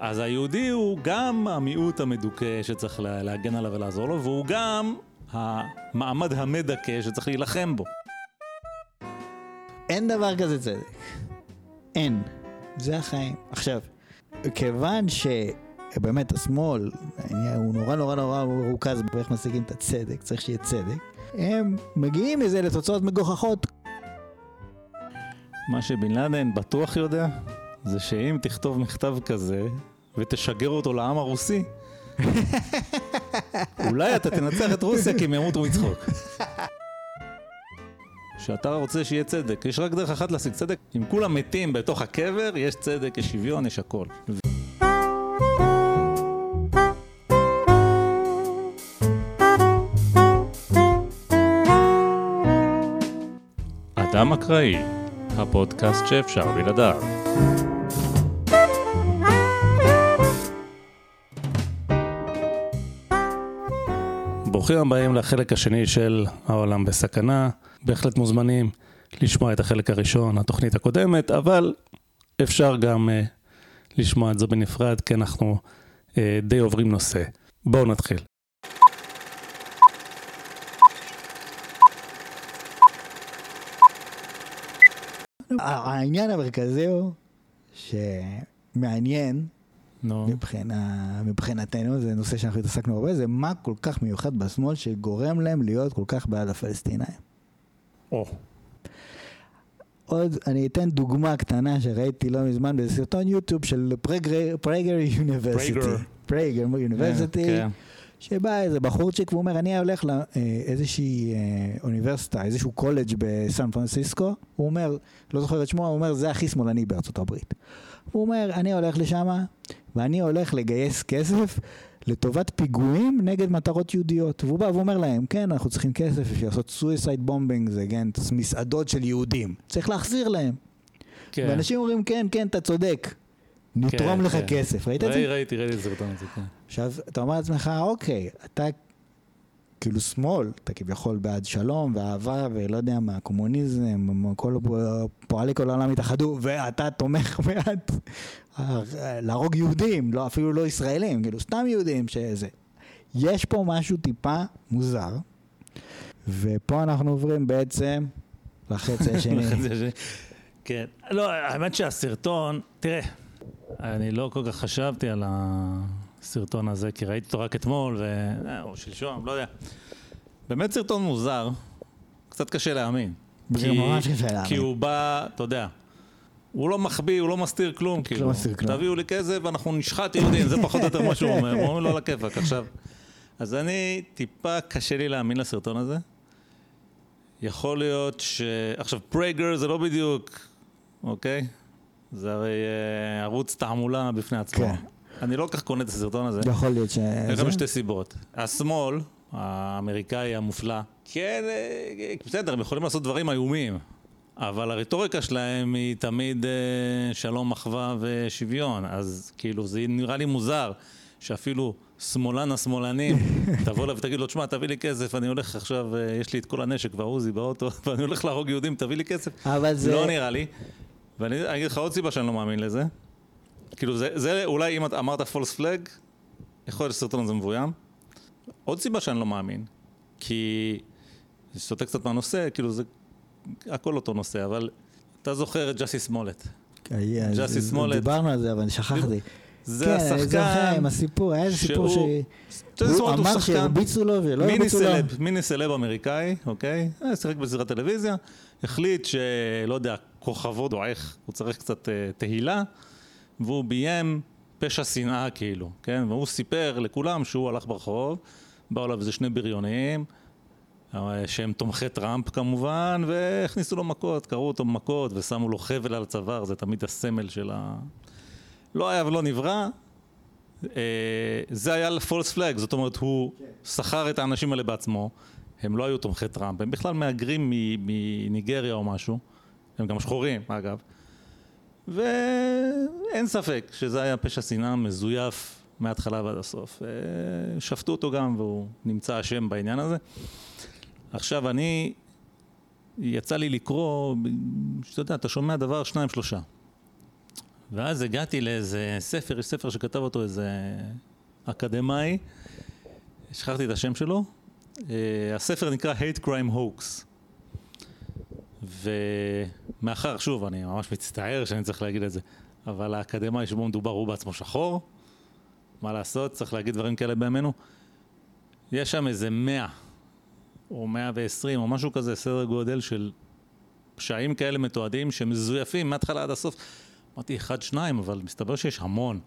אז היהודי הוא גם המיעוט המדוכא שצריך לה- להגן עליו ולעזור לו, והוא גם המעמד המדכא שצריך להילחם בו. אין דבר כזה צדק. אין. זה החיים. עכשיו, כיוון שבאמת השמאל, העניין הוא נורא נורא נורא מרוכז באיך משיגים את הצדק, צריך שיהיה צדק, הם מגיעים מזה לתוצאות מגוחכות. מה שבן לאדן בטוח יודע, זה שאם תכתוב מכתב כזה ותשגר אותו לעם הרוסי, אולי אתה תנצח את רוסיה כי הם ימותו מצחוק. שאתה רוצה שיהיה צדק, יש רק דרך אחת להשיג צדק, אם כולם מתים בתוך הקבר, יש צדק, יש שוויון, יש הכל. אדם אקראי, הפודקאסט שאפשר בלעדיו. ברוכים הבאים לחלק השני של העולם בסכנה. בהחלט מוזמנים לשמוע את החלק הראשון, התוכנית הקודמת, אבל אפשר גם uh, לשמוע את זה בנפרד, כי אנחנו uh, די עוברים נושא. בואו נתחיל. העניין המרכזי הוא שמעניין נו, מבחינה, מבחינתנו, זה נושא שאנחנו התעסקנו הרבה, זה מה כל כך מיוחד בשמאל שגורם להם להיות כל כך בעד הפלסטינאים. או, עוד, אני אתן דוגמה קטנה שראיתי לא מזמן באיזה סרטון יוטיוב של פרגר, יוניברסיטי. פרגר. יוניברסיטי. כן. שבא איזה בחורצ'יק ואומר, אני הולך לאיזושהי אה, אוניברסיטה, איזשהו קולג' בסן פרנסיסקו, הוא אומר, לא זוכר את שמו, הוא אומר, זה הכי שמאלני בארצות הברית. הוא אומר, אני הולך לשם, ואני הולך לגייס כסף לטובת פיגועים נגד מטרות יהודיות. והוא בא ואומר להם, כן, אנחנו צריכים כסף בשביל לעשות suicide bombing, זה כן, מסעדות של יהודים. צריך להחזיר להם. כן. ואנשים אומרים, כן, כן, אתה צודק. נתרום כן, לך כן. כסף. ראית את ראי- זה? ראיתי, ראיתי את הסרטון הזה, כן. עכשיו, אתה אומר לעצמך, אוקיי, אתה כאילו שמאל, אתה כביכול בעד שלום ואהבה ולא יודע מה, קומוניזם, כל פועלי כל העולם התאחדו, ואתה תומך בעד אה, להרוג יהודים, לא, אפילו לא ישראלים, כאילו סתם יהודים שזה. יש פה משהו טיפה מוזר, ופה אנחנו עוברים בעצם לחצי השני. כן. לא, האמת שהסרטון, תראה, אני לא כל כך חשבתי על הסרטון הזה, כי ראיתי אותו רק אתמול, ו... אה, או שלשום, לא יודע. באמת סרטון מוזר, קצת קשה להאמין. זה כי- ממש קשה להאמין. כי הוא בא, אתה יודע, הוא לא מחביא, הוא לא מסתיר כלום, כאילו. מסתיר כלום. תביאו לי כסף ואנחנו נשחט יהודים, זה פחות או יותר מה שהוא אומר. הוא אומר לו על הכיפאק. עכשיו, אז אני, טיפה קשה לי להאמין לסרטון הזה. יכול להיות ש... עכשיו, פרייגר זה לא בדיוק, אוקיי? זה הרי אה, ערוץ תעמולה בפני עצמו. כן. אני לא כל כך קונה את הסרטון הזה. יכול להיות ש... יש גם שתי סיבות. השמאל, האמריקאי המופלא, כן, אה, בסדר, הם יכולים לעשות דברים איומים, אבל הרטוריקה שלהם היא תמיד אה, שלום, אחווה ושוויון. אז כאילו, זה נראה לי מוזר שאפילו שמאלן השמאלנים, תבוא אליו ותגיד לו, תשמע, תביא לי כסף, אני הולך עכשיו, אה, יש לי את כל הנשק והעוזי באוטו, ואני הולך להרוג יהודים, תביא לי כסף. אבל זה... לא נראה לי. ואני אני אגיד לך עוד סיבה שאני לא מאמין לזה. כאילו, זה, זה אולי אם את אמרת פולס פלאג, יכול להיות שסרטון הזה מבוים. עוד סיבה שאני לא מאמין, כי זה סוטה קצת מהנושא, כאילו זה הכל אותו נושא, אבל אתה זוכר את ג'אסי סמולט. היה, ג'אסי סמולט. דיברנו על זה, אבל שכחתי. זה כן, אני זוכר השחקן, עם הסיפור, היה איזה סיפור ש... שהוא- ג'אסי הוא אמר שהרביצו לו ולא הרביצו לו. מיני סלב אמריקאי, אוקיי? אה, שיחק בסדרת טלוויזיה, החליט שלא יודע, כוכבו דועך, הוא צריך קצת אה, תהילה, והוא ביים פשע שנאה כאילו, כן? והוא סיפר לכולם שהוא הלך ברחוב, באו אליו איזה שני בריונים, אה, שהם תומכי טראמפ כמובן, והכניסו לו מכות, קראו אותו מכות ושמו לו חבל על הצוואר, זה תמיד הסמל של ה... לא היה ולא נברא, אה, זה היה פולס פלאג, זאת אומרת, הוא שכר את האנשים האלה בעצמו, הם לא היו תומכי טראמפ, הם בכלל מהגרים מניגריה או משהו, הם גם שחורים אגב, ואין ספק שזה היה פשע שנאה מזויף מההתחלה ועד הסוף. אה, שפטו אותו גם והוא נמצא אשם בעניין הזה. עכשיו אני, יצא לי לקרוא, שאתה יודע, אתה שומע דבר שניים שלושה. ואז הגעתי לאיזה ספר, יש ספר שכתב אותו איזה אקדמאי, שכחתי את השם שלו. אה, הספר נקרא Hate Crime Hoax. ומאחר, שוב, אני ממש מצטער שאני צריך להגיד את זה, אבל האקדמאי שבו מדובר הוא בעצמו שחור, מה לעשות, צריך להגיד דברים כאלה בימינו. יש שם איזה 100 או 120 או משהו כזה, סדר גודל של פשעים כאלה מתועדים שמזויפים מההתחלה עד הסוף. אמרתי אחד, שניים, אבל מסתבר שיש המון.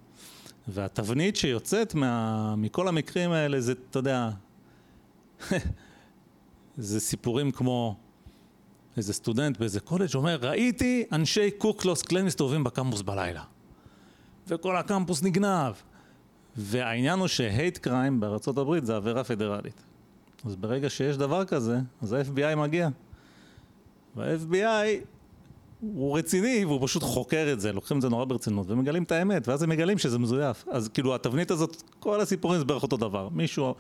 והתבנית שיוצאת מה... מכל המקרים האלה זה, אתה יודע, זה סיפורים כמו איזה סטודנט באיזה קולג' אומר, ראיתי אנשי קוקלוס קלן מסתובבים בקמפוס בלילה. וכל הקמפוס נגנב. והעניין הוא שהייט קריים בארצות הברית זה עבירה פדרלית. אז ברגע שיש דבר כזה, אז ה-FBI מגיע. וה-FBI הוא רציני והוא פשוט חוקר את זה, לוקחים את זה נורא ברצינות ומגלים את האמת, ואז הם מגלים שזה מזויף. אז כאילו התבנית הזאת, כל הסיפורים זה בערך אותו דבר. מישהו,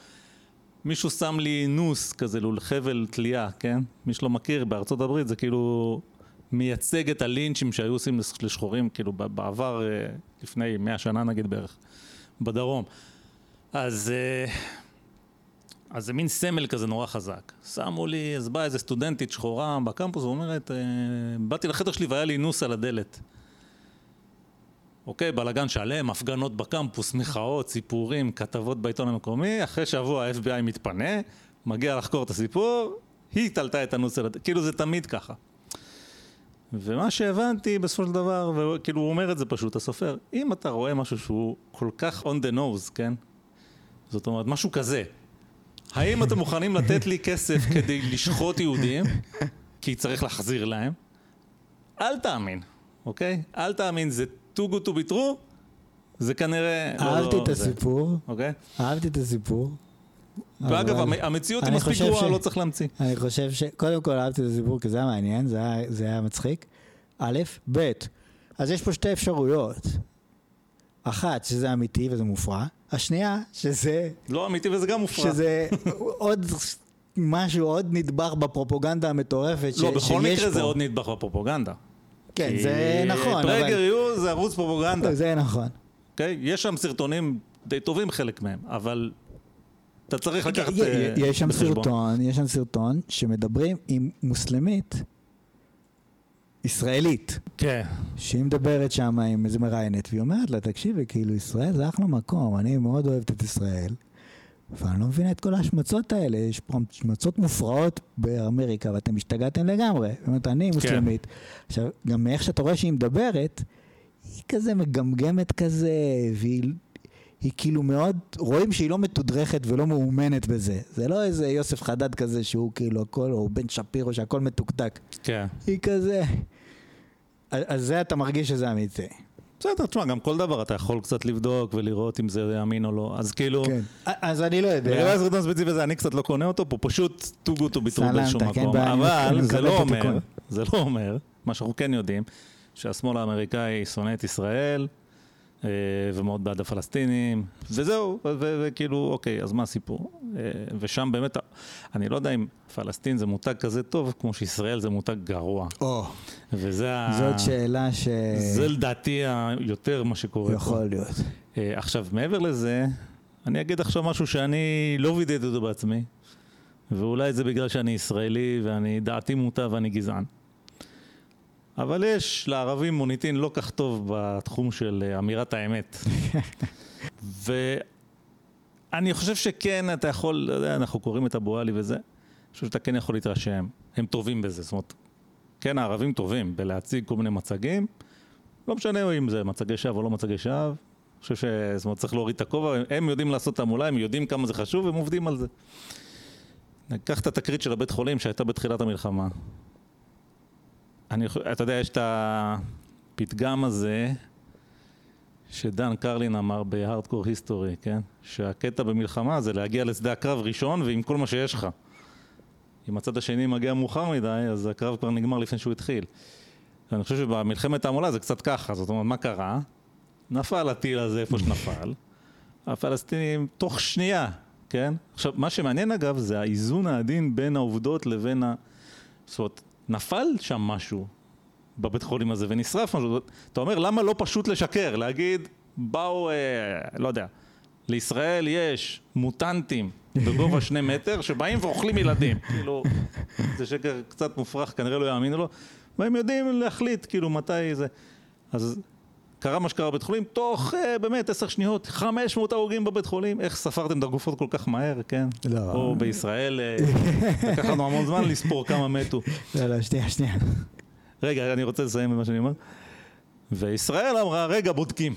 מישהו שם לי נוס כזה, לול חבל תלייה, כן? מי שלא מכיר, בארצות הברית זה כאילו מייצג את הלינצ'ים שהיו עושים לשחורים, כאילו בעבר, אה, לפני מאה שנה נגיד בערך, בדרום. אז... אה, אז זה מין סמל כזה נורא חזק. שמו לי, אז באה איזה סטודנטית שחורה בקמפוס ואומרת, אה, באתי לחדר שלי והיה לי נוס על הדלת. אוקיי, בלאגן שלם, הפגנות בקמפוס, מחאות, סיפורים, כתבות בעיתון המקומי, אחרי שבוע ה-FBI מתפנה, מגיע לחקור את הסיפור, היא תלתה את הנוס כאילו זה תמיד ככה. ומה שהבנתי בסופו של דבר, וכאילו הוא אומר את זה פשוט, הסופר, אם אתה רואה משהו שהוא כל כך on the nose, כן? זאת אומרת, משהו כזה, האם אתם מוכנים לתת לי כסף כדי לשחוט יהודים? כי צריך להחזיר להם. אל תאמין, אוקיי? אל תאמין, זה too good to be true, זה כנראה... לא, אהבתי את הסיפור, אוקיי? אהבתי את הסיפור. ואגב, המציאות היא מספיק גרועה, לא צריך להמציא. אני חושב ש... קודם כל אהבתי את הסיפור כי זה היה מעניין, זה היה מצחיק. א', ב', אז יש פה שתי אפשרויות. אחת, שזה אמיתי וזה מופרע, השנייה, שזה... לא אמיתי וזה גם מופרע. שזה עוד משהו, עוד נדבך בפרופוגנדה המטורפת לא, בכל מקרה פה. זה עוד נדבך בפרופוגנדה. כן, זה נכון. פרגר יו זה ערוץ פרופוגנדה. זה נכון. אוקיי? יש שם סרטונים די טובים חלק מהם, אבל אתה צריך לקחת בחשבון. יש שם סרטון, יש שם סרטון שמדברים עם מוסלמית ישראלית. כן. שהיא מדברת שם עם איזה מראיינת, והיא אומרת לה, תקשיבי, כאילו, ישראל זה אחלה מקום, אני מאוד אוהבת את ישראל, ואני לא מבינה את כל ההשמצות האלה, יש פה השמצות מופרעות באמריקה, ואתם השתגעתם לגמרי. זאת אומרת, אני כן. מוסלמית. כן. עכשיו, גם מאיך שאתה רואה שהיא מדברת, היא כזה מגמגמת כזה, והיא... היא כאילו מאוד, רואים שהיא לא מתודרכת ולא מאומנת בזה. זה לא איזה יוסף חדד כזה שהוא כאילו הכל, או בן שפירו שהכל מתוקתק. כן. היא כזה, אז זה אתה מרגיש שזה אמיתי. בסדר, תשמע, גם כל דבר אתה יכול קצת לבדוק ולראות אם זה אמין או לא, אז כאילו... כן, אז אני לא יודע. לגבי הסרטון הספציפי הזה, אני קצת לא קונה אותו, פה פשוט too good to be true באיזשהו כן, מקום. אבל זה לא אומר, זה לא אומר, מה שאנחנו כן יודעים, שהשמאל האמריקאי שונא את ישראל, ומאוד בעד הפלסטינים, וזהו, וכאילו, אוקיי, אז מה הסיפור? אה, ושם באמת, אני לא יודע אם פלסטין זה מותג כזה טוב, כמו שישראל זה מותג גרוע. או, וזה זאת ה... שאלה ש... זה לדעתי יותר מה שקורה יכול פה. יכול להיות. אה, עכשיו, מעבר לזה, אני אגיד עכשיו משהו שאני לא וידאתי אותו בעצמי, ואולי זה בגלל שאני ישראלי ואני דעתי מוטה ואני גזען. אבל יש לערבים מוניטין לא כך טוב בתחום של אה, אמירת האמת. ואני חושב שכן, אתה יכול, אתה יודע, אנחנו קוראים את אבו עלי וזה, אני חושב שאתה כן יכול להתרשם, הם טובים בזה, זאת אומרת, כן, הערבים טובים בלהציג כל מיני מצגים, לא משנה אם זה מצגי שווא או לא מצגי שווא, אני חושב שזאת אומרת, צריך להוריד את הכובע, הם יודעים לעשות תעמולה, הם יודעים כמה זה חשוב, הם עובדים על זה. ניקח את התקרית של הבית חולים שהייתה בתחילת המלחמה. אני, אתה יודע, יש את הפתגם הזה שדן קרלין אמר בהארדקור היסטורי, כן? שהקטע במלחמה זה להגיע לשדה הקרב ראשון ועם כל מה שיש לך. אם הצד השני מגיע מאוחר מדי, אז הקרב כבר נגמר לפני שהוא התחיל. ואני חושב שבמלחמת העמולה זה קצת ככה, זאת אומרת, מה קרה? נפל הטיל הזה איפה שנפל, הפלסטינים תוך שנייה, כן? עכשיו, מה שמעניין אגב זה האיזון העדין בין העובדות לבין ה... זאת אומרת, נפל שם משהו בבית חולים הזה ונשרף משהו, אתה אומר, למה לא פשוט לשקר? להגיד, באו, אה, לא יודע, לישראל יש מוטנטים בגובה שני מטר שבאים ואוכלים ילדים. כאילו, זה שקר קצת מופרך, כנראה לא יאמינו לו, והם יודעים להחליט, כאילו, מתי זה. אז קרה מה שקרה בבית חולים, תוך אה, באמת עשר שניות, 500 הרוגים בבית חולים, איך ספרתם את הגופות כל כך מהר, כן? לא. פה בישראל, אה, לקח לנו המון זמן לספור כמה מתו. לא, לא, שנייה, שנייה. רגע, אני רוצה לסיים את מה שאני אומר. וישראל אמרה, רגע, בודקים.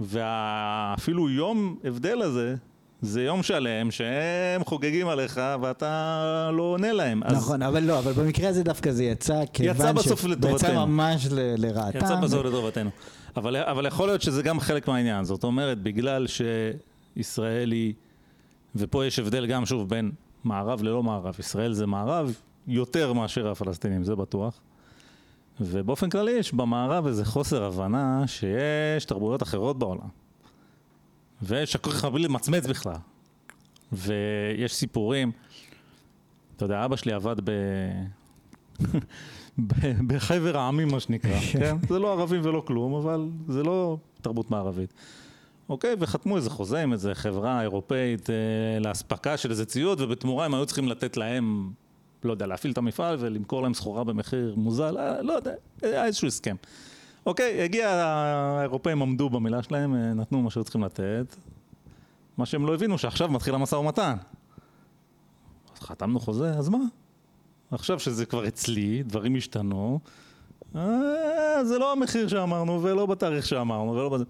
ואפילו יום הבדל הזה, זה יום שלם שהם חוגגים עליך ואתה לא עונה להם. אז נכון, אבל לא, אבל במקרה הזה דווקא זה יצא כיוון יצא בסוף ש- לטובתנו. יצא ממש ל- לרעתם. יצא בסוף לטובתנו. אבל, אבל יכול להיות שזה גם חלק מהעניין. זאת אומרת, בגלל שישראל היא, ופה יש הבדל גם שוב בין מערב ללא מערב. ישראל זה מערב יותר מאשר הפלסטינים, זה בטוח. ובאופן כללי יש במערב איזה חוסר הבנה שיש תרבויות אחרות בעולם. ויש הכל כך בלי למצמץ בכלל. ויש סיפורים, אתה יודע, אבא שלי עבד ב... ב- בחבר העמים, מה שנקרא, כן? זה לא ערבים ולא כלום, אבל זה לא תרבות מערבית. אוקיי, וחתמו איזה חוזה עם איזה חברה אירופאית אה, לאספקה של איזה ציוד, ובתמורה הם היו צריכים לתת להם, לא יודע, להפעיל את המפעל ולמכור להם סחורה במחיר מוזל, אה, לא יודע, היה איזשהו הסכם. אוקיי, הגיע, האירופאים עמדו במילה שלהם, אה, נתנו מה שהיו צריכים לתת. מה שהם לא הבינו, שעכשיו מתחיל המשא ומתן. אז חתמנו חוזה, אז מה? עכשיו שזה כבר אצלי, דברים השתנו, אה, זה לא המחיר שאמרנו, ולא בתאריך שאמרנו, ולא בזה.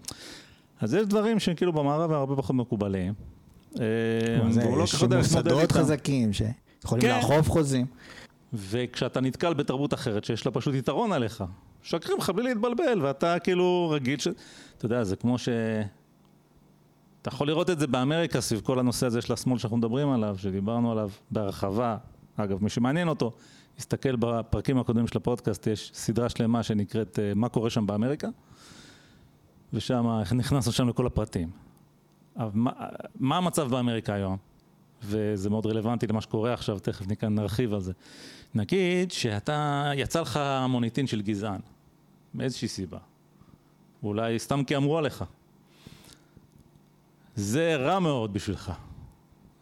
אז יש דברים שכאילו במערב הם הרבה פחות מקובלים. אה, לא יש מוסדות. חזקים שיכולים כן. לאכוף חוזים. וכשאתה נתקל בתרבות אחרת שיש לה פשוט יתרון עליך, משקרים לך בלי להתבלבל, ואתה כאילו רגיל ש... אתה יודע, זה כמו ש... אתה יכול לראות את זה באמריקה סביב כל הנושא הזה של השמאל שאנחנו מדברים עליו, שדיברנו עליו בהרחבה. אגב, מי שמעניין אותו, יסתכל בפרקים הקודמים של הפודקאסט, יש סדרה שלמה שנקראת אה, מה קורה שם באמריקה, ושם נכנסנו שם לכל הפרטים. אבל מה, מה המצב באמריקה היום? וזה מאוד רלוונטי למה שקורה עכשיו, תכף נרחיב על זה. נגיד שאתה, יצא לך מוניטין של גזען, מאיזושהי סיבה. אולי סתם כי אמרו עליך. זה רע מאוד בשבילך.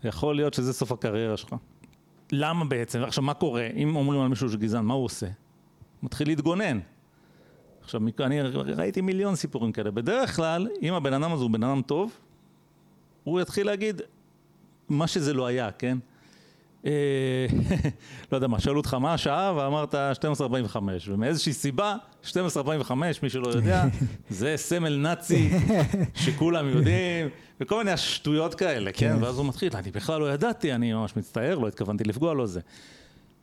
יכול להיות שזה סוף הקריירה שלך. למה בעצם? עכשיו, מה קורה? אם אומרים על מישהו שגזען, מה הוא עושה? מתחיל להתגונן. עכשיו, אני ראיתי מיליון סיפורים כאלה. בדרך כלל, אם הבן אדם הזה הוא בן אדם טוב, הוא יתחיל להגיד מה שזה לא היה, כן? אה, לא יודע מה, שאלו אותך מה השעה ואמרת 12.45 ומאיזושהי סיבה 12.45 מי שלא יודע זה סמל נאצי שכולם יודעים וכל מיני שטויות כאלה, כן? כן. ואז הוא מתחיל, אני בכלל לא ידעתי, אני ממש מצטער, לא התכוונתי לפגוע לו זה.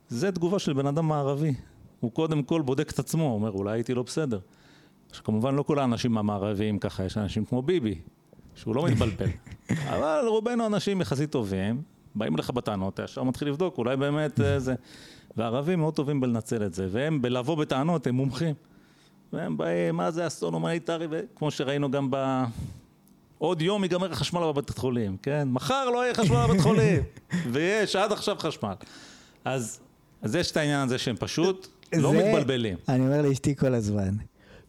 זה תגובה של בן אדם מערבי. הוא קודם כל בודק את עצמו, אומר אולי הייתי לא בסדר. עכשיו כמובן לא כל האנשים המערביים ככה, יש אנשים כמו ביבי, שהוא לא מתבלבל. אבל רובנו אנשים יחסית טובים, באים לך בטענות, אתה ישר מתחיל לבדוק, אולי באמת אה, זה... והערבים מאוד טובים בלנצל את זה, והם בלבוא בטענות, הם מומחים. והם באים, מה זה אסון הומניטרי, וכמו שראינו גם ב... עוד יום ייגמר החשמל בבית חולים, כן? מחר לא יהיה חשמל בבית חולים, ויש עד עכשיו חשמל. אז, אז יש את העניין הזה שהם פשוט לא זה- מתבלבלים. אני אומר לאשתי כל הזמן.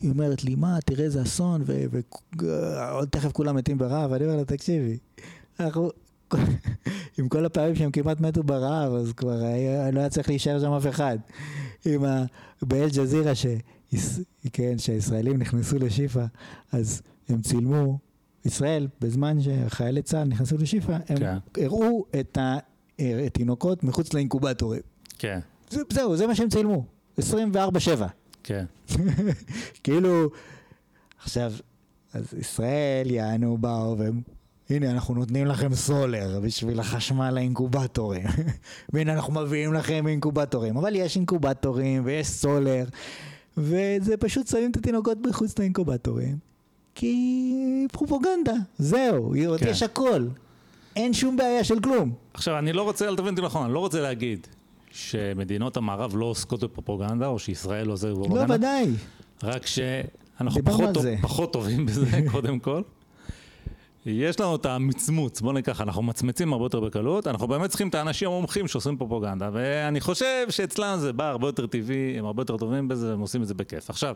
היא אומרת לי, מה, תראה איזה אסון, ועוד תכף כולם מתים ברעב. אני אומר לה, תקשיבי, אנחנו... עם כל הפעמים שהם כמעט מתו ברעב, אז כבר היה, לא היה צריך להישאר שם אף אחד. עם ה... באל-ג'זירה, ש... כן, שהישראלים נכנסו לשיפא, אז הם צילמו, ישראל, בזמן שחיילי צה"ל נכנסו לשיפא, הם כן. הראו את התינוקות מחוץ לאינקובטורים. כן, זה- זהו, זה מה שהם צילמו. 24-7. כן. כאילו, עכשיו, אז ישראל יענו באו והם, הנה אנחנו נותנים לכם סולר בשביל החשמל לאינקובטורים. והנה אנחנו מביאים לכם אינקובטורים. אבל יש אינקובטורים ויש סולר, וזה פשוט שמים את התינוקות מחוץ לאינקובטורים. כי פרופוגנדה, זהו, כן. יש הכל. אין שום בעיה של כלום. עכשיו, אני לא רוצה, אל תבין אותי נכון, אני לא רוצה להגיד שמדינות המערב לא עוסקות בפרופגנדה, או שישראל לא עוסקת לא, בפרופגנדה, ודאי. רק שאנחנו פחות, טוב-. פחות טובים בזה, קודם כל. יש לנו את המצמוץ, בוא ניקח, אנחנו מצמצים הרבה יותר בקלות, אנחנו באמת צריכים את האנשים המומחים שעושים פרופגנדה, ואני חושב שאצלם זה בא הרבה יותר טבעי, הם הרבה יותר טובים בזה, הם עושים את זה בכיף. עכשיו,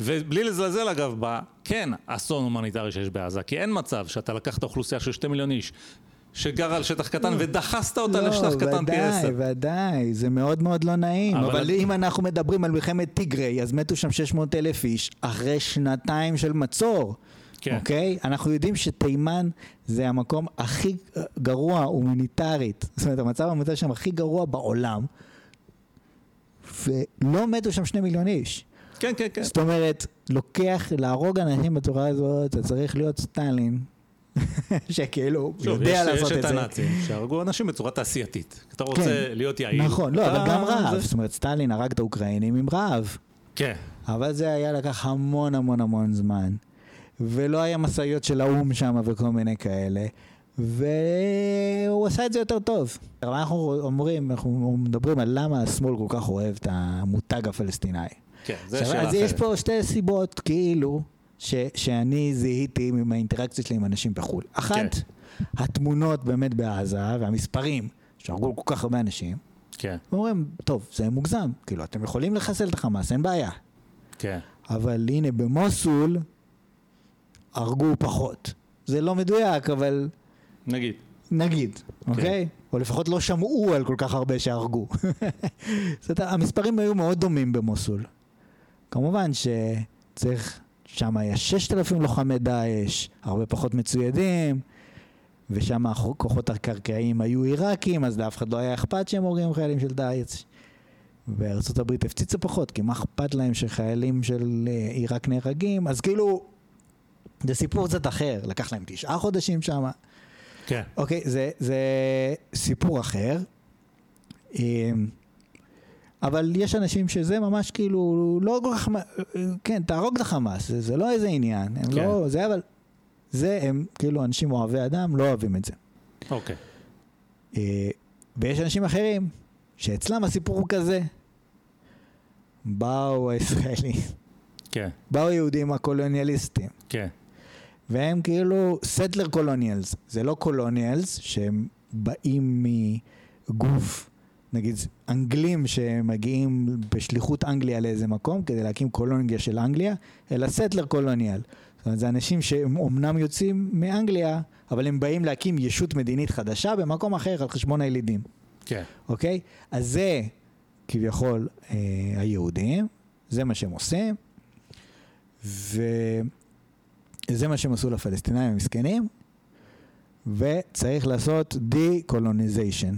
ובלי לזלזל אגב, ב... כן, אסון הומניטרי שיש בעזה, כי אין מצב שאתה לקחת אוכלוסייה של שתי מיליון איש, שגרה על שטח קטן ודחסת אותה לא, לשטח קטן פי עשר. ודאי, ודאי, זה מאוד מאוד לא נעים. אבל- אבל אם אנחנו מדברים על מלחמת טיגריי, אז מתו שם 600 אלף איש אחרי שנתיים של מצור. כן. אוקיי? אנחנו יודעים שתימן זה המקום הכי גרוע הומניטרית. זאת אומרת, המצב ההומניטרי שם הכי גרוע בעולם. ולא מתו שם שני מיליון איש. כן, כן, כן. זאת אומרת, לוקח, להרוג אנשים בצורה הזאת, אתה צריך להיות סטלין, שכאילו שוב, יודע יש, לעשות יש את את זה. הנאצים שהרגו אנשים בצורה תעשייתית. אתה רוצה כן. להיות יעיל. נכון, לא, אבל גם רעב. זה- זאת אומרת, סטלין הרג את האוקראינים עם רעב. כן. אבל זה היה לקח המון המון המון זמן. ולא היה משאיות של האו"ם שם וכל מיני כאלה. והוא עשה את זה יותר טוב. אבל אנחנו אומרים, אנחנו מדברים על למה השמאל כל כך אוהב את המותג הפלסטיני. כן, עכשיו, שאלה אז יש אחרת. פה שתי סיבות, כאילו, ש, שאני זיהיתי עם האינטראקציה שלי עם אנשים בחו"ל. אחת, כן. התמונות באמת בעזה והמספרים, שהרגו כל כך הרבה אנשים, כן, אומרים, טוב, זה מוגזם, כאילו, אתם יכולים לחסל את החמאס, אין בעיה. כן. אבל הנה, במוסול הרגו פחות. זה לא מדויק, אבל נגיד. נגיד, אוקיי? או לפחות לא שמעו על כל כך הרבה שהרגו. זאת, המספרים היו מאוד דומים במוסול. כמובן שצריך, שם היה 6,000 לוחמי דאעש, הרבה פחות מצוידים, ושם הכוחות הקרקעיים היו עיראקים, אז לאף אחד לא היה אכפת שהם הורגים חיילים של דאעש. וארצות הברית הפציצה פחות, כי מה אכפת להם שחיילים של אה, עיראק נהרגים? אז כאילו, זה סיפור קצת אחר, לקח להם תשעה חודשים שם. כן. אוקיי, זה, זה סיפור אחר. אמ, אבל יש אנשים שזה ממש כאילו לא כל כך, כן, תהרוג את החמאס, זה, זה לא איזה עניין, הם כן. לא, זה אבל, זה הם כאילו אנשים אוהבי אדם, לא אוהבים את זה. אוקיי. אה, ויש אנשים אחרים, שאצלם הסיפור הוא כזה. באו הישראלים, כן, באו היהודים הקולוניאליסטים, כן. והם כאילו סטלר קולוניאלס, זה לא קולוניאלס שהם באים מגוף, נגיד אנגלים שמגיעים בשליחות אנגליה לאיזה מקום כדי להקים קולוניה של אנגליה, אלא settler colonial. זאת אומרת, זה אנשים שהם אומנם יוצאים מאנגליה, אבל הם באים להקים ישות מדינית חדשה במקום אחר על חשבון הילידים, כן. אוקיי? אז זה כביכול אה, היהודים, זה מה שהם עושים, וזה מה שהם עשו לפלסטינאים המסכנים, וצריך לעשות decolonization.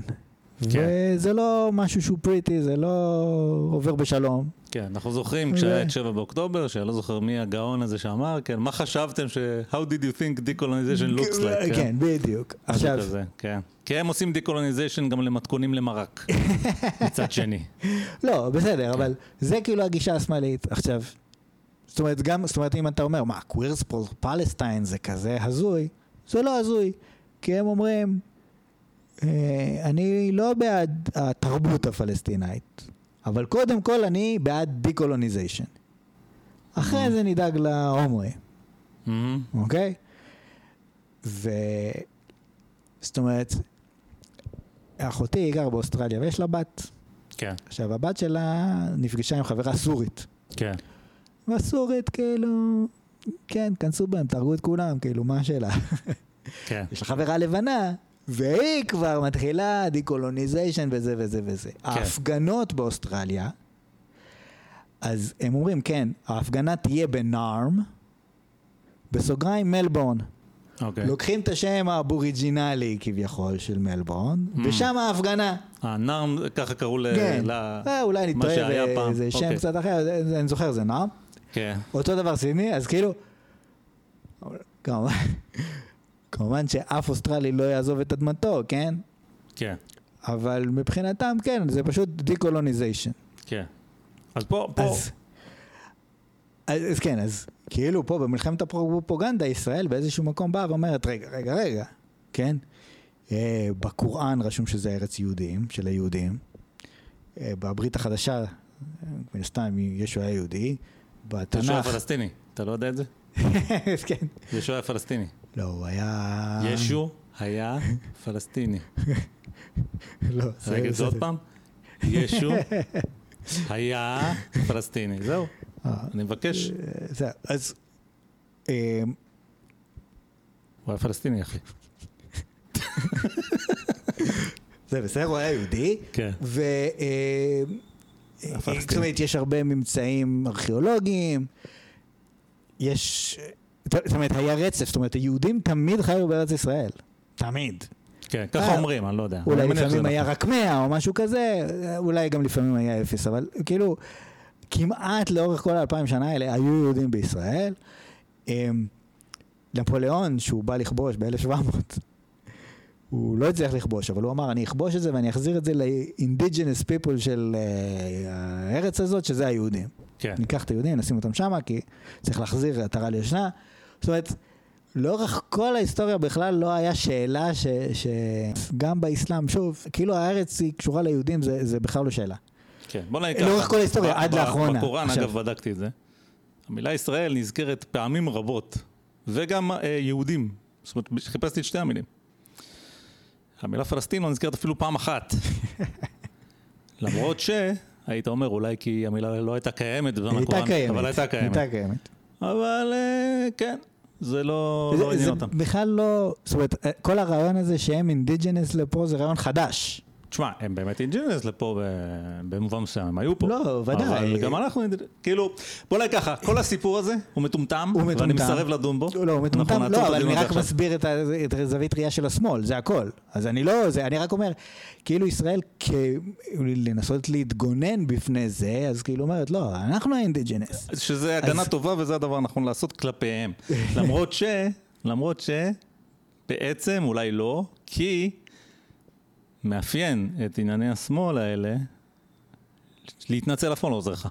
כן. וזה לא משהו שהוא פריטי, זה לא עובר בשלום. כן, אנחנו זוכרים כשהיה את 7 באוקטובר, שאני לא זוכר מי הגאון הזה שאמר, כן, מה חשבתם ש... How did you think decolonization looks like? כן, בדיוק. משהו עכשיו, כזה, כן. כי הם עושים decolonization גם למתכונים למרק, מצד שני. לא, בסדר, אבל זה כאילו הגישה השמאלית. עכשיו, זאת אומרת, גם, זאת אומרת, אם אתה אומר, מה, קווירס פלסטיין זה כזה הזוי, זה לא הזוי, כי הם אומרים, אה, אני לא בעד התרבות הפלסטינאית, אבל קודם כל אני בעד decolonization. אחרי זה נדאג להומואים. מהמם. אוקיי? ו... זאת אומרת, אחותי גרה באוסטרליה ויש לה בת. כן, עכשיו, הבת שלה נפגשה עם חברה סורית. כן, והסורית, כאילו, כן, כנסו בהם, תהרגו את כולם, כאילו, מה השאלה? כן. יש לה חברה לבנה, והיא כבר מתחילה decolonization וזה וזה וזה. כן. ההפגנות באוסטרליה, אז הם אומרים, כן, ההפגנה תהיה בנארם, בסוגריים מלבורן. אוקיי. לוקחים את השם האבוריג'ינלי כביכול של מלבורן, Mm. ושם ההפגנה. אה, נארם, ככה קראו ל... כן, ל- אה, אולי נתראה שהיה פעם. באיזה שם אוקיי. קצת אחר, זה- זה- אני זוכר, זה נארם. כן, אותו דבר סידני, אז כאילו, כמובן, כמובן שאף אוסטרלי לא יעזוב את אדמתו, כן? כן, אבל מבחינתם, כן, זה פשוט decolonization. כן. אז פה, פה, אז, אז, אז כן, אז כאילו פה במלחמת הפרופוגנדה, ישראל באיזשהו מקום באה ואומרת, רגע, רגע, רגע, כן? אה, בקוראן רשום שזה ארץ יהודים, של היהודים. אה, בברית החדשה, מן הסתם ישו היה יהודי. ישוע בתנ"ך, פלסטיני, אתה לא יודע את זה? כן. ישוע פלסטיני. לא, הוא היה... ישו היה פלסטיני. לא, זה- רגע, זה עוד פעם? ישו היה פלסטיני. זהו, אה, אני מבקש. אה, זה- אז... אה, הוא היה פלסטיני, אחי. זה בסדר, הוא היה יהודי. כן. זאת אומרת, יש הרבה ממצאים ארכיאולוגיים, יש... זאת אומרת, היה רצף, זאת אומרת, היהודים תמיד חיו בארץ ישראל. תמיד. כן, ככה אה, אומרים, אני לא יודע. אולי לפעמים היה נכון. רק 100 או משהו כזה, אולי גם לפעמים היה אפס, אבל כאילו, כמעט לאורך כל האלפיים שנה האלה היו יהודים בישראל. אמ, נפוליאון, שהוא בא לכבוש ב-1700, הוא לא הצליח לכבוש, אבל הוא אמר, אני אכבוש את זה ואני אחזיר את זה ל-indigenous people של אה, הארץ הזאת, שזה היהודים. כן. ניקח את היהודים, נשים אותם שמה, כי צריך להחזיר עטרה ליושנה. זאת אומרת, לאורך כל ההיסטוריה בכלל לא היה שאלה ש... שגם באסלאם, שוב, כאילו הארץ היא קשורה ליהודים, זה, זה בכלל לא שאלה. כן, בוא נגיד ככה. לאורך כל ההיסטוריה, עד לאחרונה. בקוראן, עכשיו- אגב, בדקתי את זה. המילה ישראל נזכרת פעמים רבות, וגם אה, יהודים. זאת אומרת, חיפשתי את שתי המילים. המילה פלסטין לא נזכרת אפילו פעם אחת. למרות ש... היית אומר אולי כי המילה לא הייתה קיימת היא הייתה קיימת. אבל הייתה קיימת. הייתה קיימת. אבל אה, כן, זה לא לא זה, עניין זה אותם. בכלל לא, זאת אומרת, כל הרעיון הזה שהם indigenous לפה זה רעיון חדש. תשמע, הם באמת indigenous לפה במובן מסוים, הם היו פה. לא, ודאי. אבל גם אנחנו. כאילו, בוא נגיד ככה, כל הסיפור הזה הוא מטומטם, הוא ואני. מסרב לדון בו. לא, הוא מטומטם, לא, אבל אני רק. מסביר את הזווית ראייה של השמאל, זה הכל. אז אני לא, זה, אני רק אומר, כאילו ישראל, כ- לנסות להתגונן בפני זה, אז כאילו אומרת, לא, אנחנו האינדיג'נס. שזה הגנה אז- טובה וזה הדבר הנכון לעשות כלפיהם. למרות ש... למרות ש... בעצם אולי לא, כי מאפיין את ענייני השמאל האלה, להתנצל אף פעם לא עוזר לך.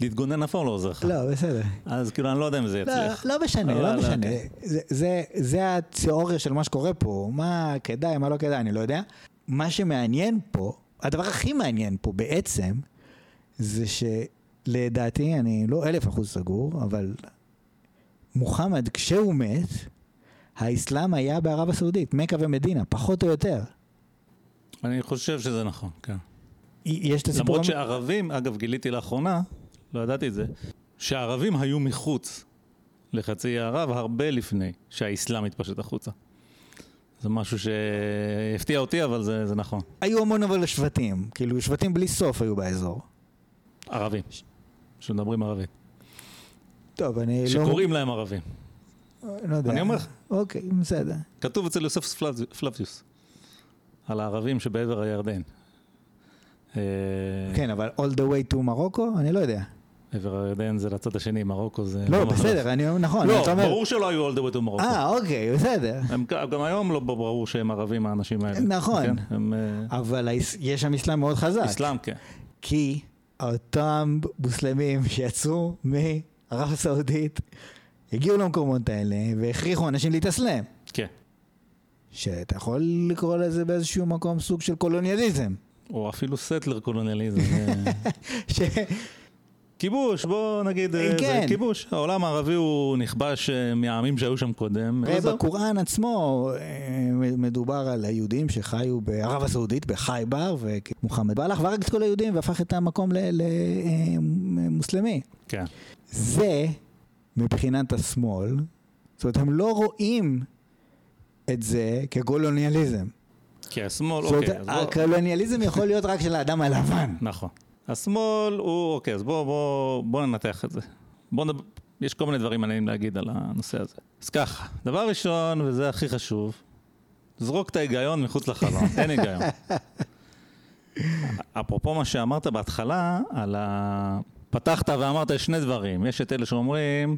להתגונן אף פעם לא עוזר לך. לא, בסדר. אז כאילו, אני לא יודע אם זה לא, יצליח. לא משנה, אבל, לא משנה. אוקיי. זה, זה, זה התיאוריה של מה שקורה פה, מה כדאי, מה לא כדאי, אני לא יודע. מה שמעניין פה, הדבר הכי מעניין פה בעצם, זה שלדעתי, אני לא אלף אחוז סגור, אבל מוחמד, כשהוא מת, האסלאם היה בערב הסעודית, מכה ומדינה, פחות או יותר. אני חושב שזה נכון, כן. יש את הסיפור... למרות שערבים, אגב, גיליתי לאחרונה, לא ידעתי את זה, שהערבים היו מחוץ לחצי ערב הרבה לפני שהאסלאם התפשט החוצה. זה משהו שהפתיע אותי, אבל זה, זה נכון. היו המון אבל שבטים, כאילו שבטים בלי סוף היו באזור. ערבים, שמדברים ערבית, טוב, אני לא... שקוראים להם ערבים. לא יודע. אני אומר לך. אוקיי, בסדר. כתוב אצל יוסף פלב- פלביוס, על הערבים שבעבר הירדן. אה, כן, אבל all the way to מרוקו? אני לא יודע. עבר הירדן זה לצד השני, מרוקו זה... לא, בסדר, אני נכון. לא, ברור שלא היו all the way to מרוקו. אה, אוקיי, בסדר. גם היום לא ברור שהם ערבים האנשים האלה. נכון. כן? אה, אבל יש שם אסלאם מאוד חזק. אסלאם, כן. כי אותם מוסלמים שיצאו מערב הסעודית, הגיעו למקומות האלה והכריחו אנשים להתאסלם. כן. שאתה יכול לקרוא לזה באיזשהו מקום סוג של קולוניאליזם. או אפילו סטלר קולוניאליזם. אה, ש... כיבוש, בוא נגיד, אה, כן. זה כיבוש. העולם הערבי הוא נכבש אה, מהעמים שהיו שם קודם. ובקוראן עצמו מדובר על היהודים שחיו בערב הסעודית, בחייבר, ומוחמד בא לך והרג את כל היהודים והפך את המקום למוסלמי. כן. זה, מבחינת השמאל, זאת אומרת, הם לא רואים את זה כקולוניאליזם. כי השמאל, זאת אוקיי. אומרת, אז בוא- הקולוניאליזם יכול להיות רק של האדם הלבן. נכון. השמאל הוא, אוקיי, אז בוא, בוא, בוא ננתח את זה. בוא נדבר, יש כל מיני דברים מעניינים להגיד על הנושא הזה. אז ככה, דבר ראשון, וזה הכי חשוב, זרוק את ההיגיון מחוץ לחלון, אין היגיון. אפרופו מה שאמרת בהתחלה, על ה... פתחת ואמרת שני דברים. יש את אלה שאומרים,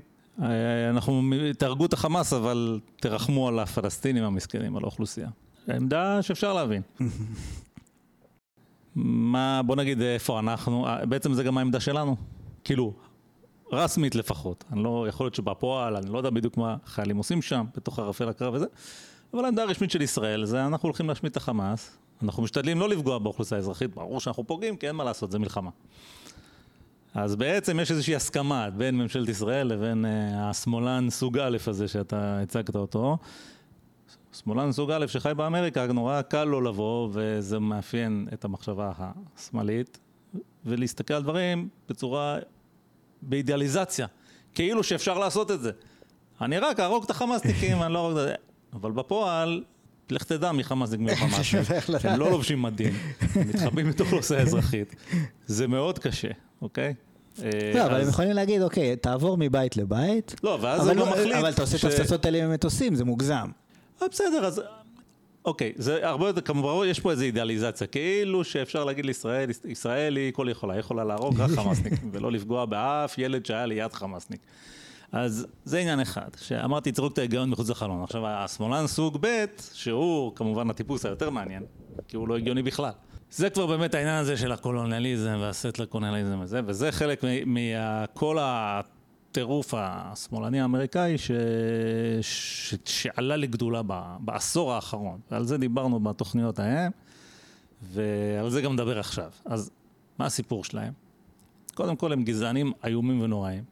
אנחנו, תהרגו את החמאס, אבל תרחמו על הפלסטינים המסכנים, על האוכלוסייה. עמדה שאפשר להבין. מה, בוא נגיד איפה אנחנו, אה, בעצם זה גם העמדה שלנו. כאילו, רסמית לפחות. אני לא, יכול להיות שבפועל, אני לא יודע בדיוק מה חיילים עושים שם, בתוך ערפל הקרב וזה, אבל העמדה הרשמית של ישראל זה אנחנו הולכים להשמיד את החמאס, אנחנו משתדלים לא לפגוע באוכלוסייה האזרחית, ברור שאנחנו פוגעים, כי אין מה לעשות, זה מלחמה. אז בעצם יש איזושהי הסכמה בין ממשלת ישראל לבין uh, השמאלן סוג א' הזה שאתה הצגת אותו. שמאלן סוג א' שחי באמריקה, נורא קל לו לבוא, וזה מאפיין את המחשבה השמאלית, ולהסתכל על דברים בצורה, באידיאליזציה, כאילו שאפשר לעשות את זה. אני רק אהרוג את החמאסניקים, אני לא אהרוג את זה. אבל בפועל, לך תדע מי חמאסניק מי חמאסניק. הם לא לובשים מדים, הם מתחבאים בתוך נושא האזרחית. זה מאוד קשה, אוקיי? לא, אבל הם יכולים להגיד, אוקיי, תעבור מבית לבית. לא, ואז הוא גם מחליט... אבל אתה עושה את הפצצות האלה עם מטוסים, זה מוגזם. אה, בסדר, אז... אוקיי, זה הרבה יותר, כמובן, יש פה איזו אידיאליזציה, כאילו שאפשר להגיד לישראל, ישראל היא כל יכולה, היא יכולה להרוג רק חמאסניק, ולא לפגוע באף ילד שהיה ליד חמאסניק. אז זה עניין אחד, שאמרתי, תזרוק את ההיגיון מחוץ לחלון. עכשיו, השמאלן סוג ב', שהוא כמובן הטיפוס היותר מעניין, כי הוא לא הגיוני בכלל. זה כבר באמת העניין הזה של הקולוניאליזם והסטלר קולוניאליזם הזה, וזה חלק מכל הטירוף השמאלני האמריקאי ש... ש... שעלה לגדולה ב... בעשור האחרון. ועל זה דיברנו בתוכניות ההם, ועל זה גם נדבר עכשיו. אז מה הסיפור שלהם? קודם כל הם גזענים איומים ונוראים.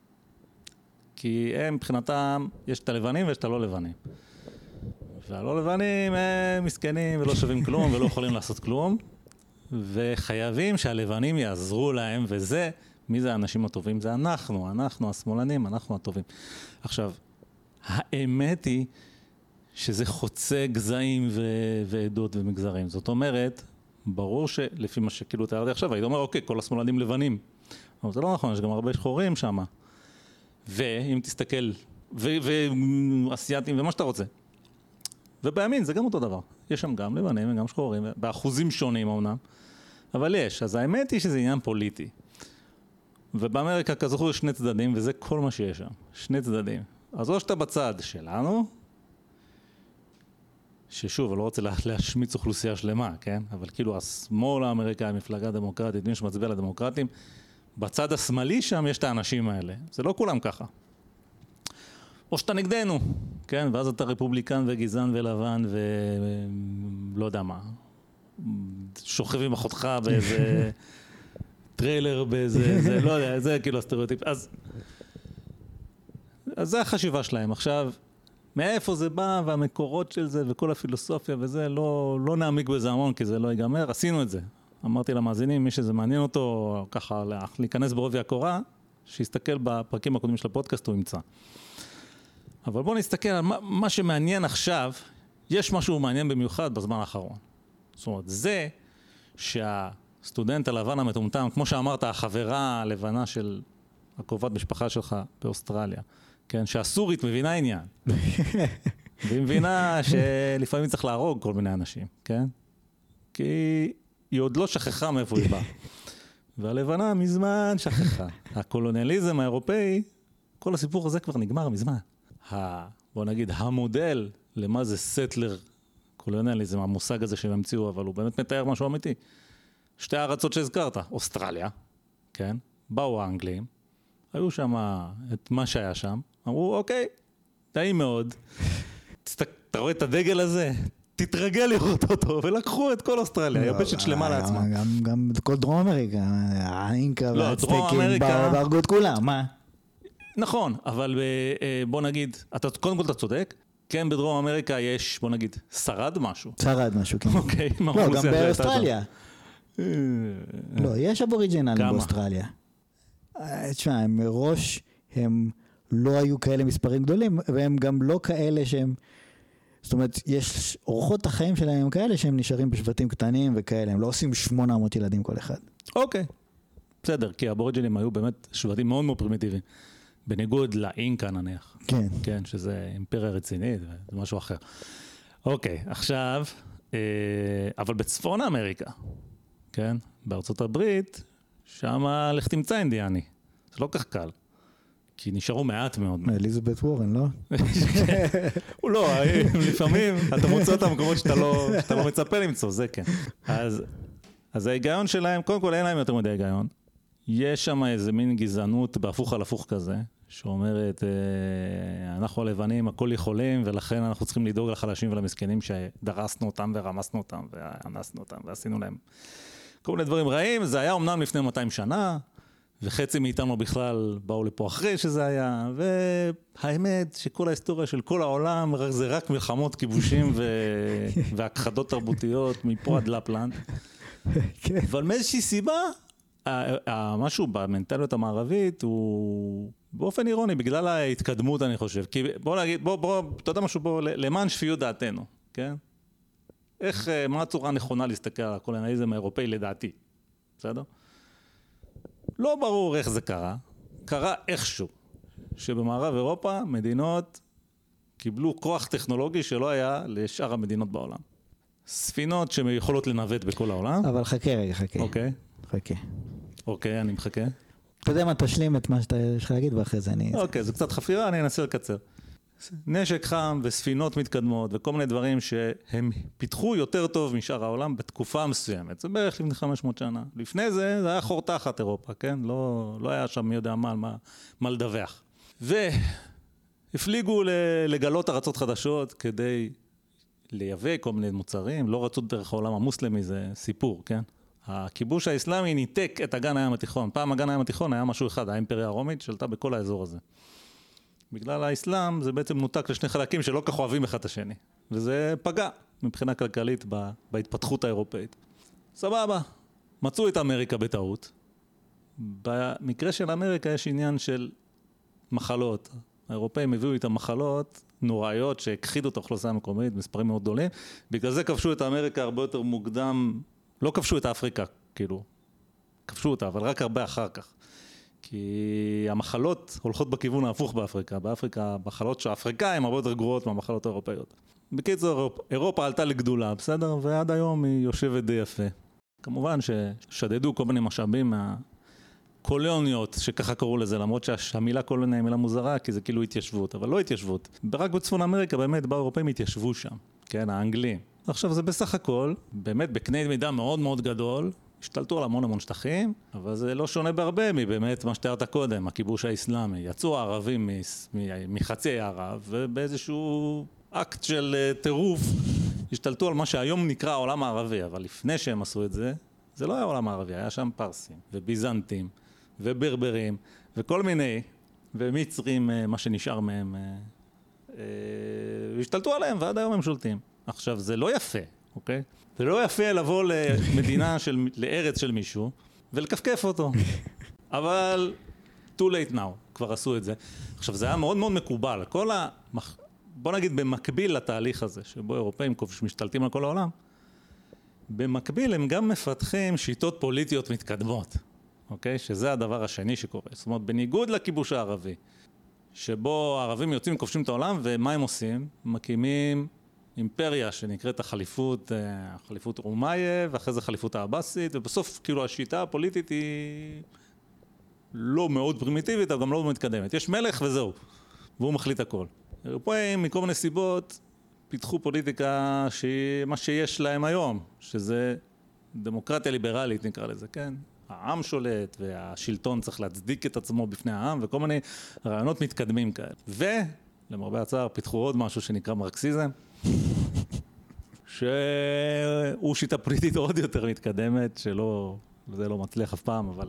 כי הם מבחינתם, יש את הלבנים ויש את הלא לבנים. והלא לבנים הם מסכנים ולא שווים כלום ולא יכולים לעשות כלום, וחייבים שהלבנים יעזרו להם, וזה, מי זה האנשים הטובים? זה אנחנו, אנחנו השמאלנים, אנחנו הטובים. עכשיו, האמת היא שזה חוצה גזעים ו- ועדות ומגזרים. זאת אומרת, ברור שלפי מה שכאילו תיארתי עכשיו, הייתי אומר, אוקיי, כל השמאלנים לבנים. אבל זה לא נכון, יש גם הרבה שחורים שם. ואם תסתכל, ואסייתים ומה שאתה רוצה. ובימין זה גם אותו דבר. יש שם גם לבנים וגם שחורים, באחוזים שונים אמנם, אבל יש. אז האמת היא שזה עניין פוליטי. ובאמריקה כזכור יש שני צדדים, וזה כל מה שיש שם. שני צדדים. אז או שאתה בצד שלנו, ששוב, אני לא רוצה להשמיץ אוכלוסייה שלמה, כן? אבל כאילו השמאל האמריקאי, המפלגה הדמוקרטית, מי שמצביע לדמוקרטים, בצד השמאלי שם יש את האנשים האלה. זה לא כולם ככה. או שאתה נגדנו, כן? ואז אתה רפובליקן וגזען ולבן ולא יודע מה. שוכב עם אחותך באיזה טריילר באיזה, זה, לא יודע, זה כאילו הסטריאוטיפ. אז, אז זה החשיבה שלהם. עכשיו, מאיפה זה בא והמקורות של זה וכל הפילוסופיה וזה, לא, לא נעמיק בזה המון כי זה לא ייגמר, עשינו את זה. אמרתי למאזינים, מי שזה מעניין אותו, ככה להיכנס בעובי הקורה, שיסתכל בפרקים הקודמים של הפודקאסט, הוא ימצא. אבל בואו נסתכל על מה, מה שמעניין עכשיו, יש משהו מעניין במיוחד בזמן האחרון. זאת אומרת, זה שהסטודנט הלבן המטומטם, כמו שאמרת, החברה הלבנה של הקרובת משפחה שלך באוסטרליה, כן, שהסורית מבינה עניין. והיא מבינה שלפעמים צריך להרוג כל מיני אנשים, כן? כי היא עוד לא שכחה מאיפה היא באה. והלבנה מזמן שכחה. הקולוניאליזם האירופאי, כל הסיפור הזה כבר נגמר מזמן. ה, בוא נגיד, המודל למה זה סטלר קולוניאליזם, המושג הזה שהם המציאו, אבל הוא באמת מתאר משהו אמיתי. שתי הארצות שהזכרת, אוסטרליה, כן? באו האנגלים, היו שם את מה שהיה שם, אמרו, אוקיי, טעים מאוד. אתה רואה את הדגל הזה? תתרגל לראות אותו, ולקחו את כל אוסטרליה, לא, יבשת שלמה אה, לעצמה. גם כל דרום אמריקה, האינקה לא, והצטייקים והרגו את כולם, מה? נכון, אבל אה, בוא נגיד, קודם כל אתה צודק, כן בדרום אמריקה יש, בוא נגיד, שרד משהו. שרד משהו, כן. אוקיי, מה לא, גם באוסטרליה. לא, יש אבוריג'ינלים באוסטרליה. אה, תשמע, הם מראש, הם לא היו כאלה מספרים גדולים, והם גם לא כאלה שהם... זאת אומרת, יש, אורחות החיים שלהם הם כאלה שהם נשארים בשבטים קטנים וכאלה, הם לא עושים 800 ילדים כל אחד. אוקיי, בסדר, כי האבוריג'ינים היו באמת שבטים מאוד מאוד פרימיטיביים. בניגוד לאינקה נניח. כן. כן, שזה אימפריה רצינית, זה משהו אחר. אוקיי, עכשיו, אה, אבל בצפון אמריקה, כן, בארצות הברית, שם לך תמצא אינדיאני. זה לא כך קל. כי נשארו מעט מאוד. אליזבת וורן, לא? הוא לא, לפעמים אתה מוצא אותם במקומות שאתה לא, שאתה לא מצפה למצוא, זה כן. אז, אז ההיגיון שלהם, קודם כל אין להם יותר מדי היגיון. יש שם איזה מין גזענות בהפוך על הפוך כזה, שאומרת, אה, אנחנו הלבנים הכל יכולים, ולכן אנחנו צריכים לדאוג לחלשים ולמסכנים שדרסנו אותם ורמסנו אותם ואנסנו אותם ועשינו להם כל מיני דברים רעים. זה היה אמנם לפני 200 שנה, וחצי מאיתנו בכלל באו לפה אחרי שזה היה, והאמת שכל ההיסטוריה של כל העולם זה רק מלחמות, כיבושים ו... והכחדות תרבותיות מפה עד לפלנד. כן. אבל מאיזושהי סיבה, משהו במנטליות המערבית הוא באופן אירוני, בגלל ההתקדמות אני חושב. כי בוא נגיד, בוא, בוא, אתה יודע משהו, בוא, למען שפיות דעתנו, כן? איך, אה, מה הצורה הנכונה להסתכל על הקולוניאליזם האירופאי לדעתי, בסדר? לא ברור איך זה קרה, קרה איכשהו, שבמערב אירופה מדינות קיבלו כוח טכנולוגי שלא היה לשאר המדינות בעולם. ספינות שיכולות לנווט בכל העולם. אבל חכה רגע, חכה. אוקיי. חכה. אוקיי, אני מחכה. אתה יודע מה, תשלים את מה שאתה יש לך להגיד ואחרי זה אני... אוקיי, זה קצת חפירה, אני אנסה לקצר. נשק חם וספינות מתקדמות וכל מיני דברים שהם פיתחו יותר טוב משאר העולם בתקופה מסוימת. זה בערך לפני 500 שנה. לפני זה, זה היה חור תחת אירופה, כן? לא, לא היה שם מי יודע מה, מה, מה לדווח. והפליגו לגלות ארצות חדשות כדי לייבא כל מיני מוצרים, לא רצו דרך העולם המוסלמי, זה סיפור, כן? הכיבוש האסלאמי ניתק את אגן הים התיכון. פעם אגן הים התיכון היה משהו אחד, האימפריה הרומית שלטה בכל האזור הזה. בגלל האסלאם זה בעצם נותק לשני חלקים שלא כך אוהבים אחד את השני. וזה פגע מבחינה כלכלית בהתפתחות האירופאית. סבבה, מצאו את אמריקה בטעות. במקרה של אמריקה יש עניין של מחלות. האירופאים הביאו איתם מחלות נוראיות שהכחידו את האוכלוסייה המקומית, מספרים מאוד גדולים. בגלל זה כבשו את אמריקה הרבה יותר מוקדם, לא כבשו את אפריקה, כאילו. כבשו אותה, אבל רק הרבה אחר כך. כי המחלות הולכות בכיוון ההפוך באפריקה. באפריקה, המחלות של האפריקאים הרבה יותר גרועות מהמחלות האירופאיות. בקיצור, אירופה, עלתה לגדולה, בסדר? ועד היום היא יושבת די יפה. כמובן ששדדו כל מיני משאבים מהקולוניות, שככה קראו לזה, למרות שהמילה קולוניה היא מילה מוזרה, כי זה כאילו התיישבות, אבל לא התיישבות. רק בצפון אמריקה באמת באו אירופאים התיישבו שם, כן, האנגלים. עכשיו זה בסך הכל, באמת בקנה מידה מאוד מאוד גדול, השתלטו על המון המון שטחים, אבל זה לא שונה בהרבה מבאמת מה שתיארת קודם, הכיבוש האיסלאמי. יצאו הערבים מחצי ערב, ובאיזשהו אקט של אה, טירוף השתלטו על מה שהיום נקרא העולם הערבי, אבל לפני שהם עשו את זה, זה לא היה העולם הערבי, היה שם פרסים, וביזנטים, וברברים, וכל מיני, ומצרים, אה, מה שנשאר מהם, אה, השתלטו עליהם, ועד היום הם שולטים. עכשיו, זה לא יפה, אוקיי? זה לא יפה לבוא למדינה של, לארץ של מישהו ולכפכף אותו. אבל too late now, כבר עשו את זה. עכשיו, זה היה מאוד מאוד מקובל. כל ה... בוא נגיד במקביל לתהליך הזה, שבו אירופאים משתלטים על כל העולם, במקביל הם גם מפתחים שיטות פוליטיות מתקדמות, אוקיי? שזה הדבר השני שקורה. זאת אומרת, בניגוד לכיבוש הערבי, שבו הערבים יוצאים וכובשים את העולם, ומה הם עושים? מקימים אימפריה שנקראת החליפות, אה, החליפות רומאיה, ואחרי זה חליפות העבאסית, ובסוף כאילו השיטה הפוליטית היא לא מאוד פרימיטיבית, אבל גם לא מתקדמת. יש מלך וזהו, והוא מחליט הכל. אירופאים מכל מיני סיבות פיתחו פוליטיקה שהיא מה שיש להם היום, שזה דמוקרטיה ליברלית נקרא לזה, כן? העם שולט והשלטון צריך להצדיק את עצמו בפני העם וכל מיני רעיונות מתקדמים כאלה. ולמרבה הצער פיתחו עוד משהו שנקרא מרקסיזם. שהוא שיטה פוליטית עוד יותר מתקדמת, שלא, זה לא מצליח אף פעם, אבל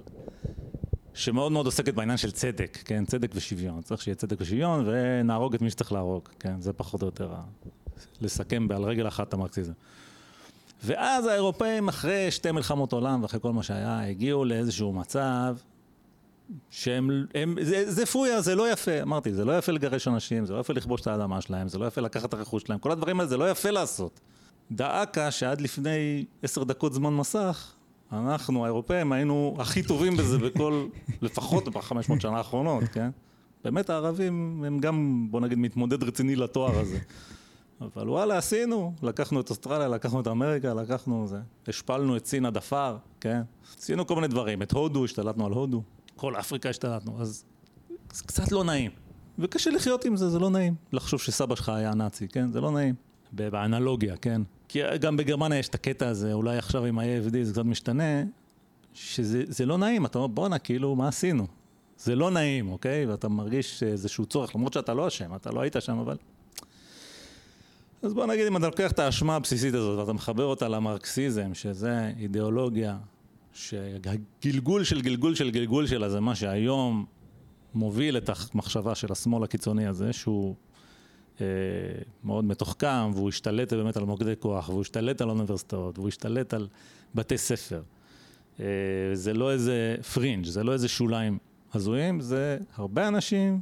שמאוד מאוד עוסקת בעניין של צדק, כן, צדק ושוויון. צריך שיהיה צדק ושוויון ונהרוג את מי שצריך להרוג, כן, זה פחות או יותר לסכם על רגל אחת את המרקסיזם. ואז האירופאים, אחרי שתי מלחמות עולם ואחרי כל מה שהיה, הגיעו לאיזשהו מצב שהם, הם, זה, זה פויה, זה לא יפה, אמרתי, זה לא יפה לגרש אנשים, זה לא יפה לכבוש את האדמה שלהם, זה לא יפה לקחת את הרכוש שלהם, כל הדברים האלה זה לא יפה לעשות. דאקה שעד לפני עשר דקות זמן מסך, אנחנו האירופאים היינו הכי טובים בזה בכל, לפחות בחמש מאות שנה האחרונות, כן? באמת הערבים הם גם, בוא נגיד, מתמודד רציני לתואר הזה. אבל וואלה, עשינו, לקחנו את אוסטרליה, לקחנו את אמריקה, לקחנו זה, השפלנו את סין עד עפר, כן? עשינו כל מיני דברים, את הודו, השתלטנו על הודו. כל אפריקה השתלטנו, אז זה קצת לא נעים. וקשה לחיות עם זה, זה לא נעים. לחשוב שסבא שלך היה נאצי, כן? זה לא נעים. באנלוגיה, כן? כי גם בגרמניה יש את הקטע הזה, אולי עכשיו עם ה-AFD זה קצת משתנה, שזה לא נעים, אתה אומר בואנה, כאילו, מה עשינו? זה לא נעים, אוקיי? ואתה מרגיש איזשהו צורך, למרות שאתה לא אשם, אתה לא היית שם, אבל... אז בוא נגיד, אם אתה לוקח את האשמה הבסיסית הזאת ואתה מחבר אותה למרקסיזם, שזה אידיאולוגיה שהגלגול של גלגול של גלגול שלה זה מה שהיום מוביל את המחשבה של השמאל הקיצוני הזה, שהוא אה, מאוד מתוחכם, והוא השתלט באמת על מוקדי כוח, והוא השתלט על אוניברסיטאות, והוא השתלט על בתי ספר. אה, זה לא איזה פרינג', זה לא איזה שוליים הזויים, זה הרבה אנשים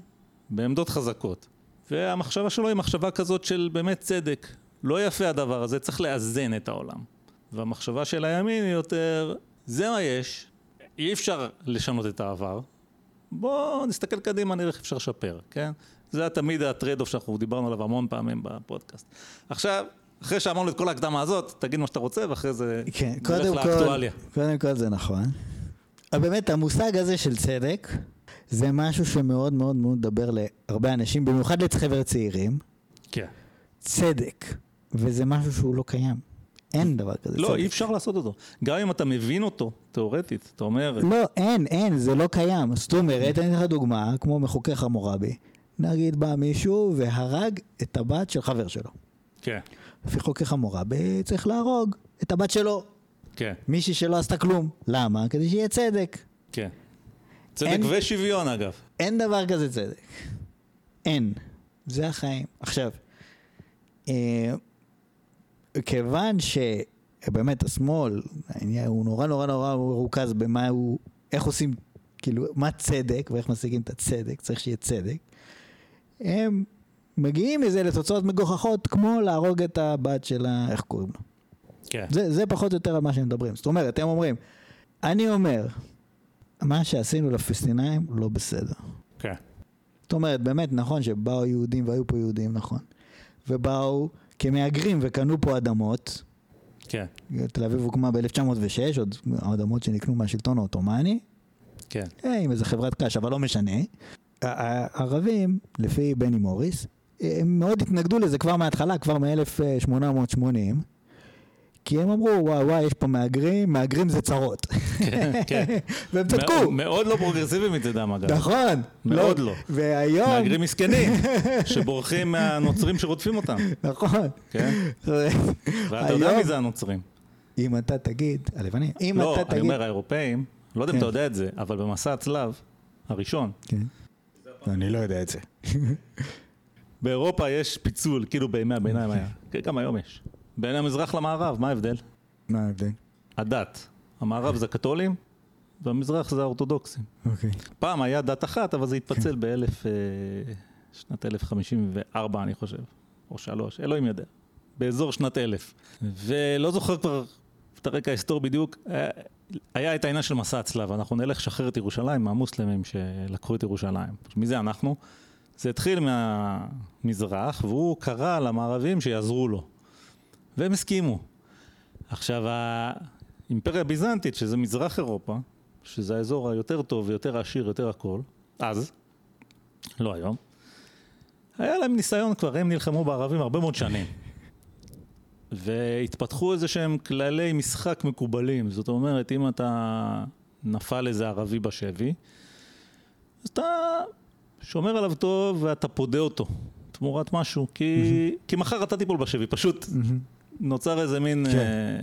בעמדות חזקות. והמחשבה שלו היא מחשבה כזאת של באמת צדק. לא יפה הדבר הזה, צריך לאזן את העולם. והמחשבה של הימין היא יותר, זה מה יש, אי אפשר לשנות את העבר, בואו נסתכל קדימה, נראה איך אפשר לשפר, כן? זה היה תמיד ה trade-off שאנחנו דיברנו עליו המון פעמים בפודקאסט. עכשיו, אחרי שאמרנו את כל ההקדמה הזאת, תגיד מה שאתה רוצה, ואחרי זה כן, נלך קודם לאקטואליה. כל, קודם כל זה נכון. אבל באמת, המושג הזה של צדק, זה משהו שמאוד מאוד מאוד מדבר להרבה אנשים, במיוחד לחבר צעירים. כן. צדק, וזה משהו שהוא לא קיים. אין דבר כזה לא, צדק. אי אפשר לעשות אותו. גם אם אתה מבין אותו, תיאורטית, אתה אומר, לא, אין, אין, זה לא קיים. זאת אומרת, אני אתן לך דוגמה, כמו מחוקק חמורבי. נגיד בא מישהו והרג את הבת של חבר שלו. כן, לפי חוקי חמורבי צריך להרוג את הבת שלו. כן, מישהי שלא עשתה כלום. למה? כדי שיהיה צדק. כן. צדק אין- ושוויון אגב. אין דבר כזה צדק. אין. זה החיים. עכשיו, אה, כיוון שבאמת השמאל, הוא נורא נורא נורא מרוכז במה הוא, איך עושים, כאילו, מה צדק ואיך משיגים את הצדק, צריך שיהיה צדק. הם מגיעים מזה לתוצאות מגוחכות, כמו להרוג את הבת של ה... איך קוראים לו? כן, זה, זה פחות או יותר על מה שהם מדברים. זאת אומרת, הם אומרים, אני אומר, מה שעשינו לפלסטינאים לא בסדר. כן, זאת אומרת, באמת נכון שבאו יהודים והיו פה יהודים, נכון. ובאו כמהגרים וקנו פה אדמות. כן, תל אביב הוקמה ב-1906, עוד אדמות שנקנו מהשלטון העות'מאני, כן, אה, עם איזה חברת קש, אבל לא משנה. הערבים, לפי בני מוריס, הם מאוד התנגדו לזה כבר מההתחלה, כבר מ-1880, כי הם אמרו, וואי וואי, יש פה מהגרים, מהגרים זה צרות. כן, כן. והם מאוד- צדקו. מאוד לא פרוגרסיבי מצדם אגב. נכון. מאוד לא. והיום... מהגרים מסכנים, שבורחים מהנוצרים שרודפים אותם, נכון. כן? ואתה יודע מי זה הנוצרים. אם אתה תגיד, הלבנים, אם לא, אתה אני תגיד... אומר האירופאים, לא יודע אם כן. אתה יודע את זה, אבל במסע הצלב הראשון, כן. אני לא יודע את זה. באירופה יש פיצול, כאילו בימי הביניים היה, כן, גם היום יש. בין המזרח למערב, מה ההבדל? מה ההבדל? הדת. המערב זה הקתולים, והמזרח זה האורתודוקסים. אוקיי. פעם היה דת אחת, אבל זה התפצל באלף... אה, שנת 1054 אני חושב, או שלוש, אלוהים יודע. באזור שנת אלף. ולא זוכר כבר את הרקע ההיסטורי בדיוק. אה, היה את העניין של מסע הצלב, אנחנו נלך לשחרר את ירושלים מהמוסלמים שלקחו את ירושלים. מי זה אנחנו? זה התחיל מהמזרח, והוא קרא למערבים שיעזרו לו. והם הסכימו. עכשיו, האימפריה הביזנטית, שזה מזרח אירופה, שזה האזור היותר טוב ויותר עשיר, יותר הכל, אז, לא היום, היה להם ניסיון כבר, הם נלחמו בערבים הרבה מאוד שנים. והתפתחו איזה שהם כללי משחק מקובלים. זאת אומרת, אם אתה נפל איזה ערבי בשבי, אז אתה שומר עליו טוב ואתה פודה אותו תמורת משהו, כי, כי מחר אתה תיפול בשבי, פשוט נוצר איזה מין כן.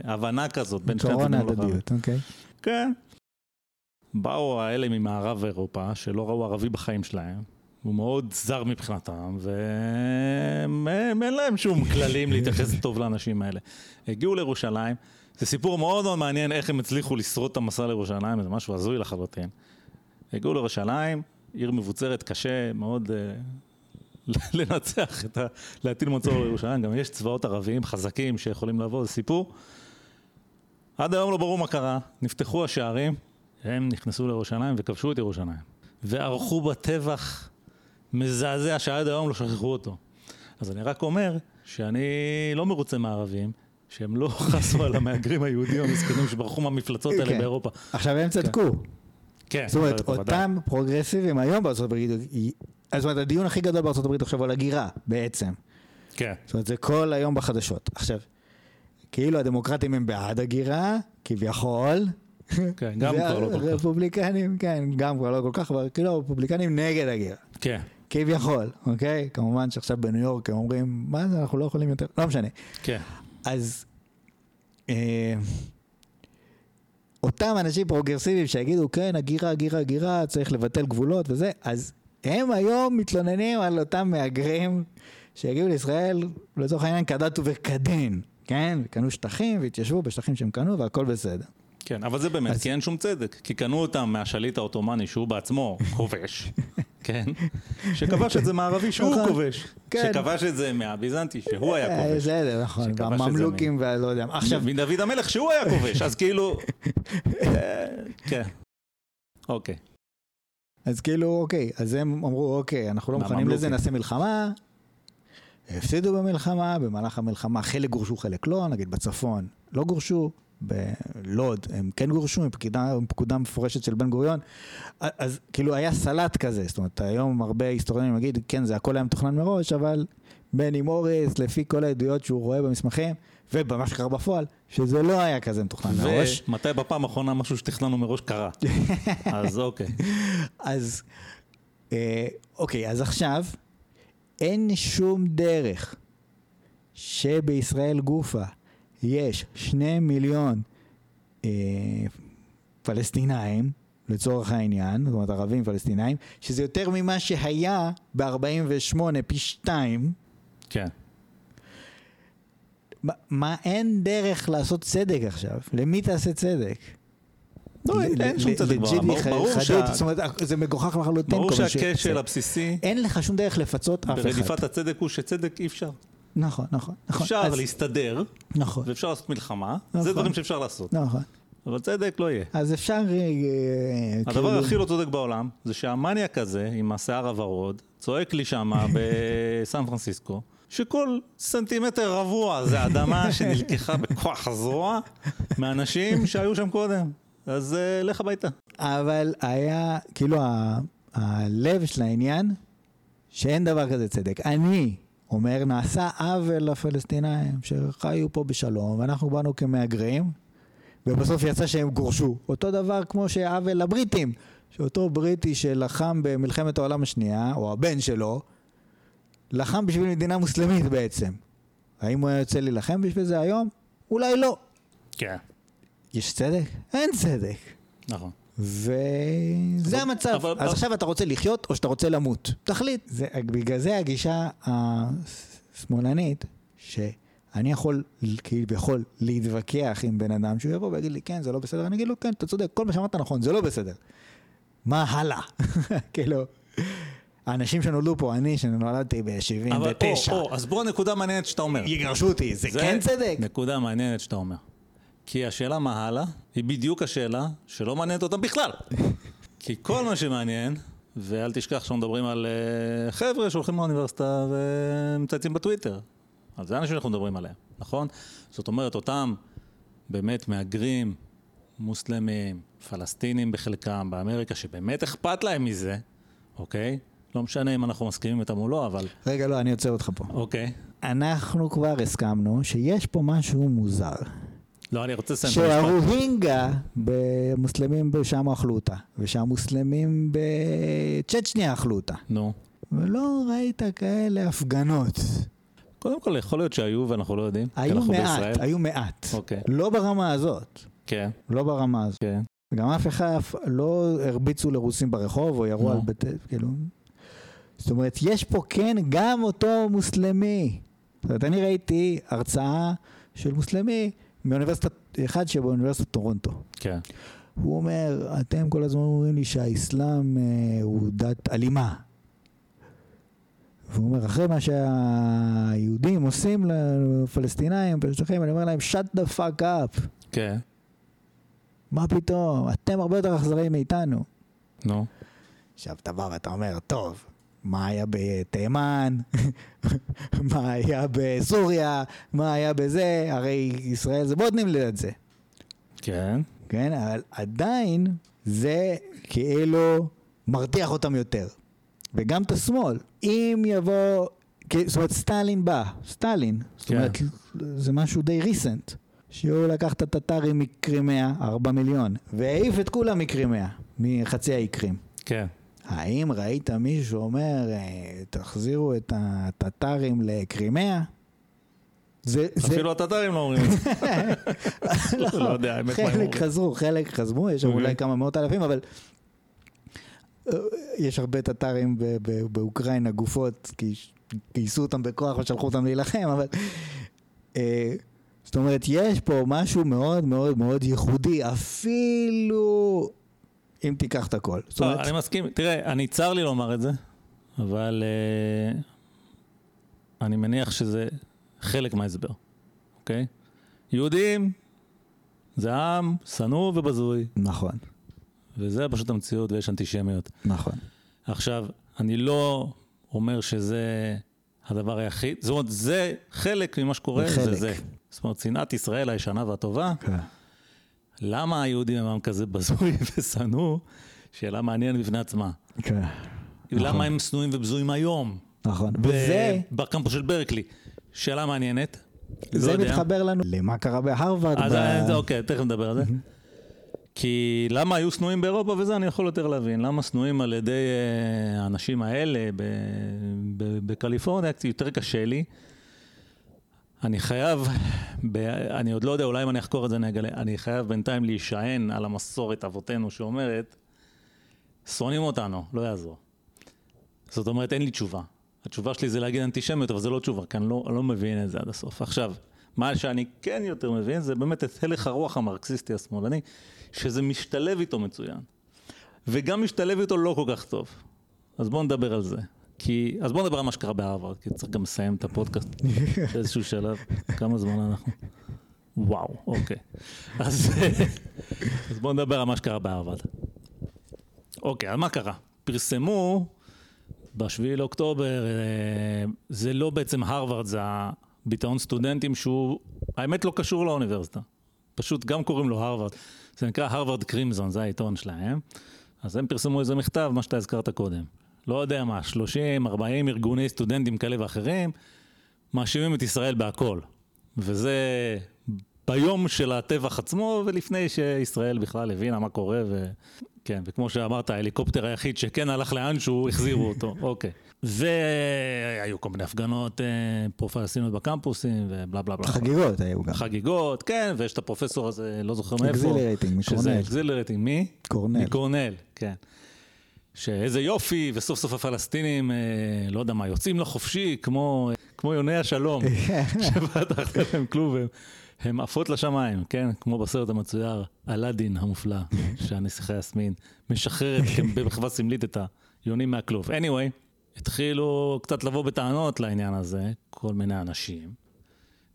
אה, הבנה כזאת בין שני הצדדים. לא ההדדיות, אוקיי. כן. באו האלה ממערב אירופה, שלא ראו ערבי בחיים שלהם, הוא מאוד זר מבחינתם, והם הם- אין להם שום כללים להתייחס טוב לאנשים האלה. הגיעו לירושלים, זה סיפור מאוד מאוד מעניין איך הם הצליחו לשרוד את המסע לירושלים, זה משהו הזוי לחלוטין. הגיעו לירושלים, עיר מבוצרת, קשה מאוד אה, לנצח את ה... להטיל מצור על ירושלים, גם יש צבאות ערביים חזקים שיכולים לבוא, זה סיפור. עד היום לא ברור מה קרה, נפתחו השערים, הם נכנסו לירושלים וכבשו את ירושלים. וערכו בה טבח מזעזע שעד היום לא שכחו אותו. אז אני רק אומר שאני לא מרוצה מהערבים, שהם לא חסו על המהגרים היהודים המסכנים שברחו מהמפלצות האלה כן. באירופה. עכשיו הם צדקו. כן, זאת אומרת. אותם פרוגרסיבים היום בארצות הברית, זאת אומרת, הדיון הכי גדול בארצות הברית עכשיו על הגירה, בעצם. כן, זאת אומרת, זה כל היום בחדשות. עכשיו, כאילו הדמוקרטים הם בעד הגירה, כביכול. כן, גם כבר לא כל כך. רפובליקנים, כן, גם כבר לא כל כך, אבל כאילו הרפובליקנים נגד הגירה. כן, כביכול, אוקיי? כמובן שעכשיו בניו יורק הם אומרים, מה זה, אנחנו לא יכולים יותר, לא משנה. כן, אז אה, אותם אנשים פרוגרסיביים שיגידו, כן, הגירה, הגירה, הגירה, צריך לבטל גבולות וזה, אז הם היום מתלוננים על אותם מהגרים שהגיעו לישראל, לצורך העניין, כדת וכדין, כן? קנו שטחים והתיישבו בשטחים שהם קנו והכל בסדר. כן, אבל זה באמת, אז- כי אין שום צדק. כי קנו אותם מהשליט העות'מאני, שהוא בעצמו כובש, כן? שכבש את זה מהערבי שהוא נכון. כובש. כן. שכבש את זה מהביזנטי, שהוא היה אה, כובש. בסדר, נכון, זה והממלוכים והלא יודע. עכשיו, מדוד המלך, שהוא היה כובש, אז כאילו... כן. אוקיי. אז כאילו, אוקיי, אז הם אמרו, אוקיי, אנחנו לא מוכנים. לזה, נעשה מלחמה. הפסידו במלחמה, במהלך המלחמה חלק גורשו, חלק לא, נגיד בצפון לא גורשו, בלוד הם כן גורשו, עם פקידה, עם פקודה מפורשת של בן גוריון. אז כאילו היה סלט כזה, זאת אומרת, היום הרבה היסטוריונים יגיד, כן, זה הכל היה מתוכנן מראש, אבל בני מוריס, לפי כל העדויות שהוא רואה במסמכים, ובמה שקרה בפועל, שזה לא היה כזה מתוכנן מראש. ומתי בפעם האחרונה משהו שתכננו מראש קרה? אז אוקיי. אז אה, אוקיי, אז עכשיו אין שום דרך שבישראל גופה יש שני מיליון אה, פלסטינאים, לצורך העניין, זאת אומרת ערבים פלסטינאים, שזה יותר ממה שהיה ב-48 פי שתיים. כן. מה, מה אין דרך לעשות צדק עכשיו? למי תעשה צדק? לא, אין- שום צדק ברור- שה- זאת אומרת, זה מגוחך לחלוטין. ברור שהכשל הבסיסי אין לך שום דרך לפצות אף אחד. ברדיפת הצדק הוא שצדק אי אפשר. נכון, נכון, נכון. אפשר להסתדר, נכון, ואפשר לעשות מלחמה, נכון. זה דברים שאפשר לעשות. נכון. אבל צדק לא יהיה. אז אפשר... אה, הדבר כאילו- הכי לא צודק בעולם, זה שהמניאק הזה, עם השיער הוורוד, צועק לי שמה בסן פרנסיסקו, שכל סנטימטר רבוע זה אדמה שנלקחה בכוח הזרוע מאנשים שהיו שם קודם. אז uh, לך הביתה. אבל היה, כאילו, ה- הלב של העניין, שאין דבר כזה צדק. אני אומר, נעשה עוול לפלסטינאים שחיו פה בשלום, ואנחנו באנו כמהגרים, ובסוף יצא שהם גורשו. אותו דבר כמו שעוול לבריטים, שאותו בריטי שלחם במלחמת העולם השנייה, או הבן שלו, לחם בשביל מדינה מוסלמית בעצם. האם הוא היה יוצא להילחם בשביל זה היום? אולי לא. כן. יש צדק? אין צדק. נכון. וזה אבל- המצב. אבל- אז אבל- עכשיו אתה רוצה לחיות או שאתה רוצה למות. תחליט. זה, בגלל זה הגישה השמאלנית, שאני יכול כביכול להתווכח עם בן אדם שהוא יבוא ויגיד לי, כן, זה לא בסדר, אני אגיד לו, כן, אתה צודק, כל מה שאמרת נכון, זה לא בסדר. מה הלאה? כאילו, האנשים שנולדו פה, אני שנולדתי אבל ב-79, או, או, אז בוא הנקודה המעניינת שאתה אומר. יגרשו אותי, זה כן צדק? נקודה מעניינת שאתה אומר. כי השאלה מה הלאה, היא בדיוק השאלה שלא מעניינת אותם בכלל. כי כל מה שמעניין, ואל תשכח שאנחנו מדברים על uh, חבר'ה שהולכים לאוניברסיטה ומצייצים בטוויטר. אז זה האנשים שאנחנו מדברים עליהם, נכון? זאת אומרת, אותם באמת מהגרים, מוסלמים, פלסטינים בחלקם, באמריקה, שבאמת אכפת להם מזה, אוקיי? לא משנה אם אנחנו מסכימים איתם או לא, אבל רגע, לא, אני עוצר אותך פה. אוקיי. אנחנו כבר הסכמנו שיש פה משהו מוזר. לא, אני רוצה לסיים את המשפט. שהרוהינגה במוסלמים שם אכלו אותה, ושהמוסלמים בצ'צ'ניה אכלו אותה. נו. ולא ראית כאלה הפגנות. קודם כל, יכול להיות שהיו ואנחנו לא יודעים. היו מעט, בישראל. היו מעט. אוקיי. לא ברמה הזאת. כן, לא ברמה הזאת. כן. גם אף אחד לא הרביצו לרוסים ברחוב או ירו. על בית... כאילו... זאת אומרת, יש פה כן גם אותו מוסלמי. זאת אומרת, אני ראיתי הרצאה של מוסלמי מאוניברסיטת, אחד שבאוניברסיטת טורונטו. כן. הוא אומר, אתם כל הזמן אומרים לי שהאסלאם אה, הוא דת אלימה. והוא אומר, אחרי מה שהיהודים עושים לפלסטינאים בשטחים, אני אומר להם, shut the fuck up. כן. מה פתאום? אתם הרבה יותר אכזריים מאיתנו. נו. עכשיו אתה בא ואתה אומר, טוב, מה היה בתימן? מה היה בסוריה? מה היה בזה? הרי ישראל זה בוטנים ליד זה. כן. כן, אבל עדיין זה כאילו מרתיח אותם יותר. וגם את השמאל. אם יבוא, זאת אומרת סטלין בא, סטלין, זאת כן. אומרת זה משהו די ריסנט, שהוא לקח את הטטרים מקרימיה, 4 מיליון, והעיף את כולם מקרימיה, מחצי האי קרים. כן. האם ראית מישהו אומר, אה, תחזירו את הטטרים לקרימיה? זה, זה, אפילו הטטרים לא אומרים את זה. לא יודע, האמת, מה הם חלק. חזרו, חלק חזרו, יש שם אוקיי. אולי כמה מאות אלפים, אבל אה, יש הרבה טטרים באוקראינה, גופות, כי גייסו אותם בכוח ושלחו אותם להילחם, אבל... אה, זאת אומרת, יש פה משהו מאוד מאוד מאוד ייחודי, אפילו אם תיקח את הכל. זאת לא, אומרת, אני מסכים, תראה, אני צר לי לומר את זה, אבל אה, אני מניח שזה חלק מההסבר, אוקיי? יהודים זה עם שנוא ובזוי, נכון, וזה פשוט המציאות ויש אנטישמיות. נכון. עכשיו, אני לא אומר שזה הדבר היחיד, זאת אומרת, זה חלק ממה שקורה, זה זה חלק. זה. זאת אומרת, שנאת ישראל הישנה והטובה, כן. למה היהודים הם עם כזה בזוי ושנוא? שאלה מעניינת בפני עצמה. כן. למה הם שנואים ובזויים היום? נכון. וזה... בקמפוס של ברקלי. שאלה מעניינת. לא זה יודע. מתחבר לנו למה קרה בהרווארד. אז ב- אז אוקיי, תכף נדבר על זה. כי למה היו שנואים באירופה וזה אני יכול יותר להבין. למה שנואים על ידי אה, האנשים האלה בקליפורניה, יותר קשה לי. אני חייב, ב- אני עוד לא יודע, אולי אם אני אחקור את זה אני אגלה, אני חייב בינתיים להישען על המסורת אבותינו שאומרת, שונאים אותנו, לא יעזור. זאת אומרת, אין לי תשובה. התשובה שלי זה להגיד אנטישמיות, אבל זה לא תשובה, כי אני לא, לא מבין את זה עד הסוף. עכשיו, מה שאני כן יותר מבין, זה באמת את הלך הרוח המרקסיסטי השמאלני, שזה משתלב איתו מצוין. וגם משתלב איתו לא כל כך טוב. אז בואו נדבר על זה. כי, אז בואו נדבר על מה שקרה בהרווארד, כי צריך גם לסיים את הפודקאסט באיזשהו שלב. כמה זמן אנחנו? וואו, אוקיי. אז, אז בואו נדבר על מה שקרה בהרווארד. אוקיי, אז מה קרה? פרסמו בשביעי לאוקטובר, אה, זה לא בעצם הרווארד, זה הביטאון סטודנטים שהוא, האמת לא קשור לאוניברסיטה. פשוט גם קוראים לו הרווארד. זה נקרא הרווארד קרימזון, זה העיתון שלהם. אז הם פרסמו איזה מכתב, מה שאתה הזכרת קודם. לא יודע מה, 30, 40 ארגוני סטודנטים כאלה ואחרים, מאשימים את ישראל בהכל. וזה ביום של הטבח עצמו, ולפני שישראל בכלל הבינה מה קורה, ו... כן, וכמו שאמרת, ההליקופטר היחיד שכן הלך לאנשהו, החזירו אותו, אוקיי. והיו כל מיני הפגנות אה, פרו-פלסטיניות בקמפוסים, ובלה בלה בלה. חגיגות היו גם. חגיגות, כן, ויש את הפרופסור הזה, לא זוכר מאיפה. exhilarating, שזה מקורנל. exhilarating, מי? קורנל. מקורנל, כן. שאיזה יופי, וסוף סוף הפלסטינים, אה, לא יודע מה, יוצאים לחופשי, כמו, כמו יוני השלום, שפתחת להם כלוב, הם, הם עפות לשמיים, כן? כמו בסרט המצויר, אלאדין המופלא, שהנסיכה יסמין משחררת במחווה סמלית את היונים מהכלוב. anyway, התחילו קצת לבוא בטענות לעניין הזה, כל מיני אנשים.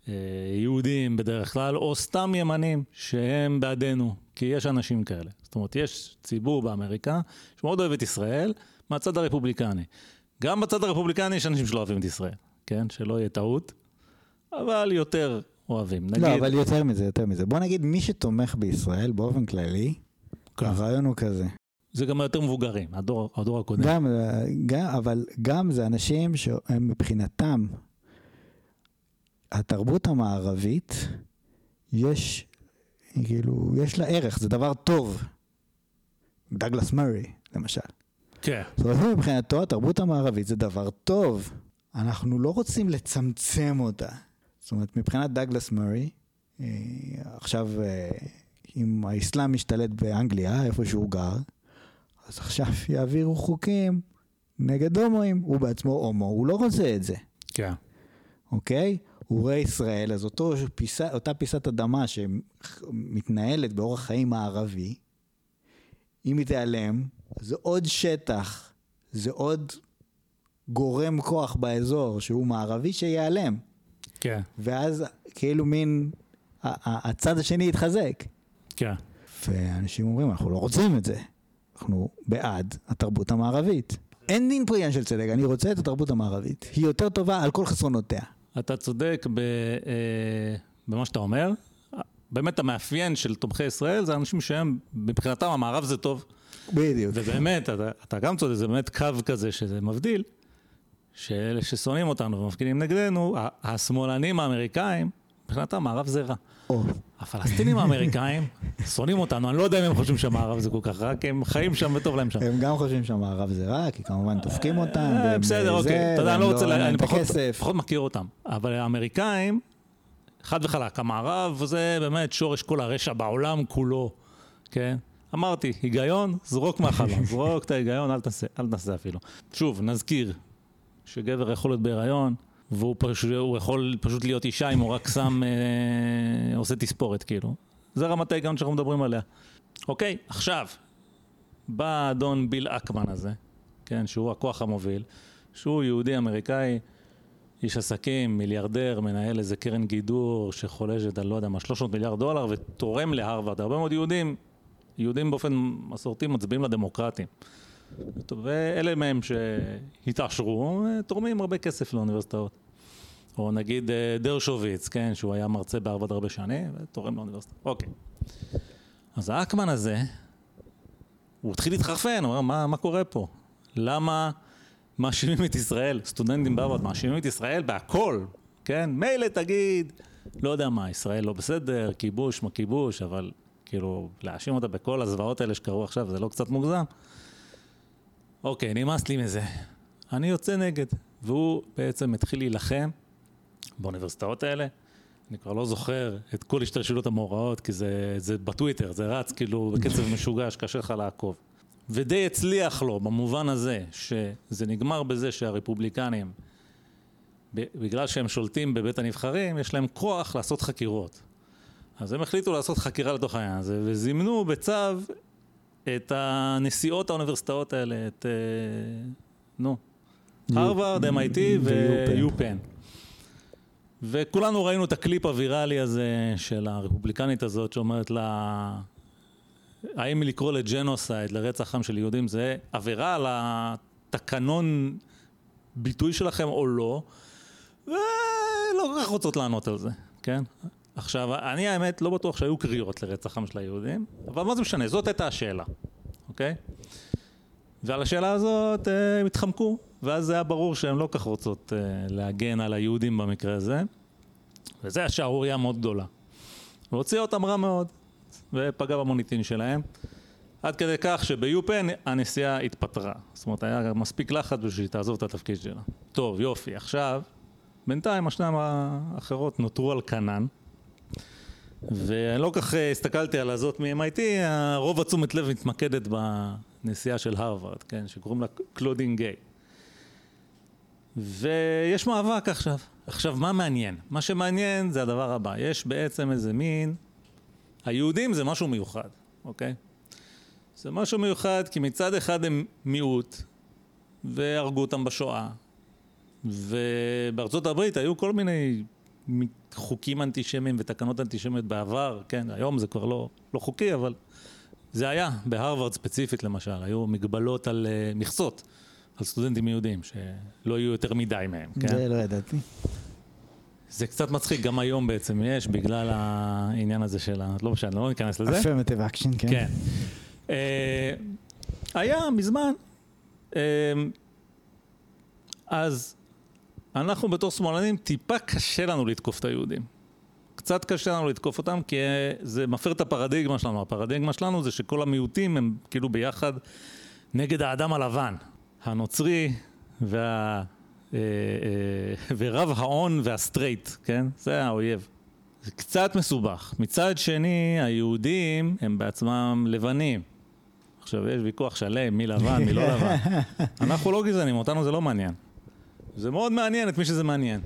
אה, יהודים בדרך כלל, או סתם ימנים שהם בעדנו, כי יש אנשים כאלה. זאת אומרת, יש ציבור באמריקה שמאוד אוהב את ישראל, מהצד הרפובליקני. גם בצד הרפובליקני יש אנשים שלא אוהבים את ישראל, כן? שלא יהיה טעות, אבל יותר אוהבים. נגיד, לא, אבל יותר מזה, יותר מזה. בוא נגיד, מי שתומך בישראל באופן כללי, כן. הרעיון הוא כזה. זה גם היותר מבוגרים, הדור, הדור הקודם. גם, גם, אבל גם זה אנשים שהם מבחינתם, התרבות המערבית, יש, כאילו, יש לה ערך, זה דבר טוב. דגלס מרי, למשל. כן, זאת אומרת, מבחינתו התרבות המערבית זה דבר טוב. אנחנו לא רוצים לצמצם אותה. זאת אומרת, מבחינת דגלס מרי, אה, עכשיו, אה, אם האסלאם משתלט באנגליה, איפה שהוא גר, אז עכשיו יעבירו חוקים נגד הומואים. הוא בעצמו הומו, הוא לא רוצה את זה, כן. אוקיי? הוא רואה ישראל, אז אותו פיסה, אותה פיסת אדמה שמתנהלת באורח חיים מערבי, אם היא תיעלם, זה עוד שטח, זה עוד גורם כוח באזור שהוא מערבי שיעלם. כן, ואז כאילו מין, הצד השני יתחזק. כן. ואנשים אומרים, אנחנו לא רוצים את זה. אנחנו בעד התרבות המערבית. אין דין פה עניין של צדק, אני רוצה את התרבות המערבית. היא יותר טובה על כל חסרונותיה. אתה צודק ב, אה, במה שאתה אומר. באמת המאפיין של תומכי ישראל זה אנשים שהם, מבחינתם המערב זה טוב. בדיוק. ובאמת, אתה, אתה גם צודק, זה באמת קו כזה שזה מבדיל, שאלה ששונאים אותנו ומפגינים נגדנו, השמאלנים האמריקאים, מבחינתם מערב זה רע. או, הפלסטינים האמריקאים שונאים אותנו, אני לא יודע אם הם חושבים שהמערב זה כל כך רע, כי הם חיים שם וטוב להם שם. הם גם חושבים שהמערב זה רע, כי כמובן דופקים אותם. אה, בסדר, אוקיי. אתה יודע, אני לא רוצה, להם אני. פחות מכיר אותם. אבל האמריקאים, חד וחלק, המערב זה באמת שורש כל הרשע בעולם כולו, כן? אמרתי, היגיון, זרוק מהחלום, זרוק את ההיגיון, אל תעשה, אל תעשה אפילו. שוב, נזכיר שגבר יכול להיות בהיריון, והוא פשוט, יכול פשוט להיות אישה אם הוא רק שם, אה, עושה תספורת, כאילו. זה רמת ההיגיון שאנחנו מדברים עליה. אוקיי, עכשיו, בא האדון ביל אקמן הזה, כן, שהוא הכוח המוביל, שהוא יהודי אמריקאי, איש עסקים, מיליארדר, מנהל איזה קרן גידור שחולשת על לא יודע מה, 300 מיליארד דולר ותורם להרווארד. הרבה מאוד יהודים, יהודים באופן מסורתי מצביעים לדמוקרטים. ואלה מהם שהתעשרו, תורמים הרבה כסף לאוניברסיטאות. או נגיד אה, דרשוביץ, כן, שהוא היה מרצה בהרווארד הרבה שנים, ותורם לאוניברסיטה. אוקיי. אז האקמן הזה, הוא התחיל להתחרפן, הוא אומר, מה, מה קורה פה? למה מאשימים את ישראל, סטודנטים בהרווארד מאשימים את ישראל בהכל, כן? מילא תגיד, לא יודע מה, ישראל לא בסדר, כיבוש, מה כיבוש, אבל כאילו, להאשים אותה בכל הזוועות האלה שקרו עכשיו, זה לא קצת מוגזם? אוקיי, נמאס לי מזה. אני יוצא נגד. והוא בעצם התחיל להילחם באוניברסיטאות האלה. אני כבר לא זוכר את כל השתלשלות המאורעות, כי זה, זה בטוויטר, זה רץ כאילו בקצב משוגע שקשה לך לעקוב. ודי הצליח לו במובן הזה, שזה נגמר בזה שהרפובליקנים, בגלל שהם שולטים בבית הנבחרים, יש להם כוח לעשות חקירות. אז הם החליטו לעשות חקירה לתוך העניין הזה, וזימנו בצו את הנשיאות האוניברסיטאות האלה, את, אה, נו, הרווארד, MIT ו-UPenn. וכולנו ראינו את הקליפ הוויראלי הזה של הרפובליקנית הזאת שאומרת לה, האם לקרוא לג'נוסייד, לרצח עם של יהודים, זה עבירה על התקנון ביטוי שלכם או לא, ולא כל כך רוצות לענות על זה, כן? עכשיו, אני האמת לא בטוח שהיו קריאות לרצח עם של היהודים, אבל מה זה משנה, זאת הייתה השאלה, אוקיי? ועל השאלה הזאת אה, הם התחמקו, ואז זה היה ברור שהן לא כך רוצות אה, להגן על היהודים במקרה הזה, וזה השערורייה מאוד גדולה. והוציאה אותם רע מאוד, ופגע במוניטין שלהם, עד כדי כך שביופן הנסיעה התפטרה. זאת אומרת, היה מספיק לחץ בשביל שהיא תעזוב את התפקיד שלה. טוב, יופי, עכשיו, בינתיים השניים האחרות נותרו על כנן. ואני לא כך הסתכלתי על הזאת מ-MIT, רוב התשומת לב מתמקדת בנסיעה של הרווארד, כן, שקוראים לה קלודין גיי. ויש מאבק עכשיו. עכשיו, מה מעניין? מה שמעניין זה הדבר הבא, יש בעצם איזה מין... היהודים זה משהו מיוחד, אוקיי? זה משהו מיוחד כי מצד אחד הם מיעוט, והרגו אותם בשואה, ובארצות הברית היו כל מיני חוקים אנטישמיים ותקנות אנטישמיות בעבר, כן, היום זה כבר לא, לא חוקי, אבל זה היה, בהרווארד ספציפית למשל, היו מגבלות על uh, מכסות, על סטודנטים יהודים, שלא יהיו יותר מדי מהם, כן? זה לא ידעתי. זה קצת מצחיק, גם היום בעצם יש, בגלל העניין הזה של ה... לא משנה, לא ניכנס לזה. affirmative action, כן. כן. Uh, היה מזמן, uh, אז אנחנו בתור שמאלנים, טיפה קשה לנו לתקוף את היהודים. קצת קשה לנו לתקוף אותם, כי זה מפר את הפרדיגמה שלנו. הפרדיגמה שלנו זה שכל המיעוטים הם כאילו ביחד נגד האדם הלבן. הנוצרי וה... אה, אה, ורב ההון והסטרייט, כן? זה האויב. זה קצת מסובך. מצד שני, היהודים הם בעצמם לבנים. עכשיו, יש ויכוח שלם, מי לבן, מי לא לבן. אנחנו לא גזענים, אותנו זה לא מעניין. זה מאוד מעניין את מי שזה מעניין.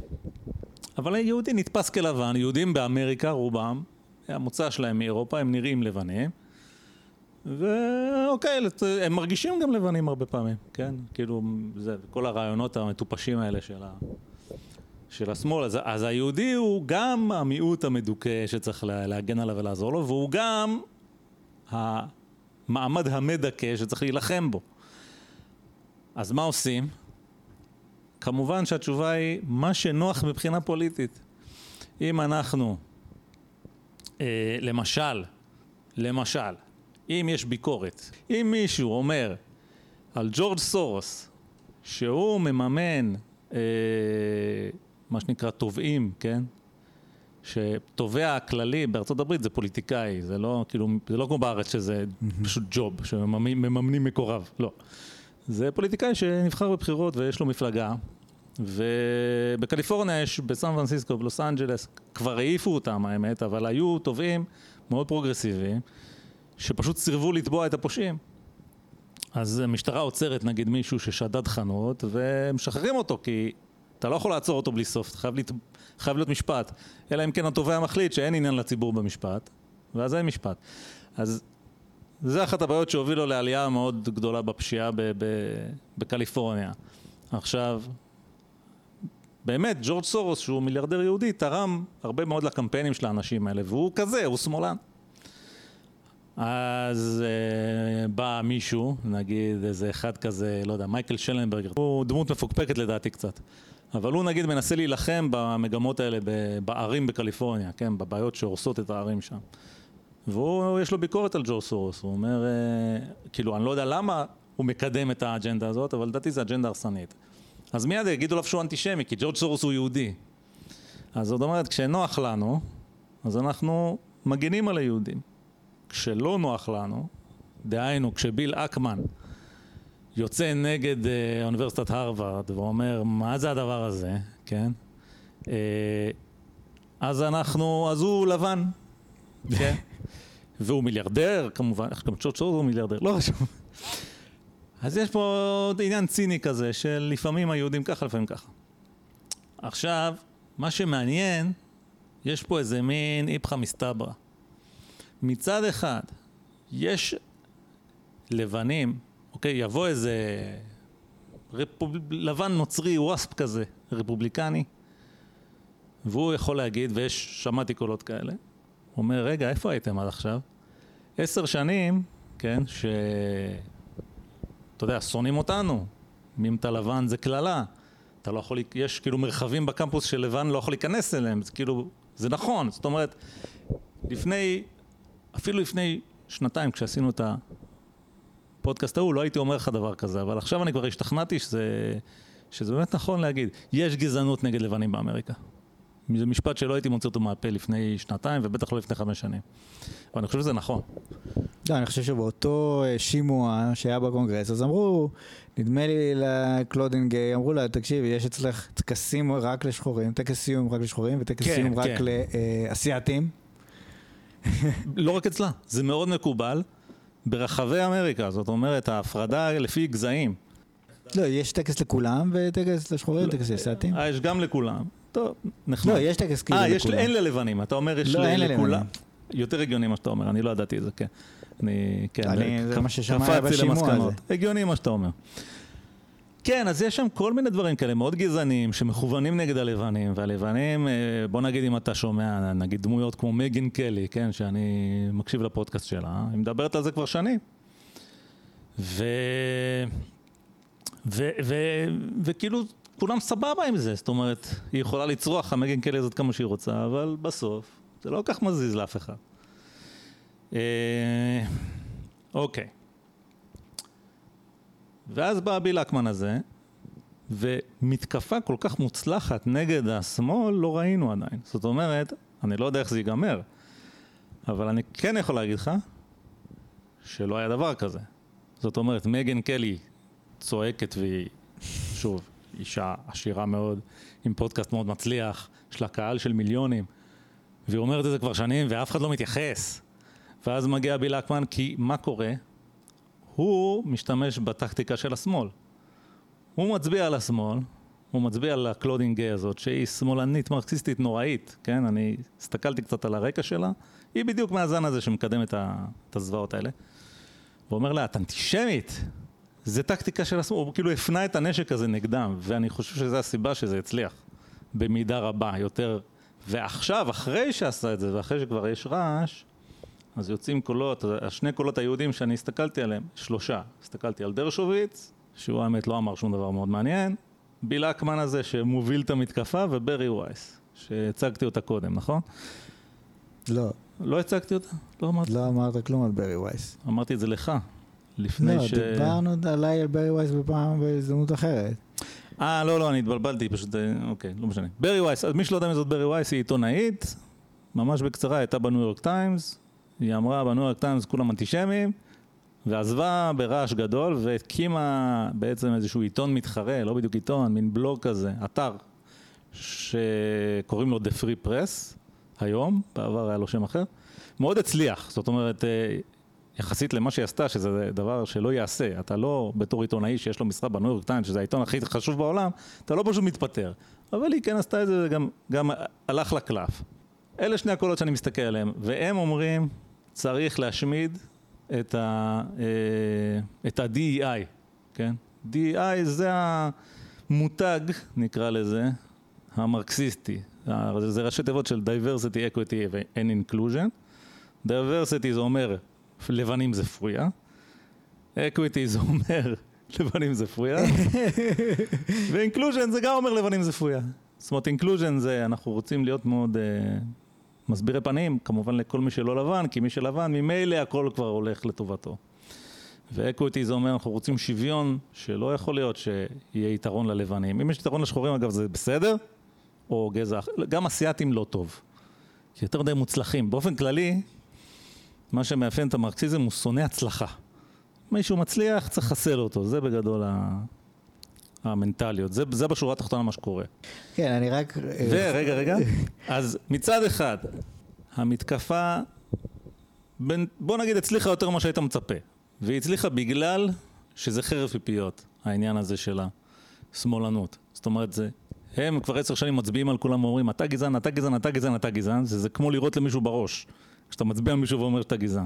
אבל היהודי נתפס כלבן, יהודים באמריקה, רובם, המוצא שלהם מאירופה, הם נראים לבנים. ואוקיי, הם מרגישים גם לבנים הרבה פעמים, כן? כאילו, זה, כל הרעיונות המטופשים האלה של, ה, של השמאל. אז, אז היהודי הוא גם המיעוט המדוכא שצריך להגן עליו ולעזור לו, והוא גם המעמד המדכא שצריך להילחם בו. אז מה עושים? כמובן שהתשובה היא מה שנוח מבחינה פוליטית. אם אנחנו, אה, למשל, למשל, אם יש ביקורת, אם מישהו אומר על ג'ורג' סורוס שהוא מממן אה, מה שנקרא תובעים, כן? שתובע הכללי בארצות הברית זה פוליטיקאי, זה לא כאילו, זה לא כמו בארץ שזה. פשוט ג'וב, שמממנים מקורב, לא. זה פוליטיקאי שנבחר בבחירות ויש לו מפלגה, ובקליפורניה יש, בסן פרנסיסקו, בלוס אנג'לס, כבר העיפו אותם האמת, אבל היו תובעים מאוד פרוגרסיביים, שפשוט סירבו לתבוע את הפושעים. אז המשטרה עוצרת נגיד מישהו ששדד חנות, ומשחררים אותו, כי אתה לא יכול לעצור אותו בלי סוף, חייב, להת... חייב להיות משפט. אלא אם כן התובע מחליט שאין עניין לציבור במשפט, ואז אין משפט. אז זה אחת הבעיות שהובילו לעלייה מאוד גדולה בפשיעה ב- ב- בקליפורניה. עכשיו, באמת, ג'ורג' סורוס, שהוא מיליארדר יהודי, תרם הרבה מאוד לקמפיינים של האנשים האלה, והוא כזה, הוא שמאלן. אז אה, בא מישהו, נגיד איזה אחד כזה, לא יודע, מייקל שלנברגר, הוא דמות מפוקפקת לדעתי קצת. אבל הוא נגיד מנסה להילחם במגמות האלה בערים בקליפורניה, כן, בבעיות שהורסות את הערים שם. והוא, יש לו ביקורת על ג'ו סורוס, הוא אומר, אה, כאילו, אני לא יודע למה הוא מקדם את האג'נדה הזאת, אבל לדעתי זו אג'נדה הרסנית. אז מיד יגידו לו שהוא אנטישמי, כי ג'ורג' סורוס הוא יהודי. אז זאת אומרת, כשנוח לנו, אז אנחנו מגינים על היהודים. כשלא נוח לנו, דהיינו, כשביל אקמן יוצא נגד אה, אוניברסיטת הרווארד ואומר, מה זה הדבר הזה, כן? אה, אז אנחנו, אז הוא לבן, כן? והוא מיליארדר, כמובן, איך גם צ'וט שור הוא מיליארדר, לא חשוב. אז יש פה עוד עניין ציני כזה, של לפעמים היהודים ככה, לפעמים ככה. עכשיו, מה שמעניין, יש פה איזה מין איפכא מסתברא. מצד אחד, יש לבנים, אוקיי, יבוא איזה רפוב... לבן נוצרי, ווספ כזה, רפובליקני, והוא יכול להגיד, ויש, שמעתי קולות כאלה, הוא אומר, רגע, איפה הייתם עד עכשיו? עשר שנים, כן, ש... אתה יודע, שונאים אותנו. אם אתה לבן זה קללה. אתה לא יכול, יש כאילו מרחבים בקמפוס שלבן לא יכול להיכנס אליהם, זה כאילו, זה נכון. זאת אומרת, לפני, אפילו לפני שנתיים כשעשינו את הפודקאסט ההוא, לא הייתי אומר לך דבר כזה, אבל עכשיו אני כבר השתכנעתי שזה, שזה באמת נכון להגיד. יש גזענות נגד לבנים באמריקה. זה משפט שלא הייתי מוצא אותו מהפה לפני שנתיים, ובטח לא לפני חמש שנים. אבל אני חושב שזה נכון. לא, אני חושב שבאותו אה, שימוע שהיה בקונגרס, אז אמרו, נדמה לי לקלודין גיי, אמרו לה, תקשיבי, יש אצלך טקסים רק לשחורים, טקס סיום רק לשחורים, וטקס כן, סיום רק כן. לאסייתים. לא רק אצלה, זה מאוד מקובל ברחבי אמריקה, זאת אומרת, ההפרדה לפי גזעים. לא, יש טקס לכולם, וטקס לשחורים, טקס לאסייתים. אה, יש גם לכולם. טוב, נחמד. לא, יש טקס כאילו אה, לכולם. אין ללבנים, אתה אומר יש לא, לכולם. יותר הגיוני מה שאתה אומר, אני לא ידעתי את זה, כן. אני, כן, אני- זה מה ששמע קפצתי בשימוע. הזה. הגיוני מה שאתה אומר. כן, אז יש שם כל מיני דברים כאלה מאוד גזעניים שמכוונים נגד הלבנים, והלבנים, אה, בוא נגיד אם אתה שומע, נגיד דמויות כמו מגן קלי, כן, שאני מקשיב לפודקאסט שלה, היא מדברת על זה כבר שנים. ו... ו... ו... וכאילו, כולם סבבה עם זה, זאת אומרת, היא יכולה לצרוח, המגן קלי הזאת כמה שהיא רוצה, אבל בסוף, זה לא כל כך מזיז לאף אחד. אה, אוקיי. ואז בא ביל אקמן הזה, ומתקפה כל כך מוצלחת נגד השמאל לא ראינו עדיין. זאת אומרת, אני לא יודע איך זה ייגמר, אבל אני כן יכול להגיד לך שלא היה דבר כזה. זאת אומרת, מגן קלי צועקת והיא, שוב, אישה עשירה מאוד, עם פודקאסט מאוד מצליח, יש לה קהל של מיליונים, והיא אומרת את זה כבר שנים ואף אחד לא מתייחס. ואז מגיע ביל אקמן, כי מה קורה? הוא משתמש בטקטיקה של השמאל. הוא מצביע על השמאל, הוא מצביע על הקלודין גיי הזאת, שהיא שמאלנית מרקסיסטית נוראית, כן? אני הסתכלתי קצת על הרקע שלה, היא בדיוק מהזן הזה שמקדם את הזוועות האלה. הוא אומר לה, את אנטישמית, זה טקטיקה של השמאל, הוא כאילו הפנה את הנשק הזה נגדם, ואני חושב שזו הסיבה שזה הצליח, במידה רבה, יותר. ועכשיו, אחרי שעשה את זה, ואחרי שכבר יש רעש, אז יוצאים קולות, השני קולות היהודים שאני הסתכלתי עליהם, שלושה. הסתכלתי על דרשוביץ, שהוא האמת לא אמר שום דבר מאוד מעניין, ביל אקמן הזה שמוביל את המתקפה, וברי וייס, שהצגתי אותה קודם, נכון? לא, לא הצגתי אותה? לא אמרתי? לא אמרת כלום על ברי וייס. אמרתי את זה לך, לפני לא, ש... דיברנו עליי על ברי וייס בפעם בהזדמנות אחרת. אה, לא, לא, אני התבלבלתי, פשוט, אה, אוקיי, לא משנה. ברי וייס, אז מי שלא יודע מי זאת ברי וייס, היא עיתונאית, ממש בקצרה, הייתה בניו יורק טיימס, היא אמרה בניו יורק טיימס כולם אנטישמים, ועזבה ברעש גדול והקימה בעצם איזשהו עיתון מתחרה, לא בדיוק עיתון, מין בלוג כזה, אתר, שקוראים לו The Free Press, היום, בעבר היה לו שם אחר, מאוד הצליח, זאת אומרת, אה, יחסית למה שהיא עשתה, שזה דבר שלא ייעשה, אתה לא בתור עיתונאי שיש לו משרה בניו יורק טיימס, שזה העיתון הכי חשוב בעולם, אתה לא פשוט מתפטר. אבל היא כן עשתה את זה וגם גם הלך לקלף. אלה שני הקולות שאני מסתכל עליהם, והם אומרים, צריך להשמיד את, ה, אה, את ה-DEI, כן? DEI זה המותג, נקרא לזה, המרקסיסטי. זה ראשי תיבות של diversity, equity and inclusion. diversity זה אומר לבנים זה פרויה, equity זה אומר לבנים זה פרויה, ו-inclusion זה גם אומר לבנים זה פרויה. זאת אומרת, inclusion זה, אנחנו רוצים להיות מאוד uh, מסבירי פנים, כמובן לכל מי שלא לבן, כי מי שלבן, ממילא הכל כבר הולך לטובתו. ואקוויטי זה אומר, אנחנו רוצים שוויון, שלא יכול להיות שיהיה יתרון ללבנים. אם יש יתרון לשחורים, אגב, זה בסדר, או גזע אחר, גם אסיאתים לא טוב. כי יותר די מוצלחים. באופן כללי, מה שמאפיין את המרקסיזם הוא שונא הצלחה. מישהו מצליח, צריך לחסל אותו, זה בגדול ה... המנטליות, זה, זה בשורה התחתונה מה שקורה. כן, אני רק... ורגע, רגע, אז מצד אחד, המתקפה, בין, בוא נגיד הצליחה יותר ממה שהיית מצפה, והיא הצליחה בגלל שזה חרב פיפיות, העניין הזה של השמאלנות. זאת אומרת, זה, הם כבר עשר שנים מצביעים על כולם ואומרים, אתה גזען, אתה גזען, אתה גזען, אתה גזען, זה, זה כמו לירות למישהו בראש. כשאתה מצביע על מישהו ואומר שאתה גזען.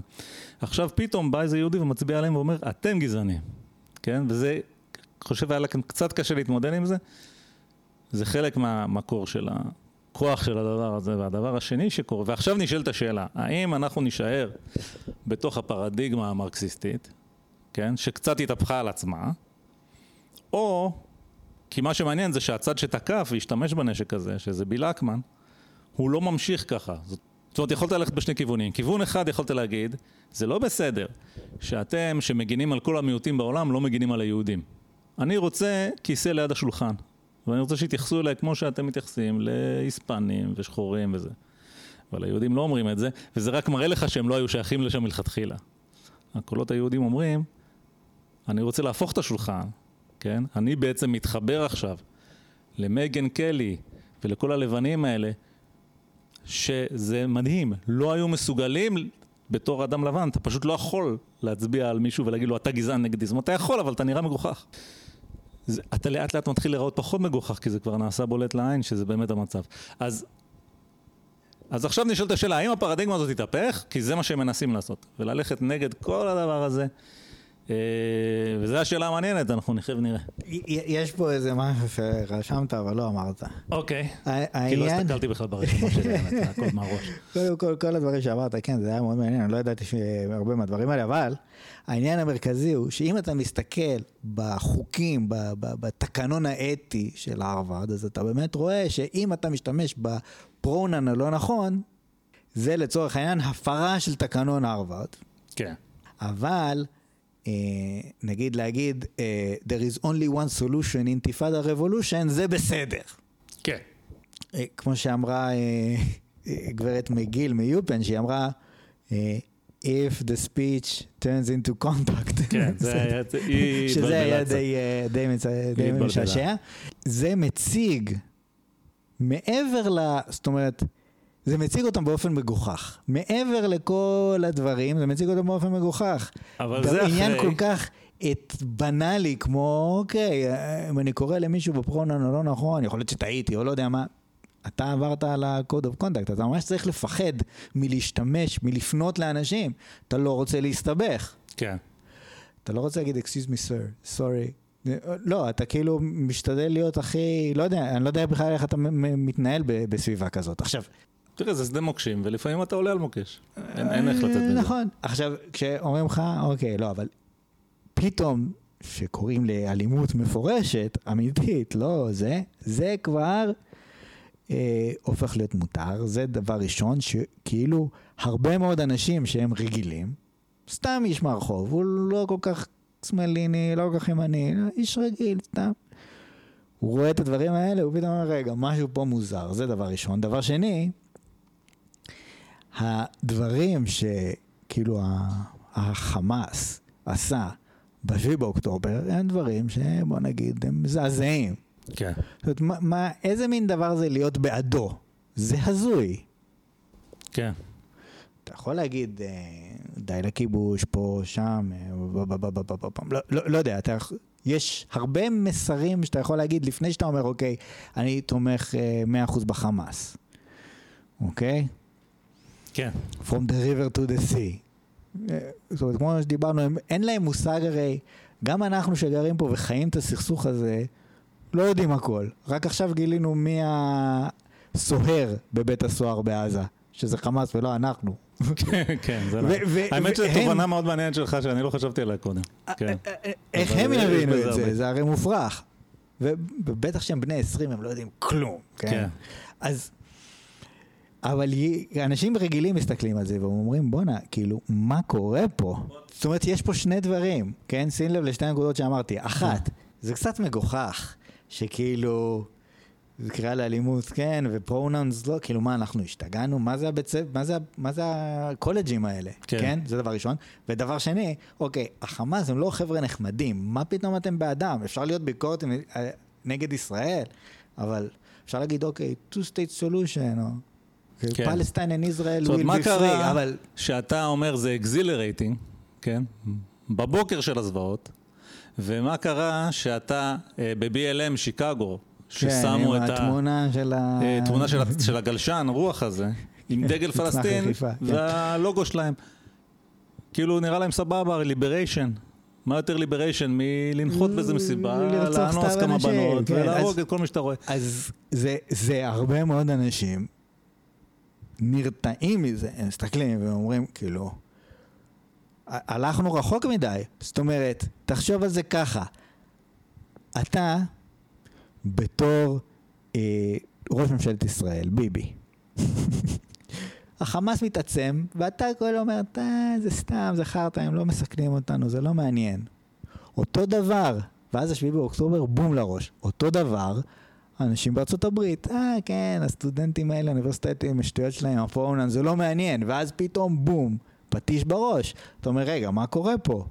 עכשיו פתאום בא איזה יהודי ומצביע עליהם ואומר, אתם גזענים, כן? וזה, חושב היה לכם קצת קשה להתמודד עם זה. זה חלק מהמקור של הכוח של הדבר הזה. והדבר השני שקורה, ועכשיו נשאלת השאלה, האם אנחנו נישאר בתוך הפרדיגמה המרקסיסטית, כן? שקצת התהפכה על עצמה, או, כי מה שמעניין זה שהצד שתקף והשתמש בנשק הזה, שזה ביל אקמן, הוא לא ממשיך ככה. זאת זאת אומרת, יכולת ללכת בשני כיוונים. כיוון אחד יכולת להגיד, זה לא בסדר שאתם, שמגינים על כל המיעוטים בעולם, לא מגינים על היהודים. אני רוצה כיסא ליד השולחן, ואני רוצה שיתייחסו אליי כמו שאתם מתייחסים להיספנים ושחורים וזה. אבל היהודים לא אומרים את זה, וזה רק מראה לך שהם לא היו שייכים לשם מלכתחילה. הקולות היהודים אומרים, אני רוצה להפוך את השולחן, כן? אני בעצם מתחבר עכשיו למגן קלי ולכל הלבנים האלה, שזה מדהים, לא היו מסוגלים בתור אדם לבן, אתה פשוט לא יכול להצביע על מישהו ולהגיד לו אתה גזען נגדי, זאת אומרת אתה יכול אבל אתה נראה מגוחך. זה, אתה לאט לאט מתחיל להיראות פחות מגוחך כי זה כבר נעשה בולט לעין שזה באמת המצב. אז, אז עכשיו נשאלת השאלה, האם הפרדיגמה הזאת תתהפך? כי זה מה שהם מנסים לעשות, וללכת נגד כל הדבר הזה. אה, וזו השאלה המעניינת, אנחנו נחיה ונראה. יש פה איזה משהו שרשמת אבל לא אמרת. אוקיי, כי לא הסתכלתי בכלל ברשימה שלי, הכל מהראש. קודם כל, כל הדברים שאמרת, כן, זה היה מאוד מעניין, אני לא ידעתי הרבה מהדברים האלה, אבל העניין המרכזי הוא שאם אתה מסתכל בחוקים, בתקנון האתי של הרווארד, אז אתה באמת רואה שאם אתה משתמש בפרונן הלא נכון, זה לצורך העניין הפרה של תקנון הרווארד. כן. אבל... אה, נגיד להגיד, אה, there is only one solution, אינתיפאדה revolution, זה בסדר. כן. אה, כמו שאמרה גברת מגיל מיופן, שהיא אמרה, if the speech turns into contact. כן, זה היה, היא שזה היה די, די, די משעשע. זה מציג מעבר ל... זאת אומרת, זה מציג אותם באופן מגוחך. מעבר לכל הדברים, זה מציג אותם באופן מגוחך. אבל זה אחרי... עניין כל כך את בנאלי, כמו, אוקיי, אם אני קורא למישהו בפרונן או לא נכון, יכול להיות שטעיתי או לא יודע מה. אתה עברת על ה-code of contact, אתה ממש צריך לפחד מלהשתמש, מלפנות לאנשים. אתה לא רוצה להסתבך. כן. אתה לא רוצה להגיד, excuse me sir, sorry. לא, אתה כאילו משתדל להיות הכי, לא יודע, אני לא יודע בכלל איך אתה מתנהל בסביבה כזאת. עכשיו, תראה, זה שדה מוקשים, ולפעמים אתה עולה על מוקש. אין איך לתת בזה. נכון. עכשיו, כשאומרים לך, אוקיי, לא, אבל פתאום, שקוראים לאלימות מפורשת, אמיתית, לא זה, זה כבר אה, הופך להיות מותר. זה דבר ראשון, שכאילו הרבה מאוד אנשים שהם רגילים, סתם איש מהרחוב, הוא לא כל כך שמאליני, לא כל כך ימני, איש רגיל, סתם. הוא רואה את הדברים האלה, הוא פתאום אומר, רגע, משהו פה מוזר, זה דבר ראשון. דבר שני, הדברים שכאילו החמאס עשה ב-7 באוקטובר, הם דברים שבוא נגיד, הם מזעזעים. כן. זאת אומרת, מה, מה, איזה מין דבר זה להיות בעדו? זה הזוי. כן. אתה יכול להגיד, אה, די לכיבוש, פה, שם, אה, לא, לא, לא יודע, אתה, יש הרבה מסרים שאתה יכול להגיד לפני שאתה אומר, אוקיי, אני תומך אה, 100% בחמאס, אוקיי? כן. From the river to the sea. אה, זאת אומרת, כמו שדיברנו, הם, אין להם מושג הרי, גם אנחנו שגרים פה וחיים את הסכסוך הזה, לא יודעים הכל. רק עכשיו גילינו מי הסוהר בבית הסוהר בעזה, שזה חמאס ולא אנחנו. כן, כן, זה נכון. ו- האמת שזו תובנה מאוד מעניינת שלך, שאני לא חשבתי עליה קודם. כן. איך אבל הם יש יבינו את זה? זה הרי מופרך. ובטח שהם בני 20, הם לא יודעים כלום. כן. כן. אז... אבל אנשים רגילים מסתכלים על זה ואומרים, בואנה, כאילו, מה קורה פה? זאת אומרת, יש פה שני דברים, כן? שים לב לשתי הנקודות שאמרתי. אחת, זה קצת מגוחך, שכאילו... זה קריאה לאלימות, כן, ופרונאונס לא, כאילו מה, אנחנו השתגענו? מה זה הבית ספר, מה זה, מה זה הקולג'ים האלה? כן. כן. זה דבר ראשון. ודבר שני, אוקיי, החמאס הם לא חבר'ה נחמדים, מה פתאום אתם בעדם? אפשר להיות ביקורת אה, נגד ישראל, אבל אפשר להגיד, אוקיי, two state solution, או כן. Palestine and Israel זאת אומרת, will מה be free, קרה אבל שאתה אומר זה exhilarating, כן? בבוקר של הזוועות, ומה קרה שאתה אה, ב-BLM שיקגו, ששמו כן, את ה... התמונה של ה... אה, תמונה של, ה- של הגלשן, רוח הזה, עם דגל מצנח פלסטין, כן. והלוגו שלהם. כאילו נראה להם סבבה, ליבריישן. מה יותר ליבריישן מלנחות באיזה מסיבה, לאנוס כמה בנות, כן, ולהרוג את כל מי שאתה רואה. אז זה הרבה מאוד אנשים נרתעים מזה, הם מסתכלים ואומרים, כאילו, הלכנו רחוק מדי. זאת אומרת, תחשוב על זה ככה, אתה בתור אה, ראש ממשלת ישראל, ביבי, החמאס מתעצם, ואתה כל אומר, "אה, זה סתם, זה חרטא, הם לא מסכנים אותנו, זה לא מעניין. אותו דבר, ואז השביעי באוקטובר, בום לראש. אותו דבר, אנשים בארצות הברית, אה, כן, הסטודנטים האלה, האוניברסיטאות עם השטויות שלהם, הפורנן, זה לא מעניין, ואז פתאום בום, פטיש בראש. אתה אומר, רגע, מה קורה פה?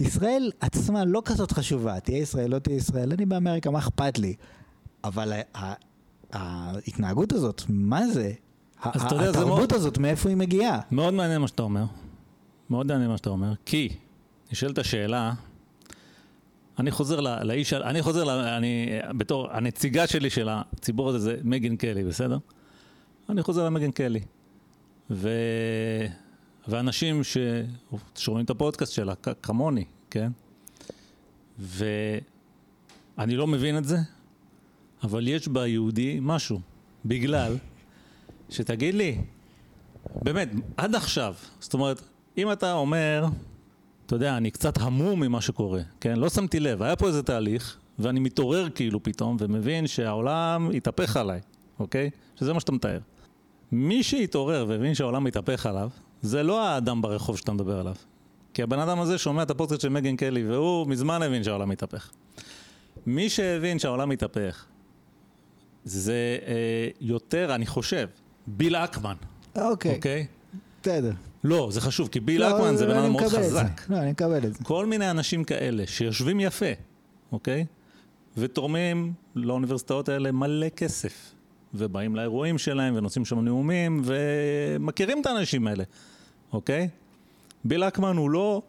ישראל עצמה לא כזאת חשובה, תהיה ישראל, לא תהיה ישראל, אני באמריקה, מה אכפת לי? אבל ההתנהגות הזאת, מה זה? התרבות הזאת, מאיפה היא מגיעה? מאוד מעניין מה שאתה אומר. מאוד מעניין מה שאתה אומר. כי, נשאלת השאלה, אני חוזר לאיש, אני חוזר, ל- אני, בתור הנציגה שלי של הציבור הזה זה מגן קלי, בסדר? אני חוזר למגן קלי. ו... ואנשים ששומעים את הפודקאסט שלה, כ- כמוני, כן? ואני לא מבין את זה, אבל יש ביהודי משהו. בגלל שתגיד לי, באמת, עד עכשיו, זאת אומרת, אם אתה אומר, אתה יודע, אני קצת המום ממה שקורה, כן? לא שמתי לב, היה פה איזה תהליך, ואני מתעורר כאילו פתאום, ומבין שהעולם התהפך עליי, אוקיי? שזה מה שאתה מתאר. מי שהתעורר והבין שהעולם מתהפך עליו, זה לא האדם ברחוב שאתה מדבר עליו. כי הבן אדם הזה שומע את הפודקאסט של מגן קלי, והוא מזמן הבין שהעולם מתהפך. מי שהבין שהעולם מתהפך, זה אה, יותר, אני חושב, ביל אקמן, אוקיי, אוקיי? בסדר. לא, זה חשוב, כי ביל לא, אקמן זה בן אני אדם מאוד. חזק. לא, אני מקבל את זה. כל מיני אנשים כאלה שיושבים יפה, אוקיי? ותורמים לאוניברסיטאות האלה מלא כסף. ובאים לאירועים שלהם ונושאים שם נאומים ומכירים את האנשים האלה, אוקיי? ביל אקמן הוא לא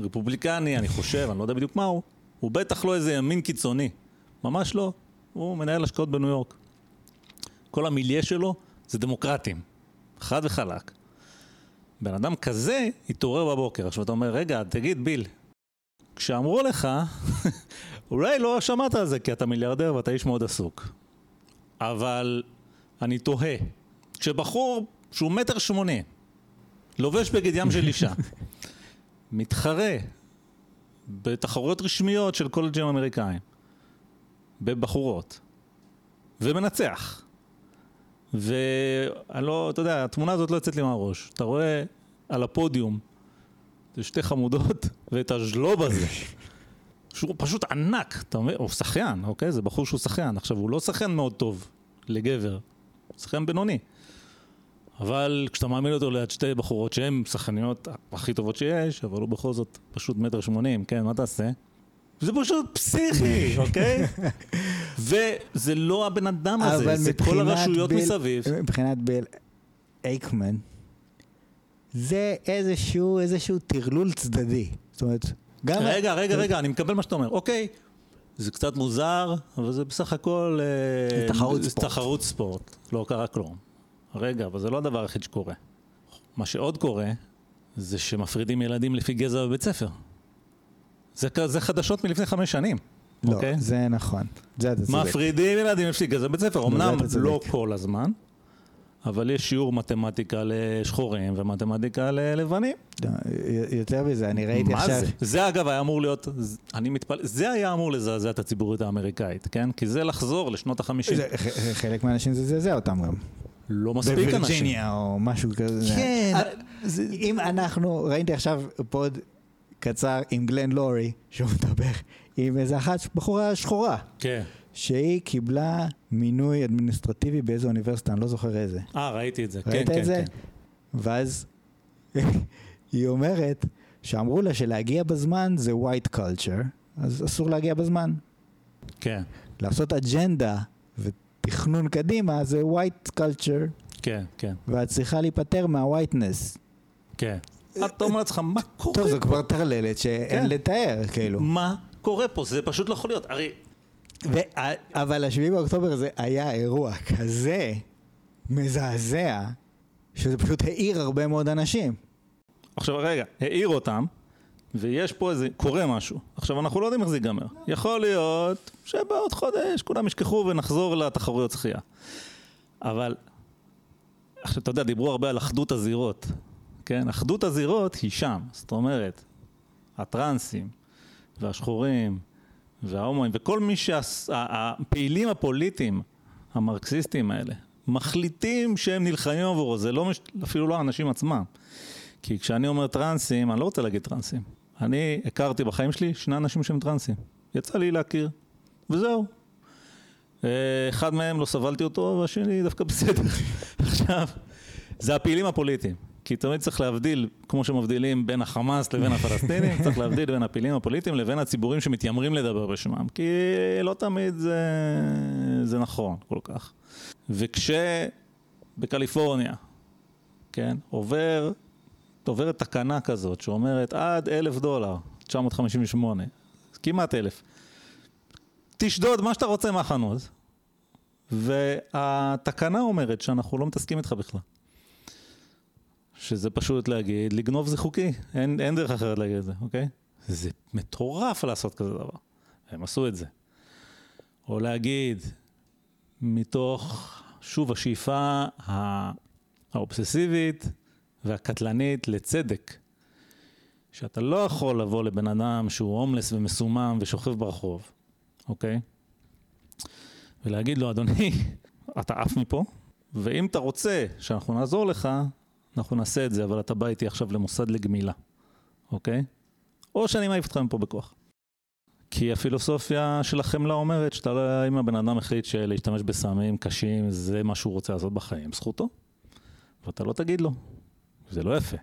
רפובליקני, אני חושב, אני לא יודע בדיוק מה הוא. הוא בטח לא איזה ימין קיצוני. ממש לא. הוא מנהל השקעות בניו יורק. כל המיליה שלו זה דמוקרטים. חד וחלק. בן אדם כזה התעורר בבוקר. עכשיו אתה אומר, רגע, תגיד, ביל, כשאמרו לך, אולי לא שמעת על זה כי אתה מיליארדר ואתה איש מאוד עסוק. אבל אני תוהה, כשבחור שהוא מטר שמונים, לובש בגד ים של אישה, מתחרה בתחרויות רשמיות של קולג'ים אמריקאים, בבחורות, ומנצח. ואני לא, אתה יודע, התמונה הזאת לא יוצאת לי מהראש. אתה רואה על הפודיום זה שתי חמודות ואת הז'לוב הזה, שהוא פשוט ענק, אתה אומר, הוא שחיין, אוקיי? זה בחור שהוא שחיין. עכשיו, הוא לא שחיין מאוד טוב לגבר, הוא שחיין בינוני. אבל כשאתה מעמיד אותו ליד שתי בחורות שהן שחקניות הכי טובות שיש, אבל הוא בכל זאת פשוט מטר שמונים, כן, מה תעשה? זה פשוט פסיכי, אוקיי? וזה לא הבן אדם הזה, זה כל הרשויות ביל- מסביב. מבחינת ביל אייקמן, זה איזשהו, איזשהו טרלול צדדי. זאת אומרת, גם... רגע, רגע, רגע, אני מקבל מה שאתה אומר. אוקיי, זה קצת מוזר, אבל זה בסך הכל... אה, תחרות ספורט. תחרות ספורט, לא קרה כלום. רגע, אבל זה לא הדבר היחיד שקורה. מה שעוד קורה, זה שמפרידים ילדים לפי גזע בבית ספר. זה, זה חדשות מלפני חמש שנים, לא, אוקיי? זה נכון. זה אתה צודק. מפרידים ילדים לפי גזע בבית ספר. אמנם. לא כל הזמן, אבל יש שיעור מתמטיקה לשחורים ומתמטיקה ללבנים. יותר מזה, אני ראיתי מה עכשיו... זה? זה אגב היה אמור להיות, אני מתפלא, זה היה אמור לזעזע את הציבוריות האמריקאית, כן? כי זה לחזור לשנות החמישים. זה- חלק מהאנשים זה זעזע אותם גם. לא מספיק אנשים. בווירג'יניה או משהו כזה. כן, אם אנחנו, ראיתי עכשיו פוד קצר עם גלן לורי, שהוא מדבר עם איזה אחת בחורה שחורה, כן. שהיא קיבלה מינוי אדמיניסטרטיבי באיזו אוניברסיטה, אני לא זוכר איזה. אה, ראיתי את זה. כן, ראית כן, את זה? כן. ואז היא אומרת שאמרו לה שלהגיע בזמן זה white culture, אז אסור להגיע בזמן. כן, לעשות אג'נדה ותכנון קדימה זה white culture, כן, כן, ואת צריכה להיפטר מה-whiteness. כן. אתה אומר לעצמך, מה קורה טוב, זו פה? כבר טרללת שאין כן. לתאר, כאילו. מה קורה פה? זה פשוט לא יכול להיות. הרי... אבל השביעי באוקטובר זה היה אירוע כזה מזעזע, שזה פשוט העיר הרבה מאוד אנשים. עכשיו רגע, העיר אותם, ויש פה איזה, קורה משהו. עכשיו אנחנו לא יודעים איך זה ייגמר. יכול להיות שבעוד חודש כולם ישכחו ונחזור לתחרויות שחייה. אבל, עכשיו אתה יודע, דיברו הרבה על אחדות הזירות. כן, אחדות הזירות היא שם. זאת אומרת, הטרנסים, והשחורים, וההומואים, וכל מי שהפעילים הפוליטיים, המרקסיסטים האלה, מחליטים שהם נלחמים עבורו, זה לא מש... אפילו לא האנשים עצמם. כי כשאני אומר טרנסים, אני לא רוצה להגיד טרנסים. אני הכרתי בחיים שלי שני אנשים שהם טרנסים. יצא לי להכיר, וזהו. אה, אחד מהם לא סבלתי אותו, והשני דווקא בסדר. עכשיו, זה הפעילים הפוליטיים. כי תמיד צריך להבדיל, כמו שמבדילים בין החמאס לבין הפלסטינים, צריך להבדיל בין הפעילים הפוליטיים לבין הציבורים שמתיימרים לדבר בשמם. כי לא תמיד זה, זה נכון כל כך. וכשבקליפורניה, כן, עובר, עוברת תקנה כזאת שאומרת עד אלף דולר, 958, כמעט אלף. תשדוד מה שאתה רוצה מהחנות. והתקנה אומרת שאנחנו לא מתעסקים איתך בכלל. שזה פשוט להגיד, לגנוב זה חוקי, אין, אין דרך אחרת להגיד את זה, אוקיי? זה מטורף לעשות כזה דבר. הם עשו את זה. או להגיד, מתוך, שוב, השאיפה הא- האובססיבית והקטלנית לצדק, שאתה לא יכול לבוא לבן אדם שהוא הומלס ומסומם ושוכב ברחוב, אוקיי? ולהגיד לו, אדוני, אתה עף מפה, ואם אתה רוצה שאנחנו נעזור לך, אנחנו נעשה את זה, אבל אתה בא איתי עכשיו למוסד לגמילה, אוקיי? או שאני מעיף אותך מפה בכוח. כי הפילוסופיה של החמלה אומרת שאתה לא, אם הבן אדם החליט שלהשתמש בסמים קשים זה מה שהוא רוצה לעשות בחיים, זכותו. ואתה לא תגיד לו. זה לא יפה.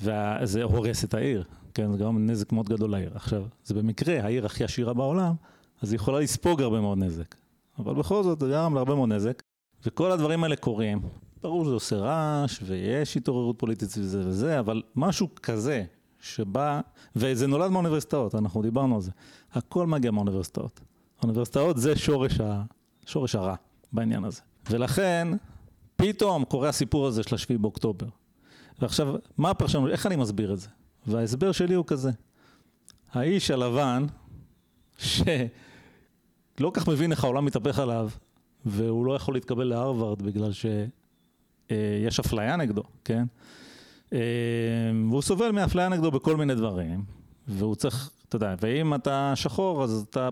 וזה הורס את העיר, כן? זה גם נזק מאוד גדול לעיר. עכשיו, זה במקרה העיר הכי עשירה בעולם, אז היא יכולה לספוג הרבה מאוד נזק. אבל בכל זאת, זה גרם להרבה מאוד נזק. וכל הדברים האלה קורים. ברור שזה עושה רעש, ויש התעוררות פוליטית וזה וזה, אבל משהו כזה, שבא, וזה נולד מהאוניברסיטאות, אנחנו דיברנו על זה. הכל מגיע מהאוניברסיטאות. האוניברסיטאות זה שורש, ה, שורש הרע בעניין הזה. ולכן, פתאום קורה הסיפור הזה של השביעי באוקטובר. ועכשיו, מה הפרשנות, איך אני מסביר את זה? וההסבר שלי הוא כזה. האיש הלבן, שלא כך מבין איך העולם מתהפך עליו, והוא לא יכול להתקבל להרווארד בגלל שיש אפליה נגדו, כן? אה, והוא סובל מאפליה נגדו בכל מיני דברים, והוא צריך, אתה יודע, ואם אתה שחור, אז אתה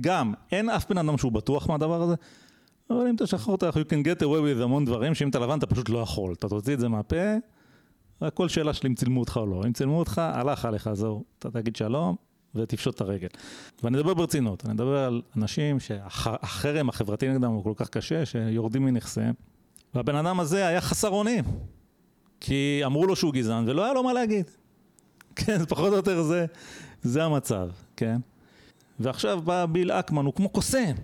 גם, אין אף בן אדם שהוא בטוח מהדבר הזה, אבל אם אתה שחור, אתה you can get away with המון דברים, שאם אתה לבן אתה פשוט לא יכול, אתה תוציא את זה מהפה, הכל שאלה של אם צילמו אותך או לא. אם צילמו אותך, הלך עליך, זהו, אתה תגיד שלום ותפשוט את הרגל. ואני אדבר ברצינות, אני אדבר על אנשים שהחרם החברתי נגדם הוא כל כך קשה, שיורדים מנכסיהם. והבן אדם הזה היה חסר אונים, כי אמרו לו שהוא גזען ולא היה לו מה להגיד. כן, פחות או יותר זה, זה המצב, כן? ועכשיו בא ביל אקמן, הוא כמו קוסם.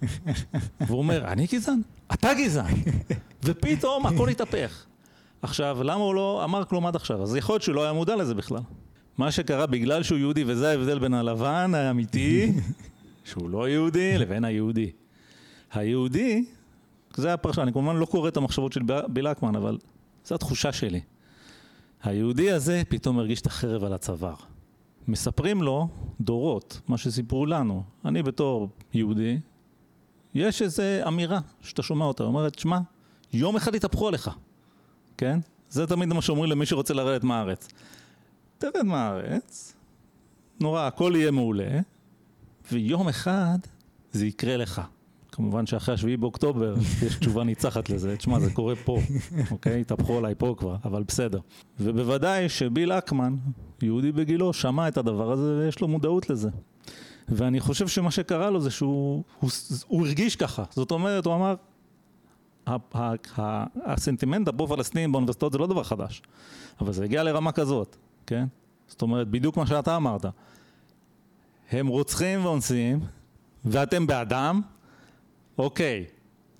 והוא אומר, אני גזען? אתה גזען. ופתאום הכל התהפך. עכשיו, למה הוא לא אמר כלום עד עכשיו? אז יכול להיות שהוא לא היה מודע לזה בכלל. מה שקרה בגלל שהוא יהודי, וזה ההבדל בין הלבן האמיתי, שהוא לא יהודי, לבין היהודי. היהודי, זה הפרשה, אני כמובן לא קורא את המחשבות של ביל אקמן, אבל זו התחושה שלי. היהודי הזה פתאום הרגיש את החרב על הצוואר. מספרים לו דורות, מה שסיפרו לנו. אני בתור יהודי, יש איזו אמירה שאתה שומע אותה, אומרת, שמע, יום אחד יתהפכו עליך, כן? זה תמיד מה שאומרים למי שרוצה לרדת מהארץ. תרד מהארץ, נורא, הכל יהיה מעולה, ויום אחד זה יקרה לך. כמובן שאחרי השביעי באוקטובר יש תשובה ניצחת לזה, תשמע זה קורה פה, אוקיי? התהפכו עליי פה כבר, אבל בסדר. ובוודאי שביל אקמן, יהודי בגילו, שמע את הדבר הזה ויש לו מודעות לזה. ואני חושב שמה שקרה לו זה שהוא הוא, הוא הרגיש ככה, זאת אומרת, הוא אמר, הסנטימנט הפרו-פלסטינים באוניברסיטאות זה לא דבר חדש, אבל זה הגיע לרמה כזאת, כן? זאת אומרת, בדיוק מה שאתה אמרת. הם רוצחים ואונסים, ואתם בעדם, אוקיי,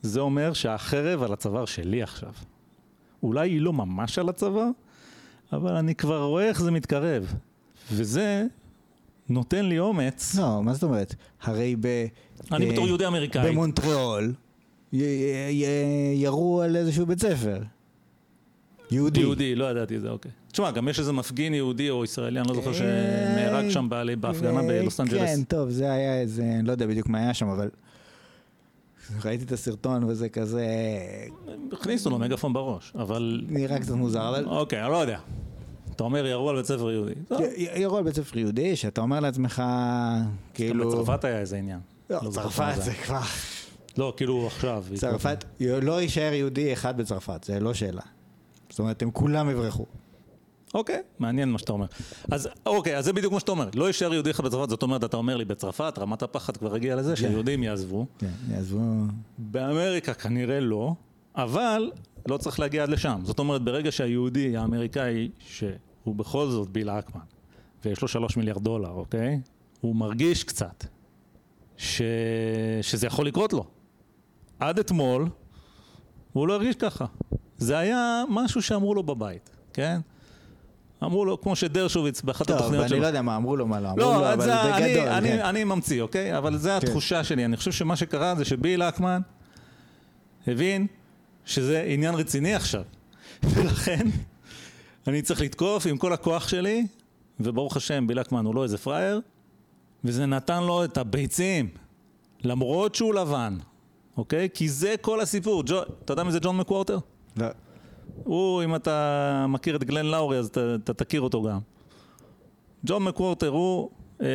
זה אומר שהחרב על הצוואר שלי עכשיו. אולי היא לא ממש על הצוואר, אבל אני כבר רואה איך זה מתקרב. וזה נותן לי אומץ. לא, מה זאת אומרת? הרי ב... אני בתור יהודי אמריקאי. במונטריאול ירו על איזשהו בית ספר. יהודי. יהודי, לא ידעתי את זה, אוקיי. תשמע, גם יש איזה מפגין יהודי או ישראלי, אני לא זוכר שנהרג שם בהפגנה בלוס אנג'לס. כן, טוב, זה היה איזה, לא יודע בדיוק מה היה שם, אבל... ראיתי את הסרטון וזה כזה... הכניסו לו מגפון בראש, אבל... נראה קצת מוזר, אבל... אוקיי, אני לא יודע. אתה אומר ירו על בית ספר יהודי. ירו על בית ספר יהודי, שאתה אומר לעצמך, כאילו... בצרפת היה איזה עניין. לא, לא צרפת זה כבר... לא, כאילו עכשיו. צרפת, לא יישאר יהודי אחד בצרפת, זה לא שאלה. זאת אומרת, הם כולם יברחו. אוקיי, מעניין מה שאתה אומר. אז אוקיי, אז זה בדיוק מה שאתה אומר. לא יישאר יהודי אחד בצרפת, זאת אומרת, אתה אומר לי בצרפת, רמת הפחד כבר הגיעה לזה, כן. שיהודים יעזבו. כן, יעזבו. באמריקה כנראה לא, אבל לא צריך להגיע עד לשם. זאת אומרת, ברגע שהיהודי האמריקאי, שהוא בכל זאת ביל אקמן, ויש לו שלוש מיליארד דולר, אוקיי? הוא מרגיש קצת ש... שזה יכול לקרות לו. עד אתמול, הוא לא הרגיש ככה. זה היה משהו שאמרו לו בבית, כן? אמרו לו, כמו שדרשוביץ באחת התוכניות שלו. טוב, אני לא יודע מה אמרו לו, מה לא אמרו לא, לו, אבל זה בגדול. אני, כן. אני ממציא, אוקיי? אבל זו כן. התחושה שלי. אני חושב שמה שקרה זה שביל אקמן הבין שזה עניין רציני עכשיו. ולכן אני צריך לתקוף עם כל הכוח שלי, וברוך השם, ביל אקמן הוא לא איזה פראייר, וזה נתן לו את הביצים, למרות שהוא לבן, אוקיי? כי זה כל הסיפור. ג'ו, אתה יודע מי זה ג'ון מקוורטר? לא. הוא, אם אתה מכיר את גלן לאורי, אז אתה, תכיר אותו גם. ג'ון מקוורטר הוא אה,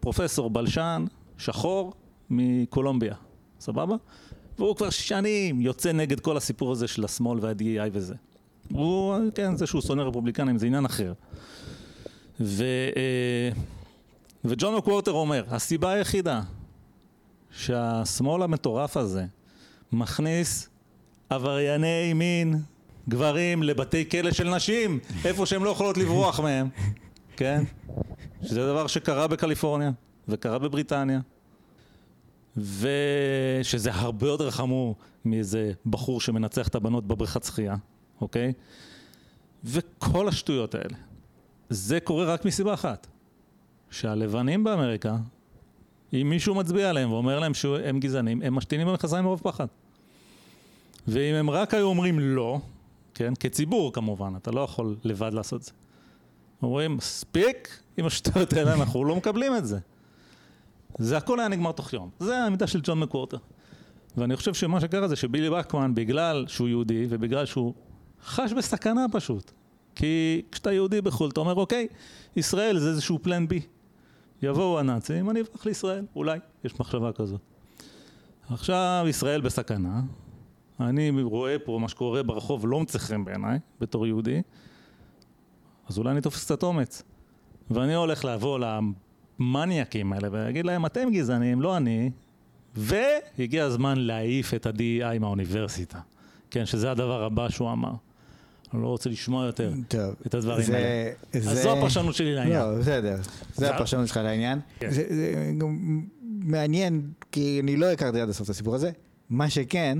פרופסור בלשן, שחור, מקולומביה, סבבה? והוא כבר שנים יוצא נגד כל הסיפור הזה של השמאל וה-DEI וזה. הוא, כן, זה שהוא שונא רפובליקנים זה עניין אחר. ו, אה, וג'ון מקוורטר אומר, הסיבה היחידה שהשמאל המטורף הזה מכניס עברייני מין גברים לבתי כלא של נשים, איפה שהן לא יכולות לברוח מהם, כן? שזה דבר שקרה בקליפורניה, וקרה בבריטניה, ושזה הרבה יותר חמור מאיזה בחור שמנצח את הבנות בבריכת שחייה, אוקיי? וכל השטויות האלה. זה קורה רק מסיבה אחת, שהלבנים באמריקה, אם מישהו מצביע עליהם ואומר להם שהם גזענים, הם משתינים במכנסיים מרוב פחד. ואם הם רק היו אומרים לא, כן? כציבור כמובן, אתה לא יכול לבד לעשות את זה. אומרים, מספיק עם השטויות האלה, אנחנו לא מקבלים את זה. זה הכל היה נגמר תוך יום. זה העמידה של ג'ון מקוורטר. ואני חושב שמה שקרה זה שבילי בקמן, בגלל שהוא יהודי ובגלל שהוא חש בסכנה פשוט. כי כשאתה יהודי בחו"ל, אתה אומר, אוקיי, ישראל זה איזשהו פלן בי. יבואו הנאצים, אני אברח לישראל, אולי, יש מחשבה כזאת. עכשיו ישראל בסכנה, אני רואה פה מה שקורה ברחוב לא מצא חן בעיניי, בתור יהודי, אז אולי אני תופס קצת אומץ. ואני הולך לבוא למניאקים האלה ולהגיד להם, אתם גזענים, לא אני, והגיע הזמן להעיף את ה-DEI מהאוניברסיטה. כן, שזה הדבר הבא שהוא אמר. אני לא רוצה לשמוע יותר טוב. את הדברים זה- האלה. אז זה- זו הפרשנות שלי לעניין. לא, בסדר. זה- הפרשנות שלך לעניין. כן. זה זה גם מעניין, כי אני לא הכרתי עד הסוף את הסיפור הזה. מה שכן,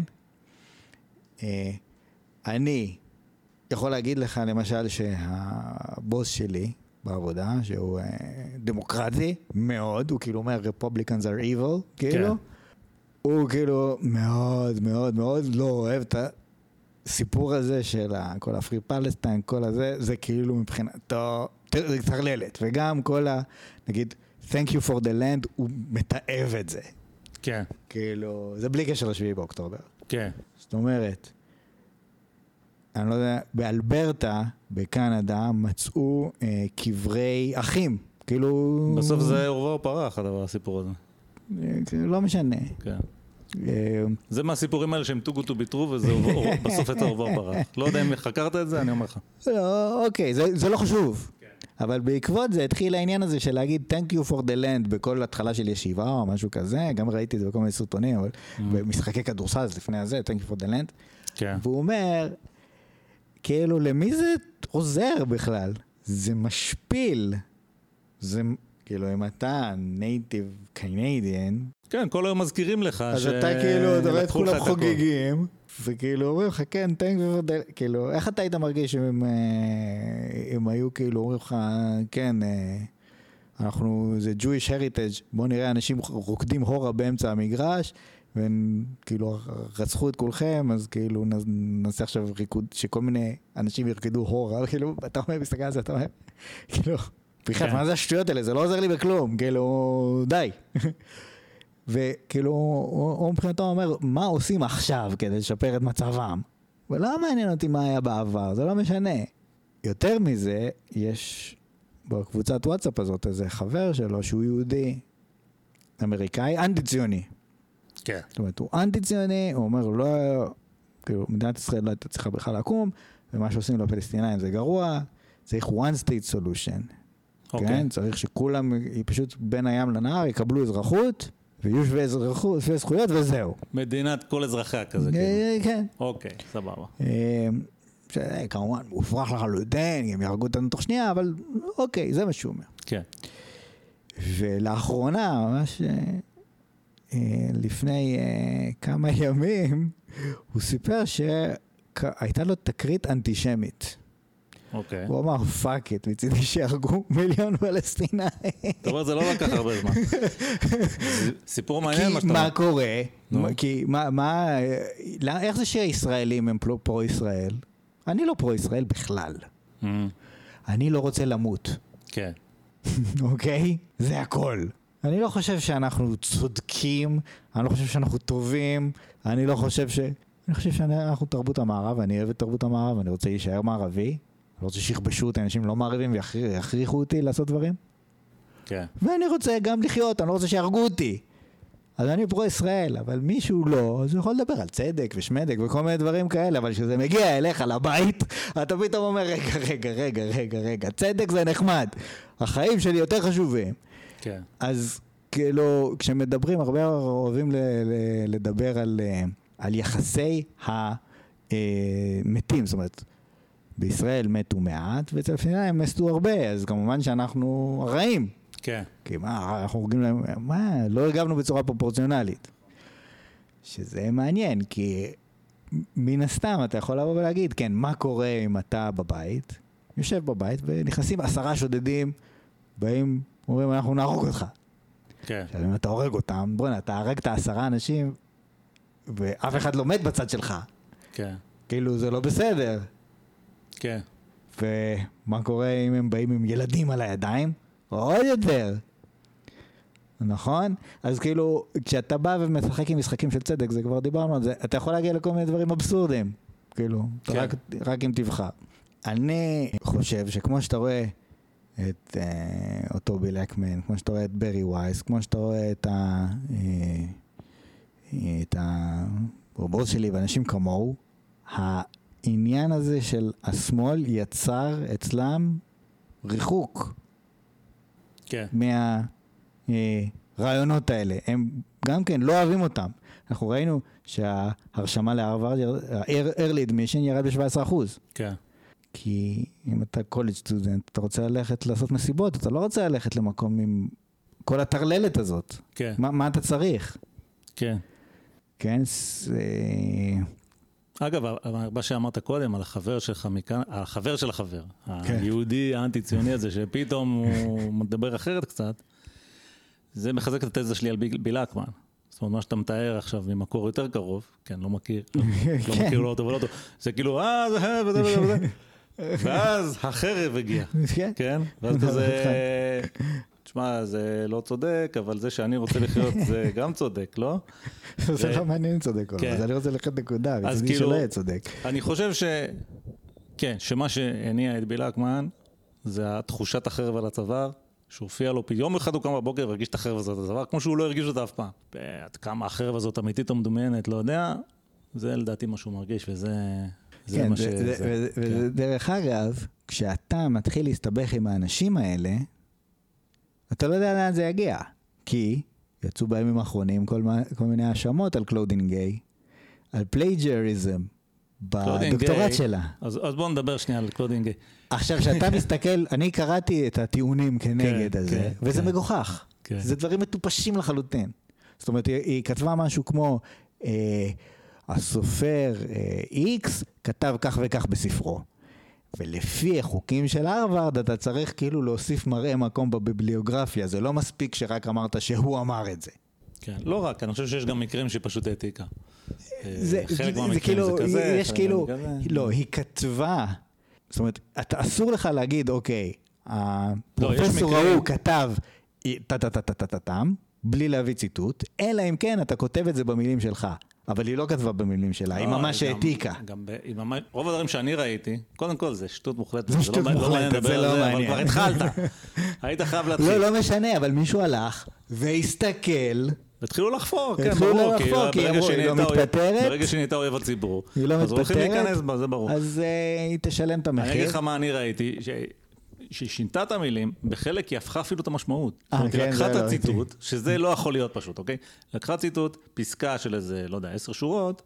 אני יכול להגיד לך למשל שהבוס שלי בעבודה, שהוא אה, דמוקרטי מאוד, הוא כאילו אומר Republicans are evil, כאילו, הוא כאילו מאוד מאוד מאוד לא אוהב את הסיפור הזה של כל הפרי פלסטיין, כל הזה, זה כאילו מבחינתו, זה טרללת, וגם כל ה... נגיד, Thank you for the land, הוא מתעב את זה. כן, כאילו, זה בלי קשר לשביעי באוקטובר. כן. זאת אומרת, אני לא יודע, באלברטה, בקנדה, מצאו אה, קברי אחים. כאילו... בסוף זה עורבא ופרח, הדבר, הסיפור הזה. אה, לא משנה. כן. אה, זה מהסיפורים האלה שהם to be true, וזה בסוף יצא עורבא ופרח. לא יודע אם חקרת את זה, אני אומר לך. לא, אוקיי, זה לא חשוב. אבל בעקבות זה התחיל העניין הזה של להגיד Thank you for the land בכל התחלה של ישיבה או משהו כזה, גם ראיתי את זה בכל מיני סרטונים, אבל במשחקי כדורסל, אז לפני הזה, Thank you for the land. כן. והוא אומר, כאילו, למי זה עוזר בכלל? זה משפיל. זה, כאילו, אם אתה נייטיב קנדיאן, כן, כל היום מזכירים לך אז אתה כאילו, אתה רואה את כולם. חוגגים, וכאילו אומרים לך, כן, thank you for. כאילו, איך אתה היית מרגיש אם אה, אם היו כאילו אומרים לך, כן, אה, אנחנו, זה Jewish heritage, בוא נראה אנשים רוקדים הורה באמצע המגרש, וכאילו רצחו את כולכם, אז כאילו נעשה עכשיו ריקוד, שכל מיני אנשים ירקדו הורה, כאילו, אתה אומר, מסתכל על זה, אתה אומר, כאילו, בכלל, כן. מה זה השטויות האלה? זה לא עוזר לי בכלום, כאילו, די. וכאילו, הוא מבחינתו אומר, מה עושים עכשיו כדי לשפר את מצבם? ולא מעניין אותי מה היה בעבר, זה לא משנה. יותר מזה, יש בקבוצת וואטסאפ הזאת איזה חבר שלו שהוא יהודי אמריקאי, אנטי ציוני. כן. זאת אומרת, הוא אנטי ציוני, הוא אומר, לא, כאילו, מדינת ישראל לא הייתה צריכה בכלל לקום, ומה שעושים לפלסטינאים זה גרוע, צריך one state solution. אוקיי. כן? צריך שכולם, פשוט בין הים לנהר, יקבלו אזרחות, ויהיו שווי אזרחות, שווי זכויות וזהו. מדינת כל אזרחיה כזה, כאילו. אה, כן. אוקיי, סבבה. אה, שזה כמובן מופרך לחלוטין, הם יהרגו אותנו תוך שנייה, אבל אוקיי, זה מה שהוא אומר. כן. ולאחרונה, ממש אה, אה, לפני אה, כמה ימים, הוא סיפר שהייתה לו תקרית אנטישמית. אוקיי. הוא אמר, fuck it, מצידי שיהרגו מיליון פלסטינאים. זאת אומרת, זה לא לקח הרבה זמן. סיפור מעניין מה שאתה אומר. כי מה קורה? נו. מה- כי מה, מה, למה- איך זה שהישראלים הם פרו- פרו-ישראל? אני לא פרו-ישראל בכלל. אמ, אני לא רוצה למות, כן. אוקיי? זה הכל. אני לא חושב שאנחנו צודקים, אני לא חושב שאנחנו טובים, אני לא חושב ש... אני חושב שאנחנו תרבות המערב, אני אוהב את תרבות המערב, אני רוצה להישאר מערבי. אני לא רוצה שיכבשו אותי אנשים לא מערבים ויכריחו אותי לעשות דברים. כן. ואני רוצה גם לחיות, אני לא רוצה שיהרגו אותי. אז אני פרו-ישראל, אבל מישהו לא, אז הוא יכול לדבר על צדק ושמדק וכל מיני דברים כאלה, אבל כשזה מגיע אליך לבית, אתה פתאום אומר, רגע, רגע, רגע, רגע, רגע, צדק זה נחמד, החיים שלי יותר חשובים. כן. אז כאילו, כשמדברים, הרבה אוהבים ל- ל- לדבר על, אה, על יחסי המתים, זאת אומרת, בישראל מתו מעט, ואצל הפלסטינים מתו הרבה, אז כמובן שאנחנו הרעים. כן. כי מה, אנחנו הורגים להם, מה, לא הגבנו בצורה פרופורציונלית. שזה מעניין, כי מן הסתם אתה יכול לבוא ולהגיד, כן, מה קורה אם אתה בבית, יושב בבית ונכנסים עשרה שודדים, באים, אומרים, אנחנו נהרוג אותך. כן. עכשיו, אם אתה הורג אותם, בוא'נה, אתה הרגת עשרה אנשים, ואף אחד לא מת בצד שלך. כן. כאילו, זה לא בסדר. כן. ומה קורה אם הם באים עם ילדים על הידיים? עוד יותר. נכון? אז כאילו, כשאתה בא ומשחק עם משחקים של צדק, זה כבר דיברנו על זה, אתה יכול להגיע לכל מיני דברים אבסורדיים. כאילו, כן. רק, רק אם תבחר. אני חושב שכמו שאתה רואה את אה, אותו ביל אקמן, כמו שאתה רואה את ברי וייס, כמו שאתה רואה את ה... אה, אה, את הבוס שלי ואנשים כמוהו, העניין הזה של השמאל יצר אצלם ריחוק כן. הרעיונות האלה, הם גם כן לא אוהבים אותם. אנחנו ראינו שההרשמה להרווארד, ה-early admission ירד ב-17%. כן. כי אם אתה קולג' סטודנט, אתה רוצה ללכת לעשות מסיבות, אתה לא רוצה ללכת למקום עם כל הטרללת הזאת. כן, מה, מה אתה צריך? כן. כן, זה... אגב, מה שאמרת קודם על החבר שלך מכאן, החבר של החבר, כן. היהודי האנטי-ציוני הזה, שפתאום הוא מדבר אחרת קצת, זה מחזק את התזה שלי על ביל, ביל אקמן. זאת אומרת, מה שאתה מתאר עכשיו ממקור יותר קרוב, כן, לא מכיר, לא כן. מכיר, לא טוב ולא טוב, זה כאילו, אה, זה וזה וזה וזה, ואז החרב הגיע, כן. כן? ואז כזה, תשמע, זה לא צודק, אבל זה שאני רוצה לחיות זה גם צודק, לא? זה לא מעניין אם צודק או לא, כן. אז אני רוצה ללכת נקודה, אז מצידי כאילו- שלא יהיה צודק. אני חושב ש... כן, שמה שהניע את ביל אקמן זה התחושת החרב על הצוואר, שהופיע לו, יום אחד הוא קם בבוקר והרגיש את החרב הזאת על הצוואר, כמו שהוא לא הרגיש אותה אף פעם. עד כמה החרב הזאת אמיתית או מדומיינת, לא יודע, זה לדעתי מה שהוא מרגיש, וזה... זה כן, מה זה- ש... זה- זה- וזה- כן. ודרך אגב, כשאתה מתחיל להסתבך עם האנשים האלה, אתה לא יודע לאן זה יגיע. כי יצאו בימים האחרונים כל מה- כל מיני האשמות על קלודין גיי, על plagiarism, בדוקטורט שלה. אז אז בואו נדבר שנייה על קלודין גיי. עכשיו, כשאתה מסתכל, אני קראתי את הטיעונים כנגד כן, הזה, כן, וזה כן. מגוחך. כן. זה דברים מטופשים לחלוטין. זאת אומרת, היא, היא כתבה משהו כמו, אה, הסופר אה, איקס כתב כך וכך בספרו. ולפי החוקים של הרווארד, אתה צריך כאילו להוסיף מראה מקום בביבליוגרפיה. זה לא מספיק שרק אמרת שהוא אמר את זה. כן. לא רק, אני חושב שיש גם מקרים שהיא פשוט העתיקה. אה, זה, חלק זה, מהמקרים זה כאילו, זה כזה, יש כאילו, כזה. לא, היא כתבה, זאת אומרת, אתה, אסור לך להגיד, אוקיי, הפרופסור מקרים- ההוא כתב טה-טה-טה-טה-טם, בלי להביא ציטוט, אלא אם כן אתה כותב את זה במילים שלך. אבל היא לא כתבה במילים שלה, היא לא, ממש העתיקה. רוב הדברים שאני ראיתי, קודם כל זה שטות מוחלטת. זה שטות לא, מוחלטת, לא זה לא מעניין. אבל כבר התחלת. היית חייב להתחיל. לא, לא משנה, אבל מישהו הלך והסתכל, התחילו לחפור, כן, התחילו ברור. לחפור, כי ברגע שהיא היא לא מתפטרת. ברגע שהיא נהייתה אויב הציבור. היא לא אז הולכים מתפטרת, להיכנס בה, זה ברור. אז אה, היא תשלם את אני אגיד המחיר. לך מה אני ראיתי, שהיא שינתה את המילים, בחלק היא הפכה אפילו את המשמעות. זאת אה, אומרת, היא כן, לקחה זה את לא הציטוט, שזה לא יכול להיות פשוט, אוקיי? לקחה ציטוט, פסקה של איזה, לא יודע, עשר שורות,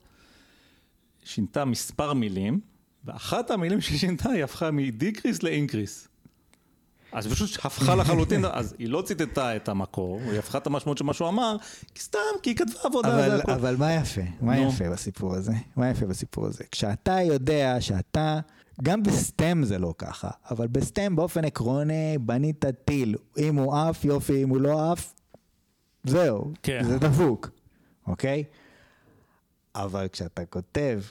שינתה מספר מילים, ואחת המילים שהיא שינתה היא הפכה מדיקריס לאינקריס. אז פשוט הפכה לחלוטין, אז היא לא ציטטה את המקור, היא הפכה את המשמעות של מה שהוא אמר, כי סתם, כי היא כתבה עבודה, אבל. אבל מה יפה? מה נו. יפה בסיפור הזה? מה יפה בסיפור הזה? כשאתה יודע שאתה, גם ב STEM זה לא ככה, אבל ב STEM באופן עקרוני בנית טיל. אם הוא עף, יופי, אם הוא לא עף, זהו, כן. זה דפוק, אוקיי? אבל כשאתה כותב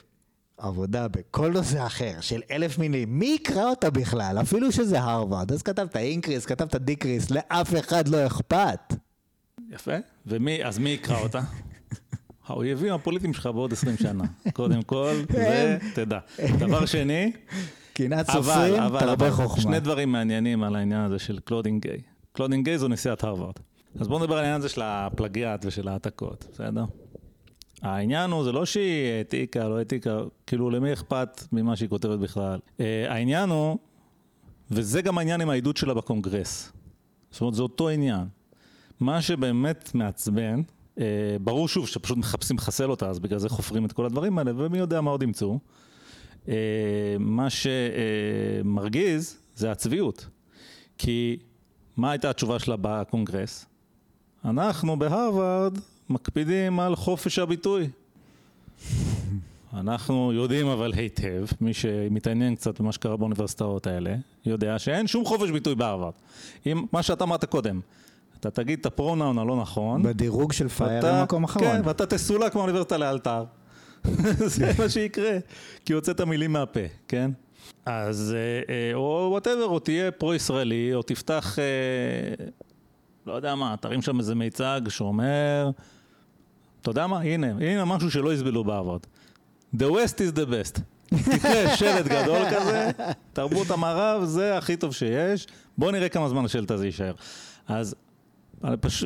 עבודה בכל נושא אחר של אלף מילים, מי יקרא אותה בכלל? אפילו שזה הרווארד. אז כתבת increase, כתבת decrease, לאף אחד לא אכפת. יפה. ומי, אז מי יקרא אותה? האויבים הפוליטיים שלך בעוד 20 שנה. קודם כל, זה, תדע. דבר שני, קנאת סופרים, תרבה חוכמה. שני דברים מעניינים על העניין הזה של קלודין גיי. קלודין גיי זו נשיאת הרווארד. אז בואו נדבר על העניין הזה של הפלגיאט ושל העתקות, בסדר? העניין הוא, זה לא שהיא העתיקה, לא העתיקה, כאילו למי אכפת ממה שהיא כותבת בכלל. אה, העניין הוא, וזה גם העניין עם העדות שלה בקונגרס. זאת אומרת, זה אותו עניין. מה שבאמת מעצבן, ברור שוב שפשוט מחפשים לחסל אותה, אז בגלל זה חופרים את כל הדברים האלה, ומי יודע מה עוד ימצאו. אה, מה שמרגיז זה הצביעות. כי מה הייתה התשובה שלה בקונגרס? אנחנו בהרווארד מקפידים על חופש הביטוי. אנחנו יודעים אבל היטב, מי שמתעניין קצת במה שקרה באוניברסיטאות האלה, יודע שאין שום חופש ביטוי בהרווארד. אם מה שאתה אמרת קודם, אתה תגיד את ה pronoun הלא נכון, בדירוג של FIRE במקום אחרון. כן, ואתה תסולק מהאוניברסיטה לאלתר. זה מה שיקרה, כי הוצאת מילים מהפה, כן? אז, אה, אה, או whatever, או תהיה פרו-ישראלי, או תפתח, אה, לא יודע מה, תרים שם איזה מיצג שאומר, אתה יודע מה, הנה, הנה משהו שלא יסבלו בהרווארד. The West is the best. תקרה שלט גדול כזה, תרבות המערב זה הכי טוב שיש, בוא נראה כמה זמן השלט הזה יישאר. אז.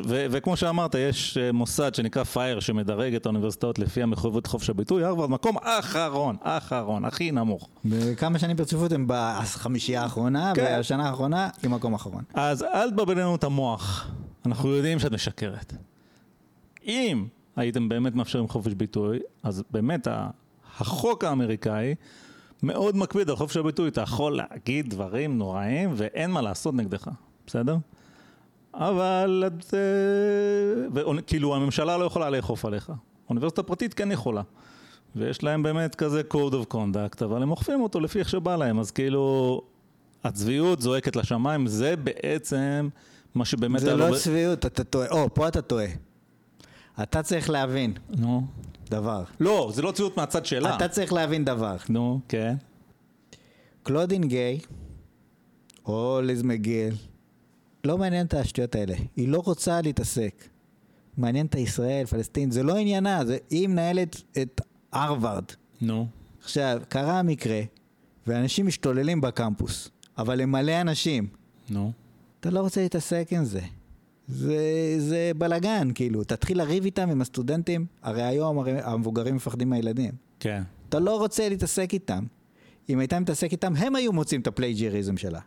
ו- וכמו שאמרת, יש אה, מוסד שנקרא פייר שמדרג את האוניברסיטאות לפי המחויבות לחופש הביטוי, הרווארד מקום אחרון, אחרון, הכי נמוך. וכמה שנים ברציפות הם בחמישייה האחרונה, כן. והשנה האחרונה היא מקום אחרון. אז אל תבלבל לנו את המוח. אנחנו יודעים שאת משקרת. אם הייתם באמת מאפשרים חופש ביטוי, אז באמת החוק האמריקאי מאוד מקפיד על חופש הביטוי. אתה יכול להגיד דברים נוראים ואין מה לעשות נגדך, בסדר? אבל את... אה, וכאילו הממשלה לא יכולה לאכוף עליך. אוניברסיטה פרטית כן יכולה. ויש להם באמת כזה code of conduct, אבל הם אוכפים אותו לפי איך שבא להם, אז כאילו הצביעות זועקת לשמיים, זה בעצם מה שבאמת... זה לא ב- צביעות, אתה טועה. או, פה אתה טועה. אתה צריך להבין נו. דבר. לא, זה לא צביעות מהצד שלה. אתה צריך להבין דבר. נו, כן. קלודין גיי, או ליז מגיל, לא מעניין את השטויות האלה. היא לא רוצה להתעסק. מעניין את ישראל, פלסטין, זה לא עניינה, זה, היא מנהלת את הרווארד. נו. עכשיו, קרה המקרה, ואנשים משתוללים בקמפוס, אבל הם מלא אנשים. נו. אתה לא רוצה להתעסק עם זה. זה, זה בלאגן, כאילו, תתחיל לריב איתם עם הסטודנטים, הרי היום הרי המבוגרים מפחדים מהילדים. כן. אתה לא רוצה להתעסק איתם. אם היית מתעסק איתם, הם היו מוצאים את ה plagiarism שלה.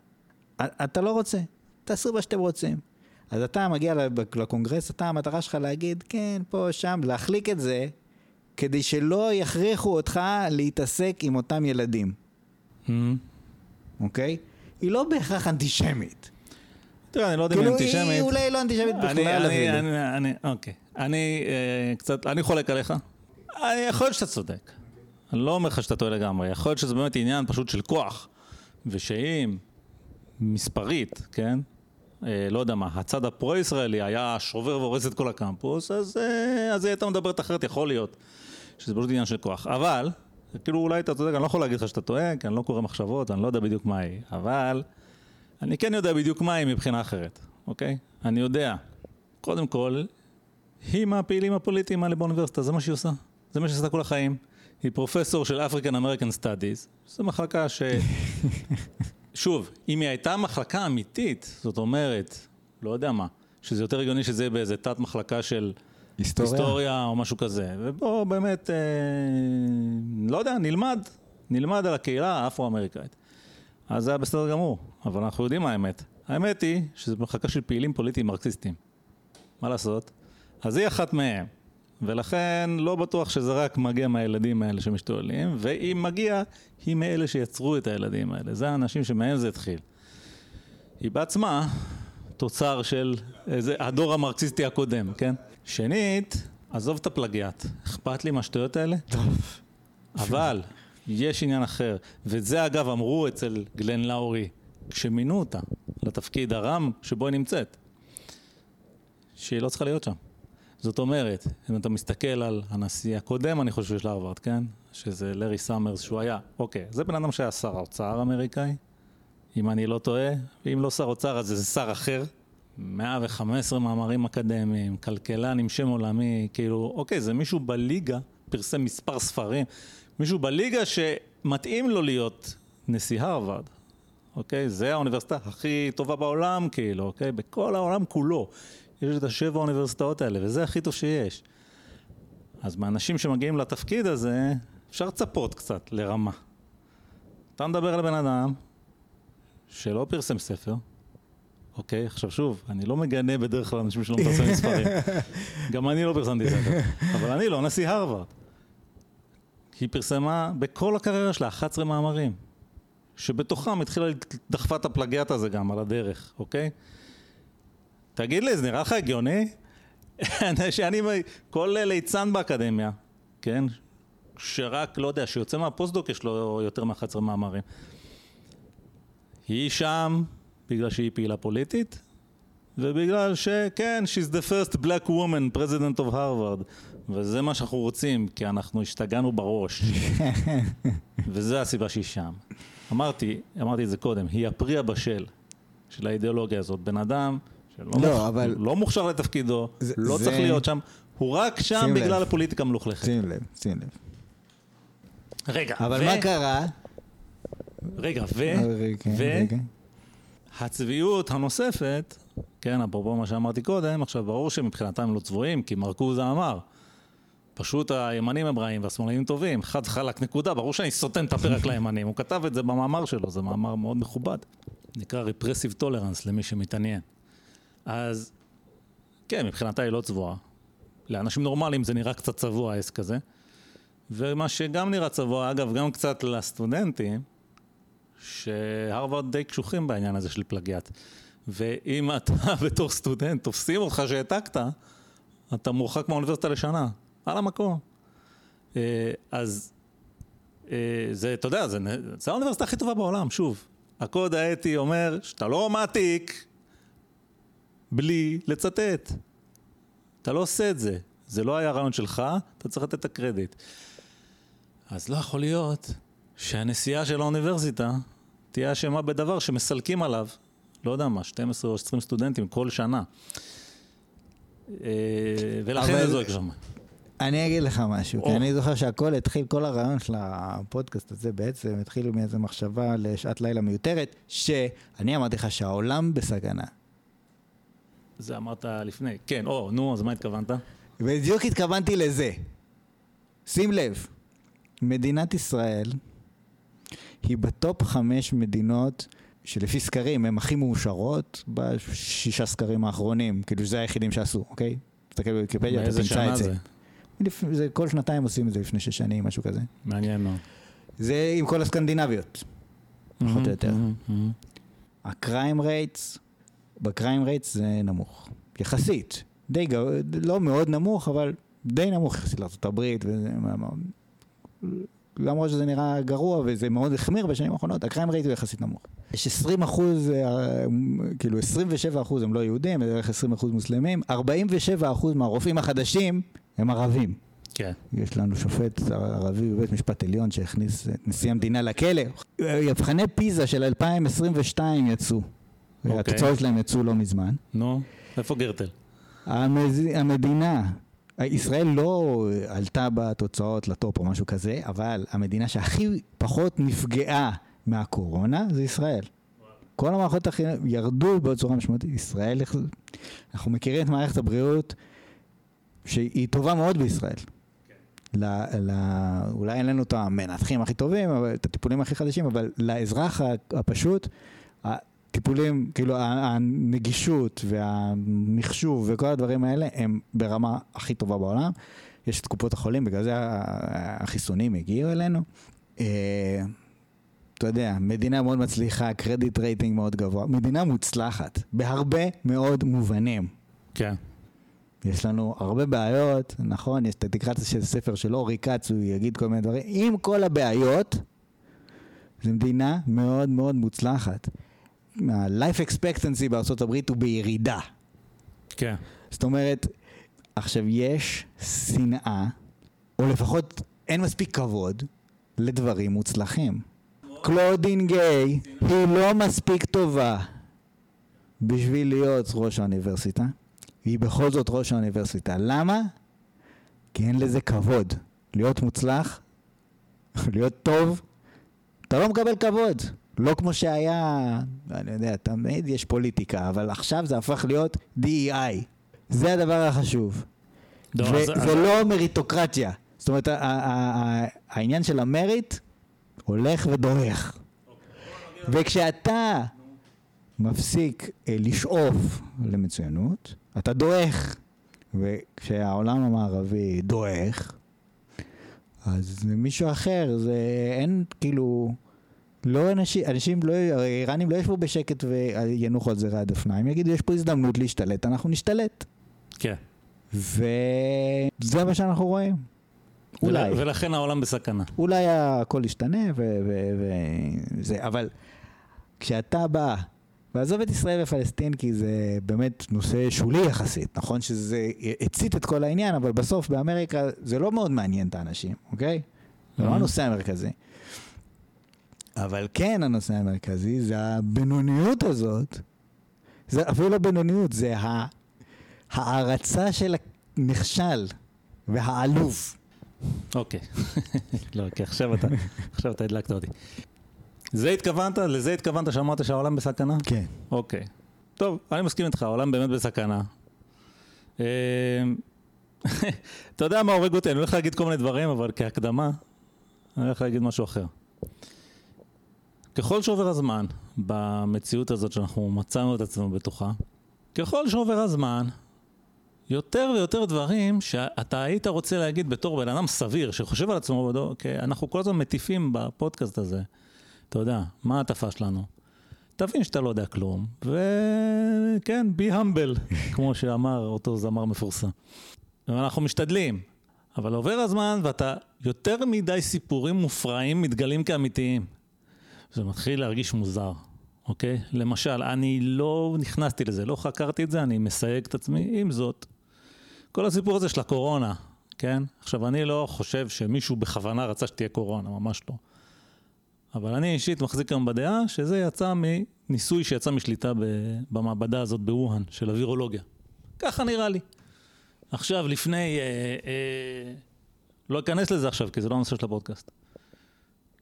אתה לא רוצה, תעשו מה שאתם רוצים. אז אתה מגיע לקונגרס, אתה, המטרה שלך להגיד, כן, פה, שם, להחליק את זה, כדי שלא יכריחו אותך להתעסק עם אותם ילדים, אממ. אוקיי? היא לא בהכרח אנטישמית. תראה, אני לא יודע אם היא כאילו, היא אנטישמית. אולי לא אנטישמית אני, בכלל. אני, אני, אוקיי. אני אה, קצת, אני חולק עליך. אני, יכול להיות שאתה צודק. אני לא אומר לך שאתה טועה לגמרי. יכול להיות שזה באמת עניין פשוט של כוח. ושאם מספרית, כן? אה, לא יודע מה, הצד הפרו-ישראלי היה שובר והורס את כל הקמפוס, אז, אה, היא הייתה מדברת אחרת, יכול להיות. שזה פשוט עניין של כוח. אבל, כאילו אולי אתה צודק, אני לא יכול להגיד לך שאתה טועה, כי אני לא קורא מחשבות, אני לא יודע בדיוק מה היא. אבל, אני כן יודע בדיוק מה היא מבחינה אחרת, אוקיי? אני יודע. קודם כל, היא מהפעילים הפוליטיים האלה באוניברסיטה, זה מה שהיא עושה. זה מה שהיא עשתה כל החיים. היא פרופסור של African American Studies, זו מחלקה ש... שוב, אם היא הייתה מחלקה אמיתית, זאת אומרת, לא יודע מה, שזה יותר הגיוני שזה יהיה באיזה תת מחלקה של היסטוריה? היסטוריה או משהו כזה. ובואו באמת, אה, לא יודע, נלמד, נלמד על הקהילה האפרו-אמריקאית. אז זה היה בסדר גמור, אבל אנחנו יודעים מה האמת. האמת היא שזו מחלקה של פעילים פוליטיים מרקסיסטים. מה לעשות? אז היא אחת מהם. ולכן לא בטוח שזה רק מגיע מהילדים האלה שמשתוללים, ואם מגיע, היא מאלה שיצרו את הילדים האלה. זה האנשים שמהם זה התחיל. היא בעצמה תוצר של איזה, הדור המרקסיסטי הקודם, כן? שנית, עזוב את הפלגיאט, אכפת לי מהשטויות האלה? אבל יש עניין אחר, וזה אגב אמרו אצל גלן לאורי כשמינו אותה לתפקיד הרם שבו היא נמצאת, שהיא לא צריכה להיות שם. זאת אומרת, אם אתה מסתכל על הנשיא הקודם, אני חושב של הרווארד, כן? שזה לארי סאמרס, שהוא היה, אוקיי, זה בן אדם שהיה שר האוצר האמריקאי, אם אני לא טועה, ואם לא שר אוצר אז זה שר אחר. 115 מאמרים אקדמיים, כלכלן עם שם עולמי, כאילו, אוקיי, זה מישהו בליגה, פרסם מספר ספרים, מישהו בליגה שמתאים לו להיות נשיא הרווארד, אוקיי? זה האוניברסיטה הכי טובה בעולם, כאילו, אוקיי? בכל העולם כולו. יש את השבע האוניברסיטאות האלה, וזה הכי טוב שיש. אז מהאנשים שמגיעים לתפקיד הזה, אפשר לצפות קצת לרמה. אתה מדבר על בן אדם שלא פרסם ספר, אוקיי? עכשיו שוב, אני לא מגנה בדרך כלל אנשים שלא מפרסמים ספרים. גם אני לא פרסמתי ספר, אבל אני לא נשיא הרווארד. היא פרסמה בכל הקריירה שלה 11 מאמרים, שבתוכם התחילה, דחפה את הפלגיאט הזה גם על הדרך, אוקיי? תגיד לי, זה נראה לך הגיוני? שאני, כל ליצן באקדמיה, כן? שרק, לא יודע, שיוצא מהפוסט-דוק יש לו יותר מ-11 מאמרים. היא שם בגלל שהיא פעילה פוליטית, ובגלל שכן, she's the first black woman president of Harvard. וזה מה שאנחנו רוצים, כי אנחנו השתגענו בראש. וזה הסיבה שהיא שם. אמרתי, אמרתי את זה קודם, היא הפרי הבשל של האידיאולוגיה הזאת. בן אדם שלא לא, מוכ... אבל- לא מוכשר לתפקידו, זה- לא זה- צריך להיות שם, הוא רק שם בגלל לב. הפוליטיקה המלוכלכת. שים לב, שים לב. רגע, אבל ו... מה קרה? רגע, ו... רגע, ו... רגע. הצביעות הנוספת, כן, אפרופו מה שאמרתי קודם, עכשיו ברור שמבחינתם הם לא צבועים, כי מרקוזה אמר, פשוט הימנים הם רעים והשמאלנים טובים, חד חלק נקודה, ברור שאני סותם את הפרק לימנים, הוא כתב את זה במאמר שלו, זה מאמר מאוד מכובד, נקרא Repressive Tolerance למי שמתעניין. אז כן, מבחינתה היא לא צבועה. לאנשים נורמליים זה נראה קצת צבוע העסק הזה. ומה שגם נראה צבוע, אגב, גם קצת לסטודנטים, שהרווארד די קשוחים בעניין הזה של פלגיאט. ואם אתה בתור סטודנט תופסים אותך שהעתקת, אתה מורחק מהאוניברסיטה לשנה, על המקום. אה, אז אה, זה, אתה יודע, זה, זה האוניברסיטה הכי טובה בעולם, שוב. הקוד האתי אומר שאתה לא מעתיק בלי לצטט. אתה לא עושה את זה. זה לא היה רעיון שלך, אתה צריך לתת את הקרדיט. אז לא יכול להיות שהנשיאה של האוניברסיטה תהיה אשמה בדבר שמסלקים עליו, לא יודע מה, 12 או 20 סטודנטים כל שנה. אה, ולכן אבל- זה זועק שם. אני אגיד לך משהו, כי או. אני זוכר שהכל התחיל, כל הרעיון של הפודקאסט הזה בעצם התחיל מאיזו מחשבה לשעת לילה מיותרת, שאני אמרתי לך שהעולם בסכנה. זה אמרת לפני. כן, או, נו, אז מה התכוונת? בדיוק התכוונתי לזה. שים לב, מדינת ישראל היא בטופ חמש מדינות שלפי סקרים הן הכי מאושרות בשישה סקרים האחרונים, כאילו שזה היחידים שעשו, אוקיי? תסתכל בוויקיפדיה, אתה תמצא את זה. זה? כל שנתיים עושים את זה לפני שש שנים, משהו כזה. מעניין מאוד. זה עם כל הסקנדינביות, פחות או יותר. ה crime rates, ב crime rates זה נמוך, יחסית. די גבוה, לא מאוד נמוך, אבל די נמוך יחסית לארה"ב, וזה... מה- מה- למרות שזה נראה גרוע וזה מאוד החמיר בשנים האחרונות, ה crime rate הוא יחסית נמוך. יש 20 אחוז, אה, כאילו 27 אחוז הם לא יהודים, זה בערך 20 אחוז מוסלמים, 47 אחוז מהרופאים החדשים הם ערבים. כן. יש לנו שופט ערבי בבית משפט עליון שהכניס את נשיא המדינה לכלא. מבחני פיזה של 2022 יצאו. אוקיי. התוצאות שלהם יצאו לא מזמן. נו, איפה גרטל? המז... המדינה, ישראל לא עלתה בתוצאות לטופ או משהו כזה, אבל המדינה שהכי פחות נפגעה מהקורונה זה ישראל. כל המערכות החינוך ירדו בצורה משמעותית. ישראל, אנחנו מכירים את מערכת הבריאות שהיא טובה מאוד בישראל. ל, ל, אולי אין לנו את המנתחים הכי טובים, אבל את הטיפולים הכי חדשים, אבל לאזרח הפשוט, הטיפולים, כאילו הנגישות והמחשוב וכל הדברים האלה הם ברמה הכי טובה בעולם. יש את קופות החולים, בגלל זה החיסונים הגיעו אלינו. אה, אתה יודע, מדינה מאוד מצליחה, קרדיט רייטינג מאוד גבוה, מדינה מוצלחת, בהרבה מאוד מובנים. כן. יש לנו הרבה בעיות, נכון, יש, את הספר של אורי כץ, הוא יגיד כל מיני דברים. עם כל הבעיות, זו מדינה מאוד מאוד מוצלחת. ה-life expectancy בארצות הברית הוא בירידה. כן. זאת אומרת, עכשיו יש שנאה, או לפחות אין מספיק כבוד, לדברים מוצלחים. קלודין גיי היא לא מספיק טובה בשביל להיות ראש האוניברסיטה, והיא בכל זאת ראש האוניברסיטה. למה? כי אין לזה כבוד. להיות מוצלח, להיות טוב, אתה לא מקבל כבוד. לא כמו שהיה, אני יודע, תמיד יש פוליטיקה, אבל עכשיו זה הפך להיות DEI. זה הדבר החשוב. לא, אז- לא מריטוקרטיה. זאת אומרת, העניין של המריט הולך ודועך. וכשאתה מפסיק אה, לשאוף למצוינות, אתה דועך. וכשהעולם המערבי דועך, אז מישהו אחר, זה אין כאילו... לא אנשים, אנשים לא, האיראנים לא ישבו בשקט וינוחו על זרי הדפנה, הם יגידו, יש פה הזדמנות להשתלט, אנחנו נשתלט. כן. וזה מה שאנחנו רואים. אולי. ול- ולכן העולם בסכנה. אולי הכל ישתנה וזה, אבל כשאתה בא, ועזוב את ישראל ופלסטין כי זה באמת נושא שולי יחסית, נכון שזה הצית את כל העניין, אבל בסוף באמריקה זה לא מאוד מעניין את האנשים, אוקיי? זה לא Mhm. הנושא המרכזי. אבל כן הנושא המרכזי זה הבינוניות הזאת, זה אפילו לא בינוניות, זה ה- הערצה של הנכשל והעלוב. אוקיי. לא, כי עכשיו אתה, עכשיו אתה הדלקת אותי. זה התכוונת? לזה התכוונת שאמרת שהעולם בסכנה? כן. אוקיי. טוב, אני מסכים איתך, העולם באמת בסכנה. אה, אתה יודע מה הורג אותי? אני הולך להגיד כל מיני דברים, אבל כהקדמה, אני הולך להגיד משהו אחר. ככל שעובר הזמן, במציאות הזאת שאנחנו מצאנו את עצמנו בתוכה, ככל שעובר הזמן, יותר ויותר דברים שאתה היית רוצה להגיד בתור בן אדם סביר, שחושב על עצמו, כי אנחנו כל הזמן מטיפים בפודקאסט הזה. אתה יודע, מה ההטפה שלנו? תבין שאתה לא יודע כלום, וכן, be humble, כמו שאמר אותו זמר מפורסם. ואנחנו משתדלים, אבל עובר הזמן ואתה, יותר מדי סיפורים מופרעים מתגלים כאמיתיים. זה מתחיל להרגיש מוזר, אוקיי? למשל, אני לא נכנסתי לזה, לא חקרתי את זה, אני מסייג את עצמי. עם זאת, כל הסיפור הזה של הקורונה, כן? עכשיו, אני לא חושב שמישהו בכוונה רצה שתהיה קורונה, ממש לא. אבל אני אישית מחזיק היום בדעה שזה יצא מניסוי שיצא משליטה במעבדה הזאת בווהאן, של הווירולוגיה. ככה נראה לי. עכשיו, לפני... אה, אה, לא אכנס לזה עכשיו, כי זה לא הנושא של הפודקאסט.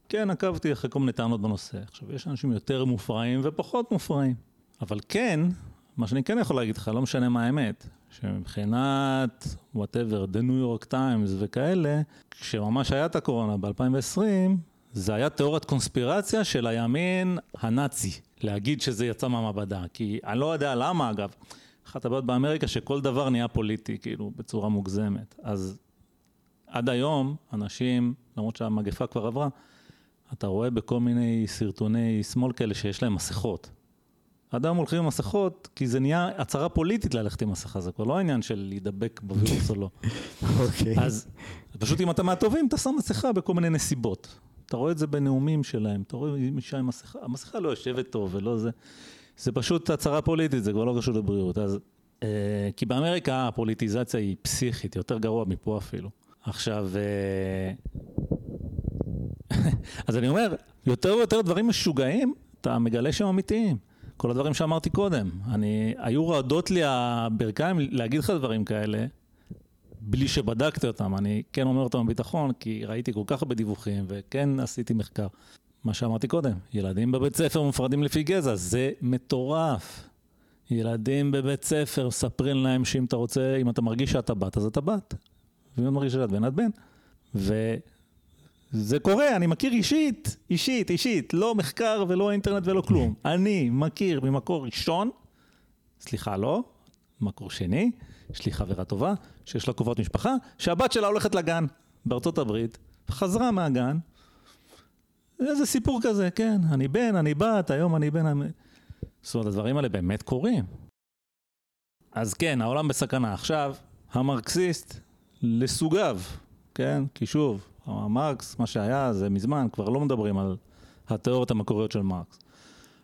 כן, עקבתי אחרי כל מיני טענות בנושא. עכשיו, יש אנשים יותר מופרעים ופחות מופרעים. אבל כן, מה שאני כן יכול להגיד לך, לא משנה מה האמת, שמבחינת, whatever, The New York Times וכאלה, כשממש היה את הקורונה ב-2020, זה היה תיאוריית קונספירציה של הימין הנאצי, להגיד שזה יצא מהמעבדה. כי אני לא יודע למה, אגב. אחת הבעיות באמריקה שכל דבר נהיה פוליטי, כאילו, בצורה מוגזמת. אז עד היום, אנשים, למרות שהמגפה כבר עברה, אתה רואה בכל מיני סרטוני שמאל כאלה שיש להם מסכות. היום הולכים עם מסכות, כי זה נהיה הצהרה פוליטית ללכת עם מסכה, זה כבר לא העניין של להידבק בווירוס או לא. אוקיי. אז פשוט אם אתה מהטובים, אתה שם מסכה בכל מיני נסיבות. אתה רואה את זה בנאומים שלהם, אתה רואה אישה עם מסכה, המסכה לא יושבת טוב ולא זה. זה פשוט הצהרה פוליטית, זה כבר לא קשור לבריאות. אז, אה, כי באמריקה הפוליטיזציה היא פסיכית, יותר גרוע מפה אפילו. עכשיו, אה, אז אני אומר, יותר ויותר דברים משוגעים, אתה מגלה שהם אמיתיים. כל הדברים שאמרתי קודם. אני, היו רעדות לי הברכיים להגיד לך דברים כאלה, בלי שבדקתי אותם. אני כן אומר אותם בביטחון, כי ראיתי כל כך הרבה דיווחים, וכן עשיתי מחקר. מה שאמרתי קודם, ילדים בבית ספר מופרדים לפי גזע, זה מטורף. ילדים בבית ספר, מספרים להם שאם אתה רוצה, אם אתה מרגיש שאתה בת, אז אתה בת. ואם אתה מרגיש שאת בן, את בן. וזה קורה, אני מכיר אישית, אישית, אישית, לא מחקר ולא אינטרנט ולא כלום. אני מכיר ממקור ראשון, סליחה, לא, מקור שני, יש לי חברה טובה, שיש לה קרובות משפחה, שהבת שלה הולכת לגן בארצות הברית, חזרה מהגן, איזה סיפור כזה, כן, אני בן, אני בת, היום אני בן... זאת אומרת, הדברים האלה באמת קורים. אז כן, העולם בסכנה. עכשיו, המרקסיסט לסוגיו, כן? כי שוב, מרקס, מה שהיה זה מזמן, כבר לא מדברים על התיאוריות המקוריות של מרקס.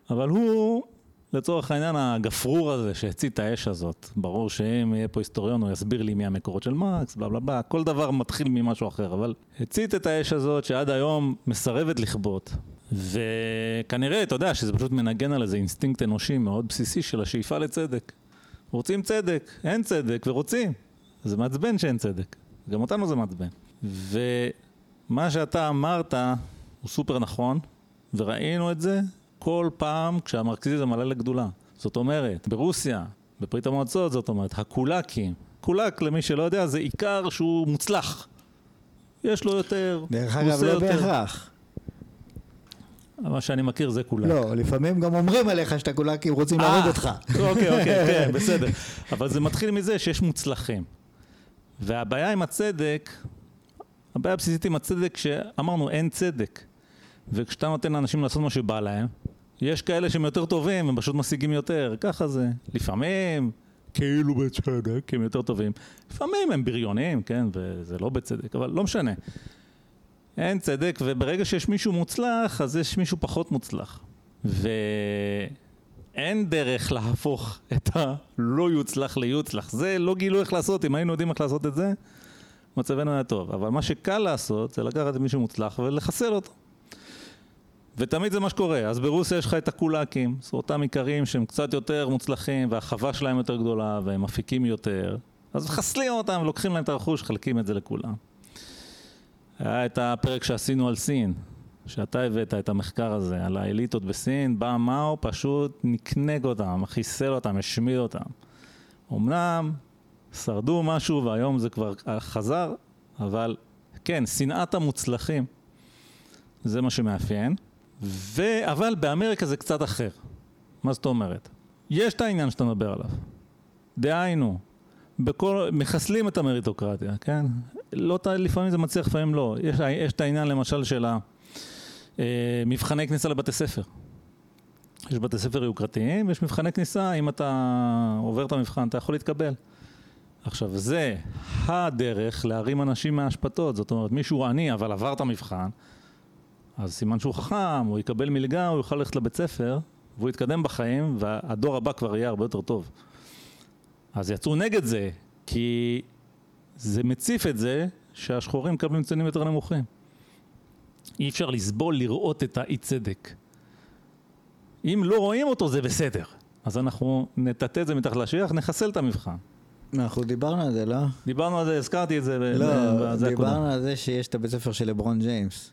אבל הוא לצורך העניין הגפרור הזה שהצית את האש הזאת, ברור שאם יהיה פה היסטוריון הוא יסביר לי מי המקורות של מרקס, בלה בלה בלה, כל דבר מתחיל ממשהו אחר, אבל הצית את האש הזאת שעד היום מסרבת לכבות. וכנראה, אתה יודע, שזה פשוט מנגן על איזה אינסטינקט אנושי מאוד בסיסי של השאיפה לצדק. רוצים צדק, אין צדק ורוצים. זה מעצבן שאין צדק, גם אותנו זה מעצבן. ומה שאתה אמרת הוא סופר נכון, וראינו את זה כל פעם כשהמרקסיזם עלה לגדולה. זאת אומרת, ברוסיה, בברית המועצות, זאת אומרת, הקולאקים, קולאק, למי שלא יודע, זה איכר שהוא מוצלח. יש לו יותר, דרך אגב, לא בהכרח. מה שאני מכיר זה קולאק. לא, לפעמים גם אומרים עליך שאתה קולאקים רוצים אה, להרוג אותך. אוקיי, אוקיי, כן, בסדר. אבל זה מתחיל מזה שיש מוצלחים. והבעיה עם הצדק, הבעיה הבסיסית עם הצדק, שאמרנו אין צדק. וכשאתה נותן לאנשים לעשות מה שבא להם, יש כאלה שהם יותר טובים, הם פשוט משיגים יותר, ככה זה. לפעמים, כאילו בצדק, הם יותר טובים. לפעמים הם בריונים, כן, וזה לא בצדק, אבל לא משנה. אין צדק, וברגע שיש מישהו מוצלח, אז יש מישהו פחות מוצלח. ואין דרך להפוך את הלא יוצלח ליוצלח. זה לא גילו איך לעשות, אם היינו יודעים איך לעשות את זה, מצבנו היה טוב. אבל מה שקל לעשות, זה לקחת מישהו מוצלח ולחסל אותו. ותמיד זה מה שקורה, אז ברוסיה יש לך את הקולאקים, אותם איכרים שהם קצת יותר מוצלחים והחווה שלהם יותר גדולה והם מפיקים יותר, אז מחסלים אותם ולוקחים להם את הרכוש, חלקים את זה לכולם. היה את הפרק שעשינו על סין, שאתה הבאת את המחקר הזה, על האליטות בסין, בא מאו, פשוט נקנק אותם, חיסל אותם, השמיד אותם. אמנם שרדו משהו והיום זה כבר חזר, אבל כן, שנאת המוצלחים, זה מה שמאפיין. ו... אבל באמריקה זה קצת אחר. מה זאת אומרת? יש את העניין שאתה מדבר עליו. דהיינו, בכל, מחסלים את המריטוקרטיה, כן? לא, לפעמים זה מצליח, לפעמים לא. יש, יש את העניין למשל של המבחני כניסה לבתי ספר. יש בתי ספר יוקרתיים ויש מבחני כניסה, אם אתה עובר את המבחן אתה יכול להתקבל. עכשיו זה הדרך להרים אנשים מהאשפתות, זאת אומרת מישהו עני אבל עבר את המבחן, אז סימן שהוא חכם, הוא יקבל מלגה, הוא יוכל ללכת לבית ספר והוא יתקדם בחיים והדור הבא כבר יהיה הרבה יותר טוב. אז יצאו נגד זה, כי זה מציף את זה שהשחורים מקבלים ציונים יותר נמוכים. אי אפשר לסבול לראות את האי צדק. אם לא רואים אותו זה בסדר. אז אנחנו נטאטא את זה מתחת לשטיח, נחסל את המבחן. אנחנו דיברנו על זה, לא? דיברנו על זה, הזכרתי את זה. ב- לא, הקודם. דיברנו על זה שיש את הבית ספר של לברון ג'יימס.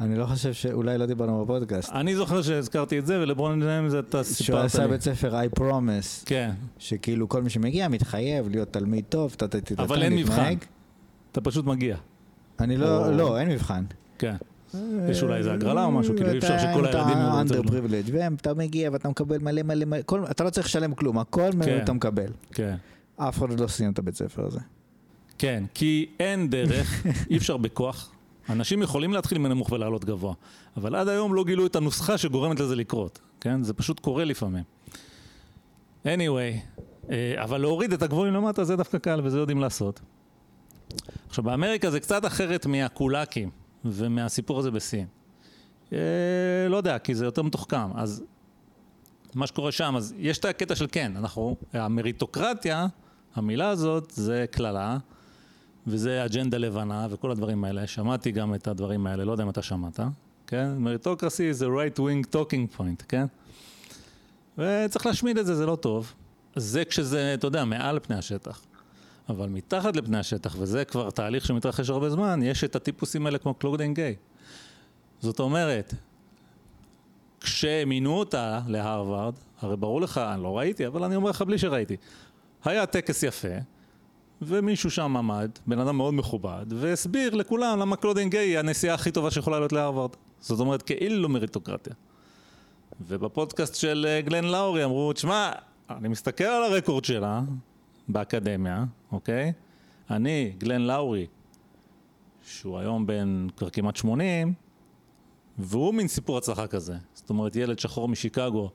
אני לא חושב ש... אולי לא דיברנו בפודקאסט. אני זוכר שהזכרתי את זה, ולברון ג'יימס אתה שהוא סיפרת עשה לי. בית ספר I promise, כן, שכאילו כל מי שמגיע מתחייב להיות תלמיד טוב, טה טה, אבל אין. מבחן. אתה פשוט מגיע. אני לא, לא, אין מבחן. כן. יש אולי איזה הגרלה או משהו, כאילו אי אפשר שכל הילדים יהיו אתה under privilege, ואתה מגיע ואתה מקבל מלא מלא מלא, אתה לא צריך לשלם כלום, הכל כן. אתה מקבל. כן. אף אחד עוד לא סיים את הבית ספר הזה. כן, כי אין דרך, אי אפשר בכוח. אנשים יכולים להתחיל מנמוך ולעלות גבוה, אבל עד היום לא גילו את הנוסחה שגורמת לזה לקרות, כן? זה פשוט קורה לפעמים. anyway, אה, אבל להוריד את הגבוהים למטה זה דווקא קל וזה יודעים לעשות. עכשיו באמריקה זה קצת אחרת מהקולאקים ומהסיפור הזה בסין. אה, לא יודע, כי זה יותר מתוחכם, אז מה שקורה שם, אז יש את הקטע של כן, אנחנו, המריטוקרטיה, המילה הזאת זה קללה, וזה אג'נדה לבנה וכל הדברים האלה. שמעתי גם את הדברים האלה, לא יודע אם אתה שמעת, כן? מריטוקרסי זה right wing talking point, כן? וצריך להשמיד את זה, זה לא טוב. זה כשזה, אתה יודע, מעל פני השטח. אבל מתחת לפני השטח, וזה כבר תהליך שמתרחש הרבה זמן, יש את הטיפוסים האלה כמו קלודין גיי. זאת אומרת, כשמינו אותה להרווארד, הרי ברור לך, אני לא ראיתי, אבל אני אומר לך בלי שראיתי. היה טקס יפה, ומישהו שם עמד, בן אדם מאוד מכובד, והסביר לכולם למה קלודין גיי היא הנסיעה הכי טובה שיכולה להיות להרווארד. זאת אומרת, כאילו מריטוקרטיה. ובפודקאסט של אה, גלן לאורי אמרו, תשמע, אני מסתכל על הרקורד שלה באקדמיה, אוקיי? אני, גלן לאורי, שהוא היום בן כבר כמעט 80, והוא מין סיפור הצלחה כזה. זאת אומרת, ילד שחור משיקגו,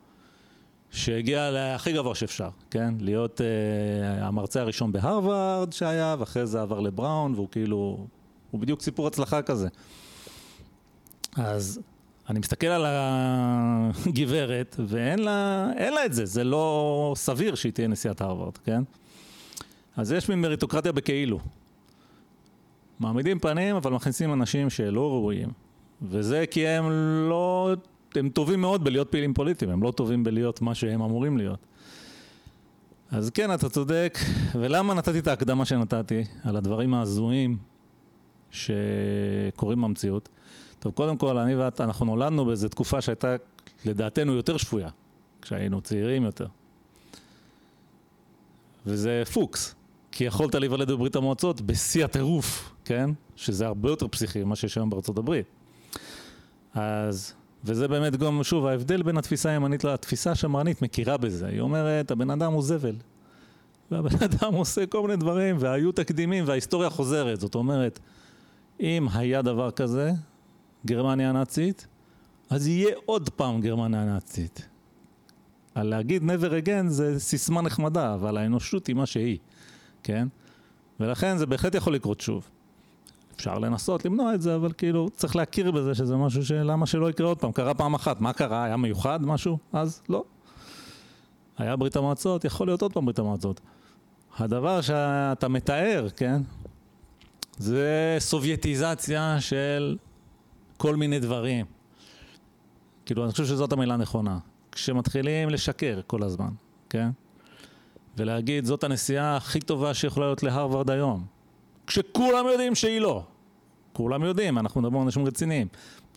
שהגיע להכי גבוה שאפשר, כן? להיות uh, המרצה הראשון בהרווארד שהיה, ואחרי זה עבר לבראון, והוא כאילו, הוא בדיוק סיפור הצלחה כזה. אז אני מסתכל על הגברת, ואין לה, לה את זה, זה לא סביר שהיא תהיה נשיאת הרווארד, כן? אז יש מין מריטוקרטיה בכאילו. מעמידים פנים, אבל מכניסים אנשים שלא ראויים. וזה כי הם לא, הם טובים מאוד בלהיות פעילים פוליטיים, הם לא טובים בלהיות מה שהם אמורים להיות. אז כן, אתה צודק, ולמה נתתי את ההקדמה שנתתי על הדברים ההזויים שקורים במציאות? טוב, קודם כל, אני ואתה, אנחנו נולדנו באיזו תקופה שהייתה לדעתנו יותר שפויה, כשהיינו צעירים יותר. וזה פוקס, כי יכולת להיוולד בברית המועצות בשיא הטירוף, כן? שזה הרבה יותר פסיכי ממה שיש היום בארצות הברית. אז, וזה באמת גם, שוב, ההבדל בין התפיסה הימנית לתפיסה השמרנית מכירה בזה. היא אומרת, הבן אדם הוא זבל. והבן אדם עושה כל מיני דברים, והיו תקדימים, וההיסטוריה חוזרת. זאת אומרת, אם היה דבר כזה, גרמניה הנאצית, אז יהיה עוד פעם גרמניה הנאצית. על להגיד never again זה סיסמה נחמדה, אבל האנושות היא מה שהיא, כן? ולכן זה בהחלט יכול לקרות שוב. אפשר לנסות למנוע את זה, אבל כאילו צריך להכיר בזה שזה משהו שלמה שלא יקרה עוד פעם. קרה פעם אחת, מה קרה? היה מיוחד משהו? אז לא. היה ברית המועצות, יכול להיות עוד פעם ברית המועצות. הדבר שאתה מתאר, כן? זה סובייטיזציה של כל מיני דברים. כאילו, אני חושב שזאת המילה הנכונה. כשמתחילים לשקר כל הזמן, כן? ולהגיד, זאת הנסיעה הכי טובה שיכולה להיות להרווארד היום. כשכולם יודעים שהיא לא. כולם יודעים, אנחנו מדברים על אנשים רציניים.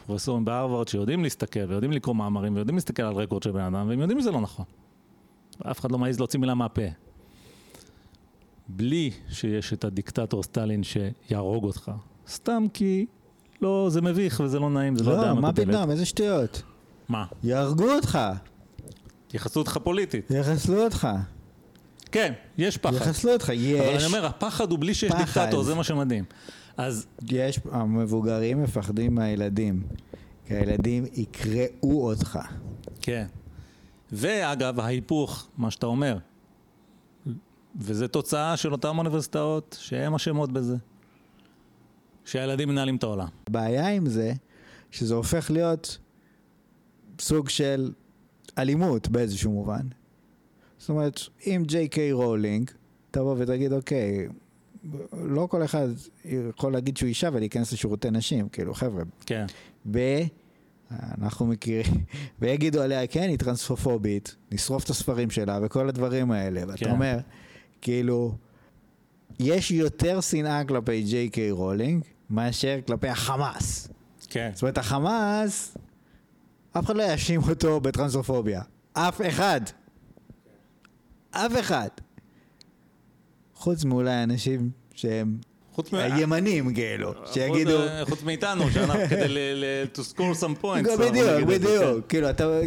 פרופסורים בהרווארד שיודעים להסתכל ויודעים לקרוא מאמרים ויודעים להסתכל על רקורד של בן אדם והם יודעים שזה לא נכון. אף אחד לא מעז להוציא מילה מהפה. בלי שיש את הדיקטטור סטלין שיהרוג אותך. סתם כי לא, זה מביך וזה לא נעים, זה לא, לא, דעה מה. פתאום, איזה שטויות. מה? יהרגו אותך, יחסו אותך פוליטית. יחסלו אותך. כן, יש פחד. יחסלו אותך, יש. אבל אני אומר, הפחד הוא בלי שיש פחד. דיקטטור, זה מה שמדהים. אז יש, המבוגרים מפחדים מהילדים. כי הילדים יקראו אותך. כן. ואגב, ההיפוך, מה שאתה אומר, וזה תוצאה של אותן אוניברסיטאות שהן אשמות בזה. שהילדים מנהלים את העולם. הבעיה עם זה, שזה הופך להיות סוג של אלימות באיזשהו מובן. זאת אומרת, אם ג'יי קיי רולינג תבוא ותגיד, אוקיי, לא כל אחד יכול להגיד שהוא אישה ולהיכנס לשירותי נשים, כאילו, חבר'ה, כן. ואנחנו מכירים, ויגידו עליה, כן, היא טרנספופובית, נשרוף את הספרים שלה וכל הדברים האלה, ואתה כן. אומר, כאילו, יש יותר שנאה כלפי ג'יי קיי רולינג מאשר כלפי החמאס. כן. זאת אומרת, החמאס, אף אחד לא יאשים אותו בטרנסופוביה. אף אחד. אף אחד. חוץ מאולי אנשים שהם חוץ. הימנים כאילו, שיגידו... חוץ, מאיתנו, שאנחנו כדי ל... ל... to score some points. בדיוק, זה, כן. בדיוק. כאילו, אתה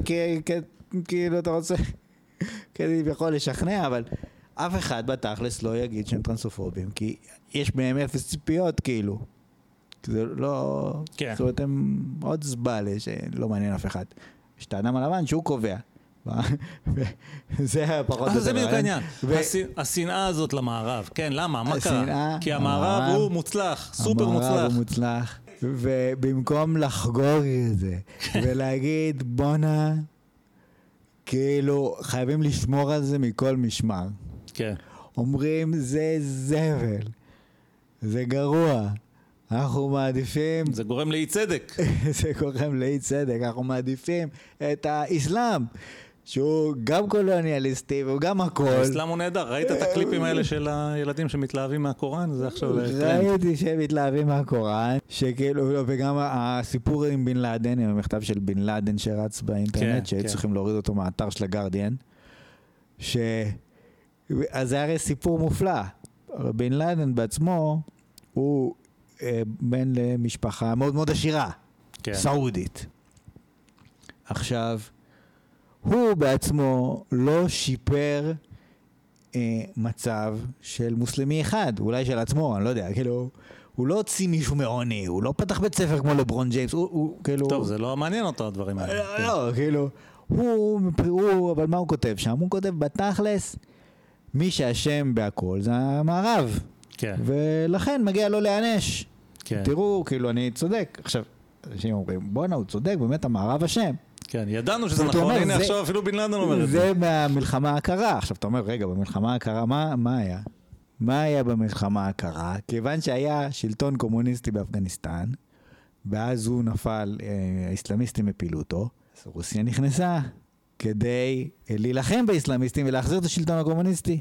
כאילו, אתה רוצה כביכול לשכנע, אבל אף אחד בתכלס לא יגיד שהם טרנסופובים, כי יש בהם אפס ציפיות, כאילו. זה לא... כן. זאת אומרת, הם עוד זבלה שלא מעניין אף אחד. יש את האדם הלבן שהוא קובע. זה היה פחות או אה, יותר. זה בדיוק. העניין. השנאה הזאת למערב. כן, למה? מה קרה? כי המערב המערב- הוא מוצלח, סופר המערב מוצלח. הוא מוצלח. ובמקום לחגוג את זה, ולהגיד בואנה, כאילו חייבים לשמור על זה מכל משמר. כן. אומרים זה זבל, זה גרוע, אנחנו מעדיפים, זה גורם לאי צדק. זה גורם לאי צדק, אנחנו מעדיפים את האסלאם, שהוא גם קולוניאליסטי והוא גם הכל. האסלאם הוא נהדר. ראית את הקליפים האלה של הילדים שמתלהבים מהקוראן? זה עכשיו טרנד. ראיתי שהם מתלהבים מהקוראן, שכאילו, וגם הסיפור עם בן לאדן, עם המכתב של בן לאדן שרץ באינטרנט, כן, שהיו כן. צריכים להוריד אותו מהאתר של הגרדיאן, ש... אז זה הרי סיפור מופלא. בן לאדן בעצמו, הוא אה, בן למשפחה מאוד מאוד עשירה, כן. סעודית. עכשיו, הוא בעצמו לא שיפר אה, מצב של מוסלמי אחד, אולי של עצמו, אני לא יודע, כאילו, הוא לא הוציא מישהו מעוני, הוא לא פתח בית ספר כמו לברון ג'יימס, הוא, הוא כאילו... טוב, זה לא מעניין אותו הדברים האלה. לא, כן. לא, כאילו, הוא, הוא, אבל מה הוא כותב שם? הוא כותב בתכלס, מי שאשם בהכל זה המערב, כן, ולכן מגיע לו להיענש. כן, תראו, כאילו, אני צודק. עכשיו, אנשים אומרים, בואנה, הוא צודק, באמת המערב אשם. כן. ידענו שזה נכון, אומר, הנה זה- עכשיו אפילו בן לאדן אומר את זה. זה מהמלחמה הקרה. עכשיו, אתה אומר, רגע, במלחמה הקרה, מה, מה היה? מה היה במלחמה הקרה? כיוון שהיה שלטון קומוניסטי באפגניסטן, ואז הוא נפל, אה, האסלאמיסטים הפילו אותו, אז רוסיה נכנסה כדי אה, להילחם באסלאמיסטים ולהחזיר את השלטון הקומוניסטי.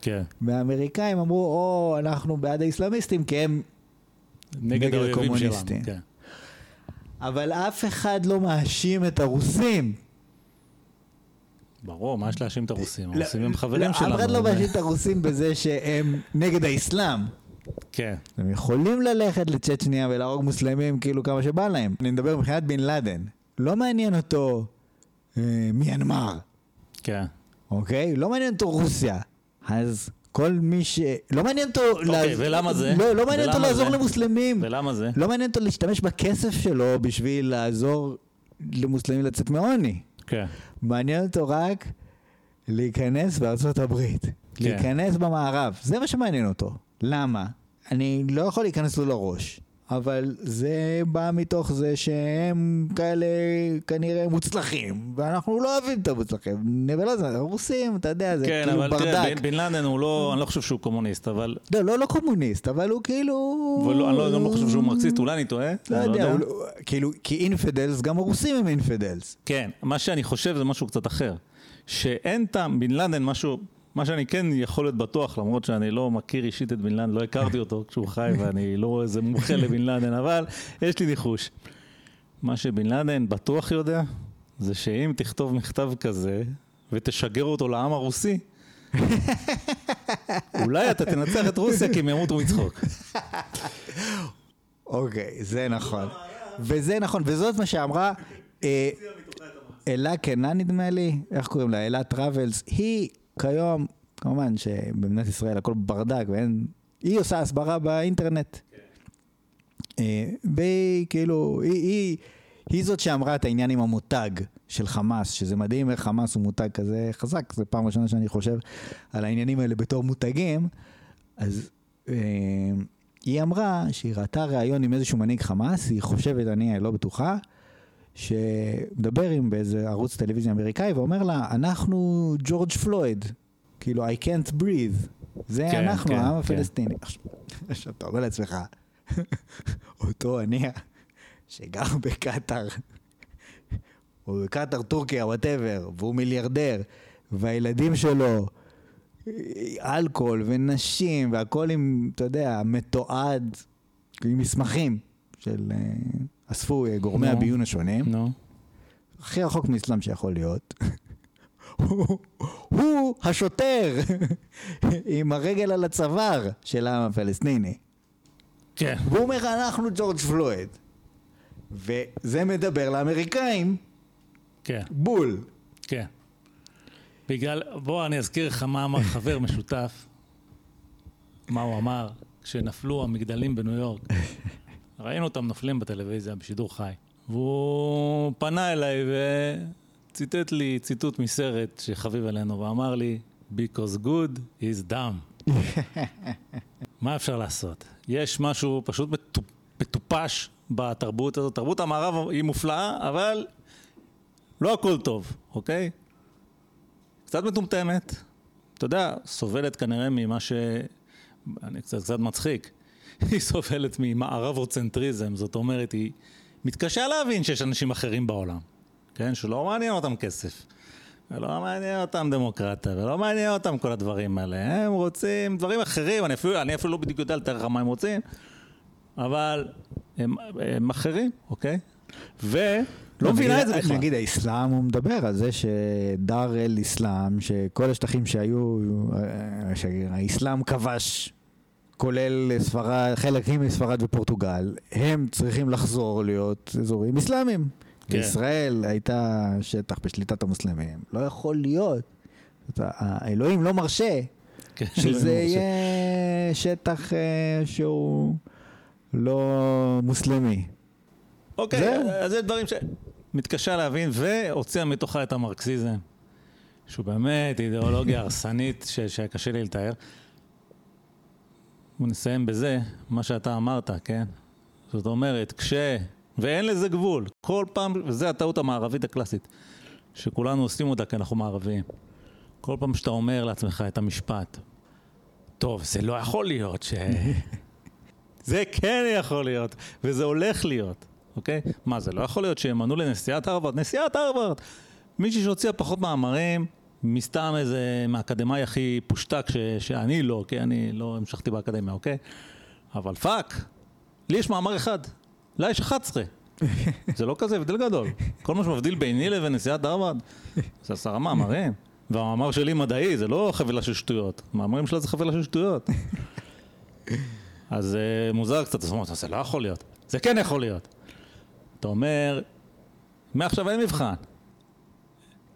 כן. והאמריקאים אמרו, או, אנחנו בעד האסלאמיסטים, כי הם... נגד נגד האויבים שלנו. הקומוניסטים. כן. אבל אף אחד לא מאשים את הרוסים. ברור, מה יש להאשים את הרוסים? לא, הרוסים הם חברים לא, שלנו. אף אחד לא מאשים את הרוסים בזה שהם נגד האסלאם. כן, הם יכולים ללכת לצ'צ'ניה ולהרוג מוסלמים כאילו כמה שבא להם. אני מדבר מבחינת בן לאדן. לא מעניין אותו אה, מיינמר, כן. אוקיי? לא מעניין אותו רוסיה. אז כל מי ש... לא מעניין אותו... אוקיי, ולמה זה? לא, לא מעניין אותו לעזור זה? למוסלמים. ולמה זה? לא מעניין אותו להשתמש בכסף שלו בשביל לעזור למוסלמים לצאת מעוני. כן. מעניין אותו רק להיכנס בארצות הברית. כן. להיכנס במערב. זה מה שמעניין אותו. למה? אני לא יכול להיכנס לו לראש. אבל זה בא מתוך זה שהם כאלה כנראה מוצלחים, ואנחנו לא אוהבים את המוצלחים. נבל זה הרוסים, אתה יודע, זה כן, כאילו אבל תראה, ברדק. בן- לאדן הוא לא, אני לא חושב שהוא קומוניסט, אבל... לא, לא, לא קומוניסט, אבל הוא כאילו... ולא- אני לא- גם לא חושב שהוא מרקסיסט, אולי אני טועה. לא אני יודע, הוא לא- כאילו, כי אינפדלס, גם הרוסים הם אינפדלס. כן, מה שאני חושב זה משהו קצת אחר. שאין טעם, בן לאדן, משהו, מה שאני כן יכול להיות בטוח, למרות שאני לא מכיר אישית את בן לאדן, לא הכרתי אותו כשהוא חי ואני לא איזה מומחה לבן לאדן, אבל יש לי ניחוש. מה שבן לאדן בטוח יודע, זה שאם תכתוב מכתב כזה ותשגר אותו לעם הרוסי, אולי אתה תנצח את רוסיה כי הם ימותו מצחוק. אוקיי, זה נכון. וזה נכון, וזאת מה שאמרה אה, אלה קנה נדמה לי, איך קוראים לה? אלה טראבלס. היא כיום כמובן שבמדינת ישראל הכל ברדק ואין... היא עושה הסברה באינטרנט. אה, והיא כאילו, היא, היא, היא זאת שאמרה את העניין עם המותג של חמאס, שזה מדהים איך חמאס הוא מותג כזה חזק, זו פעם ראשונה שאני חושב על העניינים האלה בתור מותגים. אז אה, היא אמרה שהיא ראתה ראיון עם איזשהו מנהיג חמאס, היא חושבת, אני לא בטוחה, שמדבר עם באיזה ערוץ טלוויזיה אמריקאי ואומר לה, אנחנו ג'ורג' פלויד, כאילו I can't breathe, זה כן, אנחנו, כן, העם כן. הפלסטיני. עכשיו, אתה אומר לעצמך, אותו הנייה שגר בקטאר, או בקטאר, טורקיה, whatever, והוא מיליארדר, והילדים שלו, אלכוהול ונשים, והכל עם, אתה יודע, מתועד, עם מסמכים של... אספו אה, גורמי נו. הביון השונים, נו. הכי רחוק מאסלאם שיכול להיות. הוא- הוא השוטר עם הרגל על הצוואר של העם הפלסטיני. כן. והוא אומר, אנחנו ג'ורג' פלויד. וזה מדבר לאמריקאים כן, בול. כן. בגלל, בוא אני אזכיר לך מה אמר חבר משותף, מה הוא אמר כשנפלו המגדלים בניו יורק. ראינו אותם נופלים בטלוויזיה בשידור חי. והוא פנה אליי וציטט לי ציטוט מסרט שחביב עלינו ואמר לי, Because good is dumb. מה אפשר לעשות? יש משהו פשוט מטופ- מטופש בתרבות הזאת. תרבות המערב היא מופלאה, אבל לא הכל טוב, אוקיי? קצת מטומטמת, אתה יודע, סובלת כנראה ממה ש... אני קצת, קצת מצחיק. היא סובלת ממערבוצנטריזם, זאת אומרת, היא מתקשה להבין שיש אנשים אחרים בעולם, כן? שלא מעניין אותם כסף. ולא מעניין אותם דמוקרטיה, ולא מעניין אותם כל הדברים האלה. הם רוצים דברים אחרים, אני אפילו, אני אפילו לא בדיוק יודע לתאר לך מה הם רוצים, אבל הם, הם אחרים, אוקיי? ולא מבינה את זה בכלל. נגיד האסלאם הוא מדבר על זה שדר אל אסלאם, שכל השטחים שהיו, אה, שהאסלאם כבש, כולל ספרד, חלקים מספרד ופורטוגל, הם צריכים לחזור להיות אזורים אסלאמיים. כן. ישראל הייתה שטח בשליטת המוסלמים. לא יכול להיות. האלוהים לא מרשה כן, שזה לא יהיה שטח אה, שהוא לא מוסלמי. אוקיי, זהו. אז זה דברים שמתקשה להבין, והוציאה מתוכה את המרקסיזם, שהוא באמת אידיאולוגיה הרסנית שקשה לי לתאר. ונסיים בזה, מה שאתה אמרת, כן? זאת אומרת, כש... ואין לזה גבול. כל פעם, וזו הטעות המערבית הקלאסית, שכולנו עושים אותה כי אנחנו מערביים. כל פעם שאתה אומר לעצמך את המשפט, טוב, זה לא יכול להיות ש... זה כן יכול להיות, וזה הולך להיות, אוקיי? מה, זה לא יכול להיות שימנו לנשיאת הרווארד? נשיאת הרווארד! מישהי שהוציאה פחות מאמרים, מסתם איזה מהאקדמאי הכי פושטק ש, שאני לא, כי אני לא המשכתי באקדמיה, אוקיי? אבל fuck, לי יש מאמר אחד, לה יש 11. זה לא כזה הבדל גדול. כל מה שמבדיל ביני לבין נשיאת הרווארד זה עשרה מאמרים. והמאמר שלי מדעי, זה לא חבילה של שטויות. המאמרים שלה זה חבילה של שטויות. אז אה, מוזר קצת, אז אומרת, זה לא יכול להיות. זה כן יכול להיות. אתה אומר, מעכשיו אין מבחן.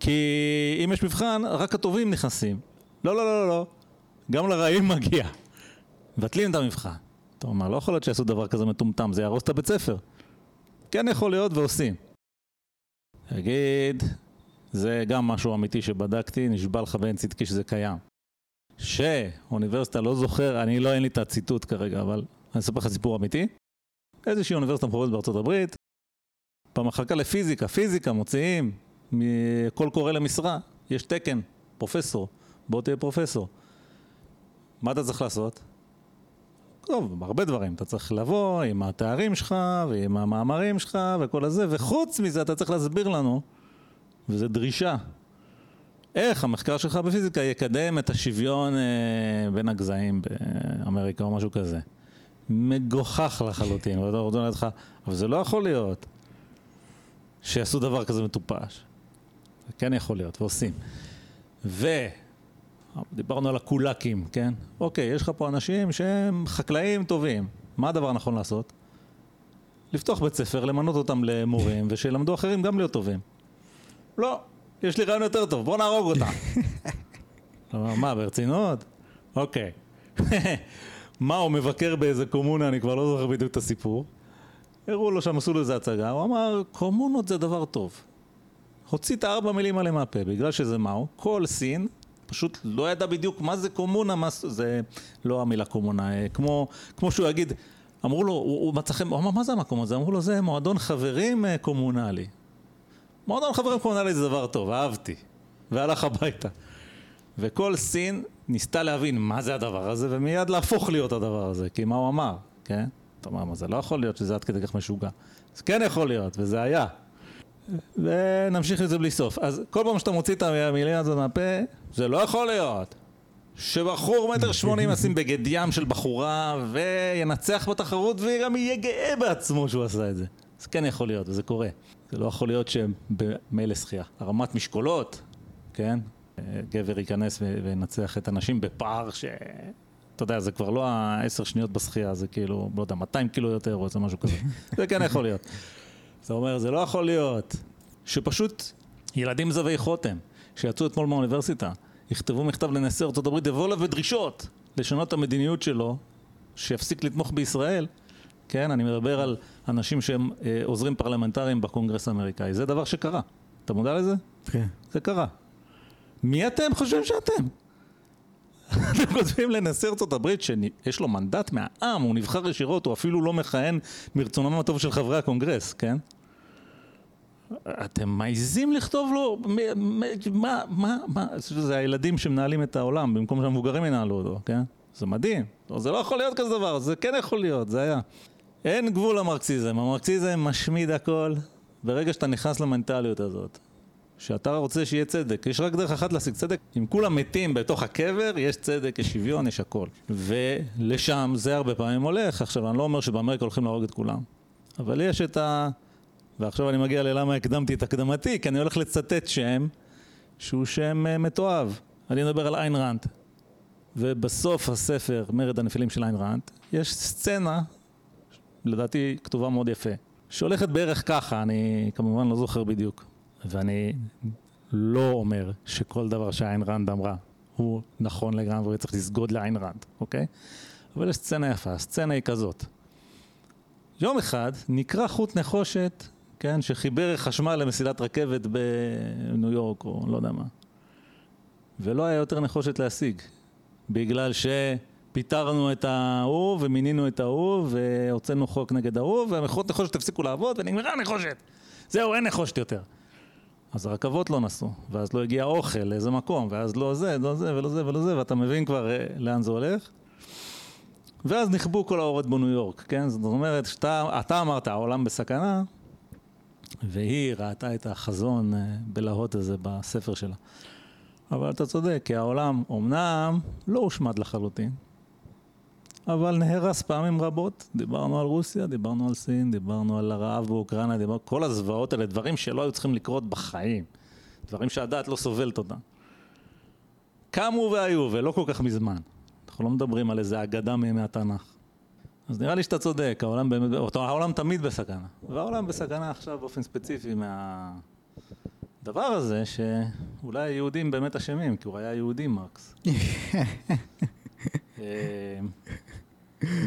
כי אם יש מבחן, רק הטובים נכנסים. לא, לא, לא, לא, לא. גם לרעים מגיע. מבטלים את המבחן. אתה אומר, לא יכול להיות שיעשו דבר כזה מטומטם, זה יהרוס את הבית ספר. כן יכול להיות ועושים. תגיד, זה גם משהו אמיתי שבדקתי, נשבע לך ואין צדקי שזה קיים. שאוניברסיטה, לא זוכר, אני לא, אין לי את הציטוט כרגע, אבל אני אספר לך סיפור אמיתי. איזושהי אוניברסיטה מכובדת בארצות הברית, במחלקה לפיזיקה, פיזיקה מוציאים קול קורא למשרה, יש תקן, פרופסור, בוא תהיה פרופסור. מה אתה צריך לעשות? טוב, הרבה דברים, אתה צריך לבוא עם התארים שלך ועם המאמרים שלך וכל הזה, וחוץ מזה אתה צריך להסביר לנו, וזו דרישה, איך המחקר שלך בפיזיקה יקדם את השוויון אה, בין הגזעים באמריקה או משהו כזה. מגוחך לחלוטין, ואתה רוצה לך, אבל זה לא יכול להיות שיעשו דבר כזה מטופש. כן יכול להיות, ועושים. ודיברנו על הקולאקים, כן? אוקיי, יש לך פה אנשים שהם חקלאים טובים. מה הדבר הנכון לעשות? לפתוח בית ספר, למנות אותם למורים, ושילמדו אחרים גם להיות טובים. לא, יש לי רעיון יותר טוב, בוא נהרוג אותם. מה, ברצינות? אוקיי. מה, הוא מבקר באיזה קומונה, אני כבר לא זוכר בדיוק את הסיפור. הראו לו שם, עשו לו איזה הצגה, הוא אמר, קומונות זה דבר טוב. הוציא את הארבע מילים האלה מהפה, בגלל שזה מהו, כל סין פשוט לא ידע בדיוק מה זה קומונה, מה זה לא המילה קומונה, אה, כמו, כמו שהוא יגיד, אמרו לו, הוא, הוא מצא חן, הוא אמר, מה זה המקום הזה? אמרו לו, זה מועדון חברים אה, קומונלי. מועדון חברים קומונלי זה דבר טוב, אהבתי. והלך הביתה. וכל סין ניסתה להבין מה זה הדבר הזה, ומיד להפוך להיות הדבר הזה, כי מה הוא אמר, כן? אתה אומר, מה זה לא יכול להיות שזה עד כדי כך משוגע. זה כן יכול להיות, וזה היה. ונמשיך את זה בלי סוף. אז כל פעם שאתה מוציא את המילים הזאת מהפה, זה לא יכול להיות. שבחור מטר שמונים ישים בגד ים של בחורה וינצח בתחרות וגם יהיה גאה בעצמו שהוא עשה את זה. זה כן יכול להיות, וזה קורה. זה לא יכול להיות שבמילא שחייה. הרמת משקולות, כן? גבר ייכנס וינצח את הנשים בפער ש... אתה יודע, זה כבר לא העשר שניות בשחייה, זה כאילו, לא יודע, 200 קילו יותר או איזה משהו כזה. זה כן יכול להיות. זה אומר, זה לא יכול להיות שפשוט ילדים זבי חותם, שיצאו אתמול מהאוניברסיטה, יכתבו מכתב לנשיא ארצות הברית, יבואו אליו בדרישות לשנות את המדיניות שלו, שיפסיק לתמוך בישראל. כן, אני מדבר על אנשים שהם אה, עוזרים פרלמנטריים בקונגרס האמריקאי. זה דבר שקרה. אתה מודע לזה? כן. זה קרה. מי אתם חושבים שאתם? אתם כותבים לנשיא ארצות הברית שיש לו מנדט מהעם, הוא נבחר ישירות, הוא אפילו לא מכהן מרצונם הטוב של חברי הקונגרס, כן? אתם מעיזים לכתוב לו, מה, מה, מה, זה הילדים שמנהלים את העולם, במקום שהמבוגרים ינהלו אותו, כן? זה מדהים. זה לא יכול להיות כזה דבר, זה כן יכול להיות, זה היה. אין גבול למרקסיזם, המרקסיזם משמיד הכל ברגע שאתה נכנס למנטליות הזאת. שאתה רוצה שיהיה צדק, יש רק דרך אחת להשיג צדק. אם כולם מתים בתוך הקבר, יש צדק, יש שוויון, יש הכל. ולשם זה הרבה פעמים הולך. עכשיו, אני לא אומר שבאמריקה הולכים להרוג את כולם, אבל יש את ה... ועכשיו אני מגיע ללמה הקדמתי את הקדמתי, כי אני הולך לצטט שם שהוא שם uh, מתועב. אני מדבר על איין ראנט. ובסוף הספר, מרד הנפילים של איין ראנט, יש סצנה, לדעתי כתובה מאוד יפה, שהולכת בערך ככה, אני כמובן לא זוכר בדיוק. ואני לא אומר שכל דבר שאיין ראנד אמרה הוא נכון לגמרי וצריך לסגוד לאיין ראנד, אוקיי? אבל יש סצנה יפה, הסצנה היא כזאת. יום אחד נקרא חוט נחושת, כן, שחיבר חשמל למסילת רכבת בניו יורק או לא יודע מה. ולא היה יותר נחושת להשיג, בגלל שפיטרנו את ההוא ומינינו את ההוא והוצאנו חוק נגד ההוא והחוט נחושת הפסיקו לעבוד ונגמרה הנחושת. זהו, אין נחושת יותר. אז הרכבות לא נסעו, ואז לא הגיע אוכל לאיזה מקום, ואז לא זה, לא זה ולא זה ולא זה, ואתה מבין כבר אה, לאן זה הולך. ואז נכבו כל האורות בניו יורק, כן? זאת אומרת, שאתה אמרת, העולם בסכנה, והיא ראתה את החזון אה, בלהות הזה בספר שלה. אבל אתה צודק, כי העולם אומנם לא הושמד לחלוטין, אבל נהרס פעמים רבות. דיברנו על רוסיה, דיברנו על סין, דיברנו על הרעב באוקראינה, דיברנו על כל הזוועות האלה, דברים שלא היו צריכים לקרות בחיים. דברים שהדעת לא סובלת אותם. קמו והיו, ולא כל כך מזמן. אנחנו לא מדברים על איזה אגדה מימי התנ"ך. אז נראה לי שאתה צודק, העולם באמת, העולם תמיד בסכנה. והעולם בסכנה עכשיו באופן ספציפי מהדבר הזה, שאולי היהודים באמת אשמים, כי הוא היה יהודי מרקס.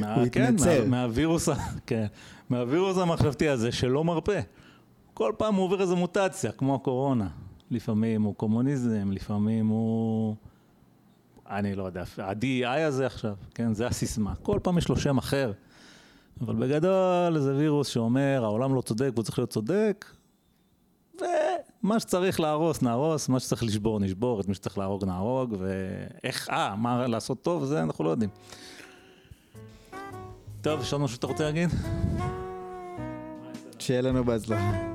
אה, הוא התנצל. כן, מהווירוס, כן, מהווירוס המחשבתי הזה שלא מרפה. כל פעם הוא עובר איזו מוטציה, כמו הקורונה. לפעמים הוא קומוניזם, לפעמים הוא... אני לא יודע, ה-DEI הזה עכשיו, כן, זה הסיסמה. כל פעם יש לו שם אחר. אבל בגדול זה וירוס שאומר, העולם לא צודק והוא צריך להיות צודק, ומה שצריך להרוס, נהרוס, מה שצריך לשבור, נשבור, את מי שצריך להרוג, נהרוג, ואיך, אה, מה לעשות טוב, זה אנחנו לא יודעים. טוב, יש עוד משהו שאתה רוצה להגיד? שיהיה לנו בהצלחה.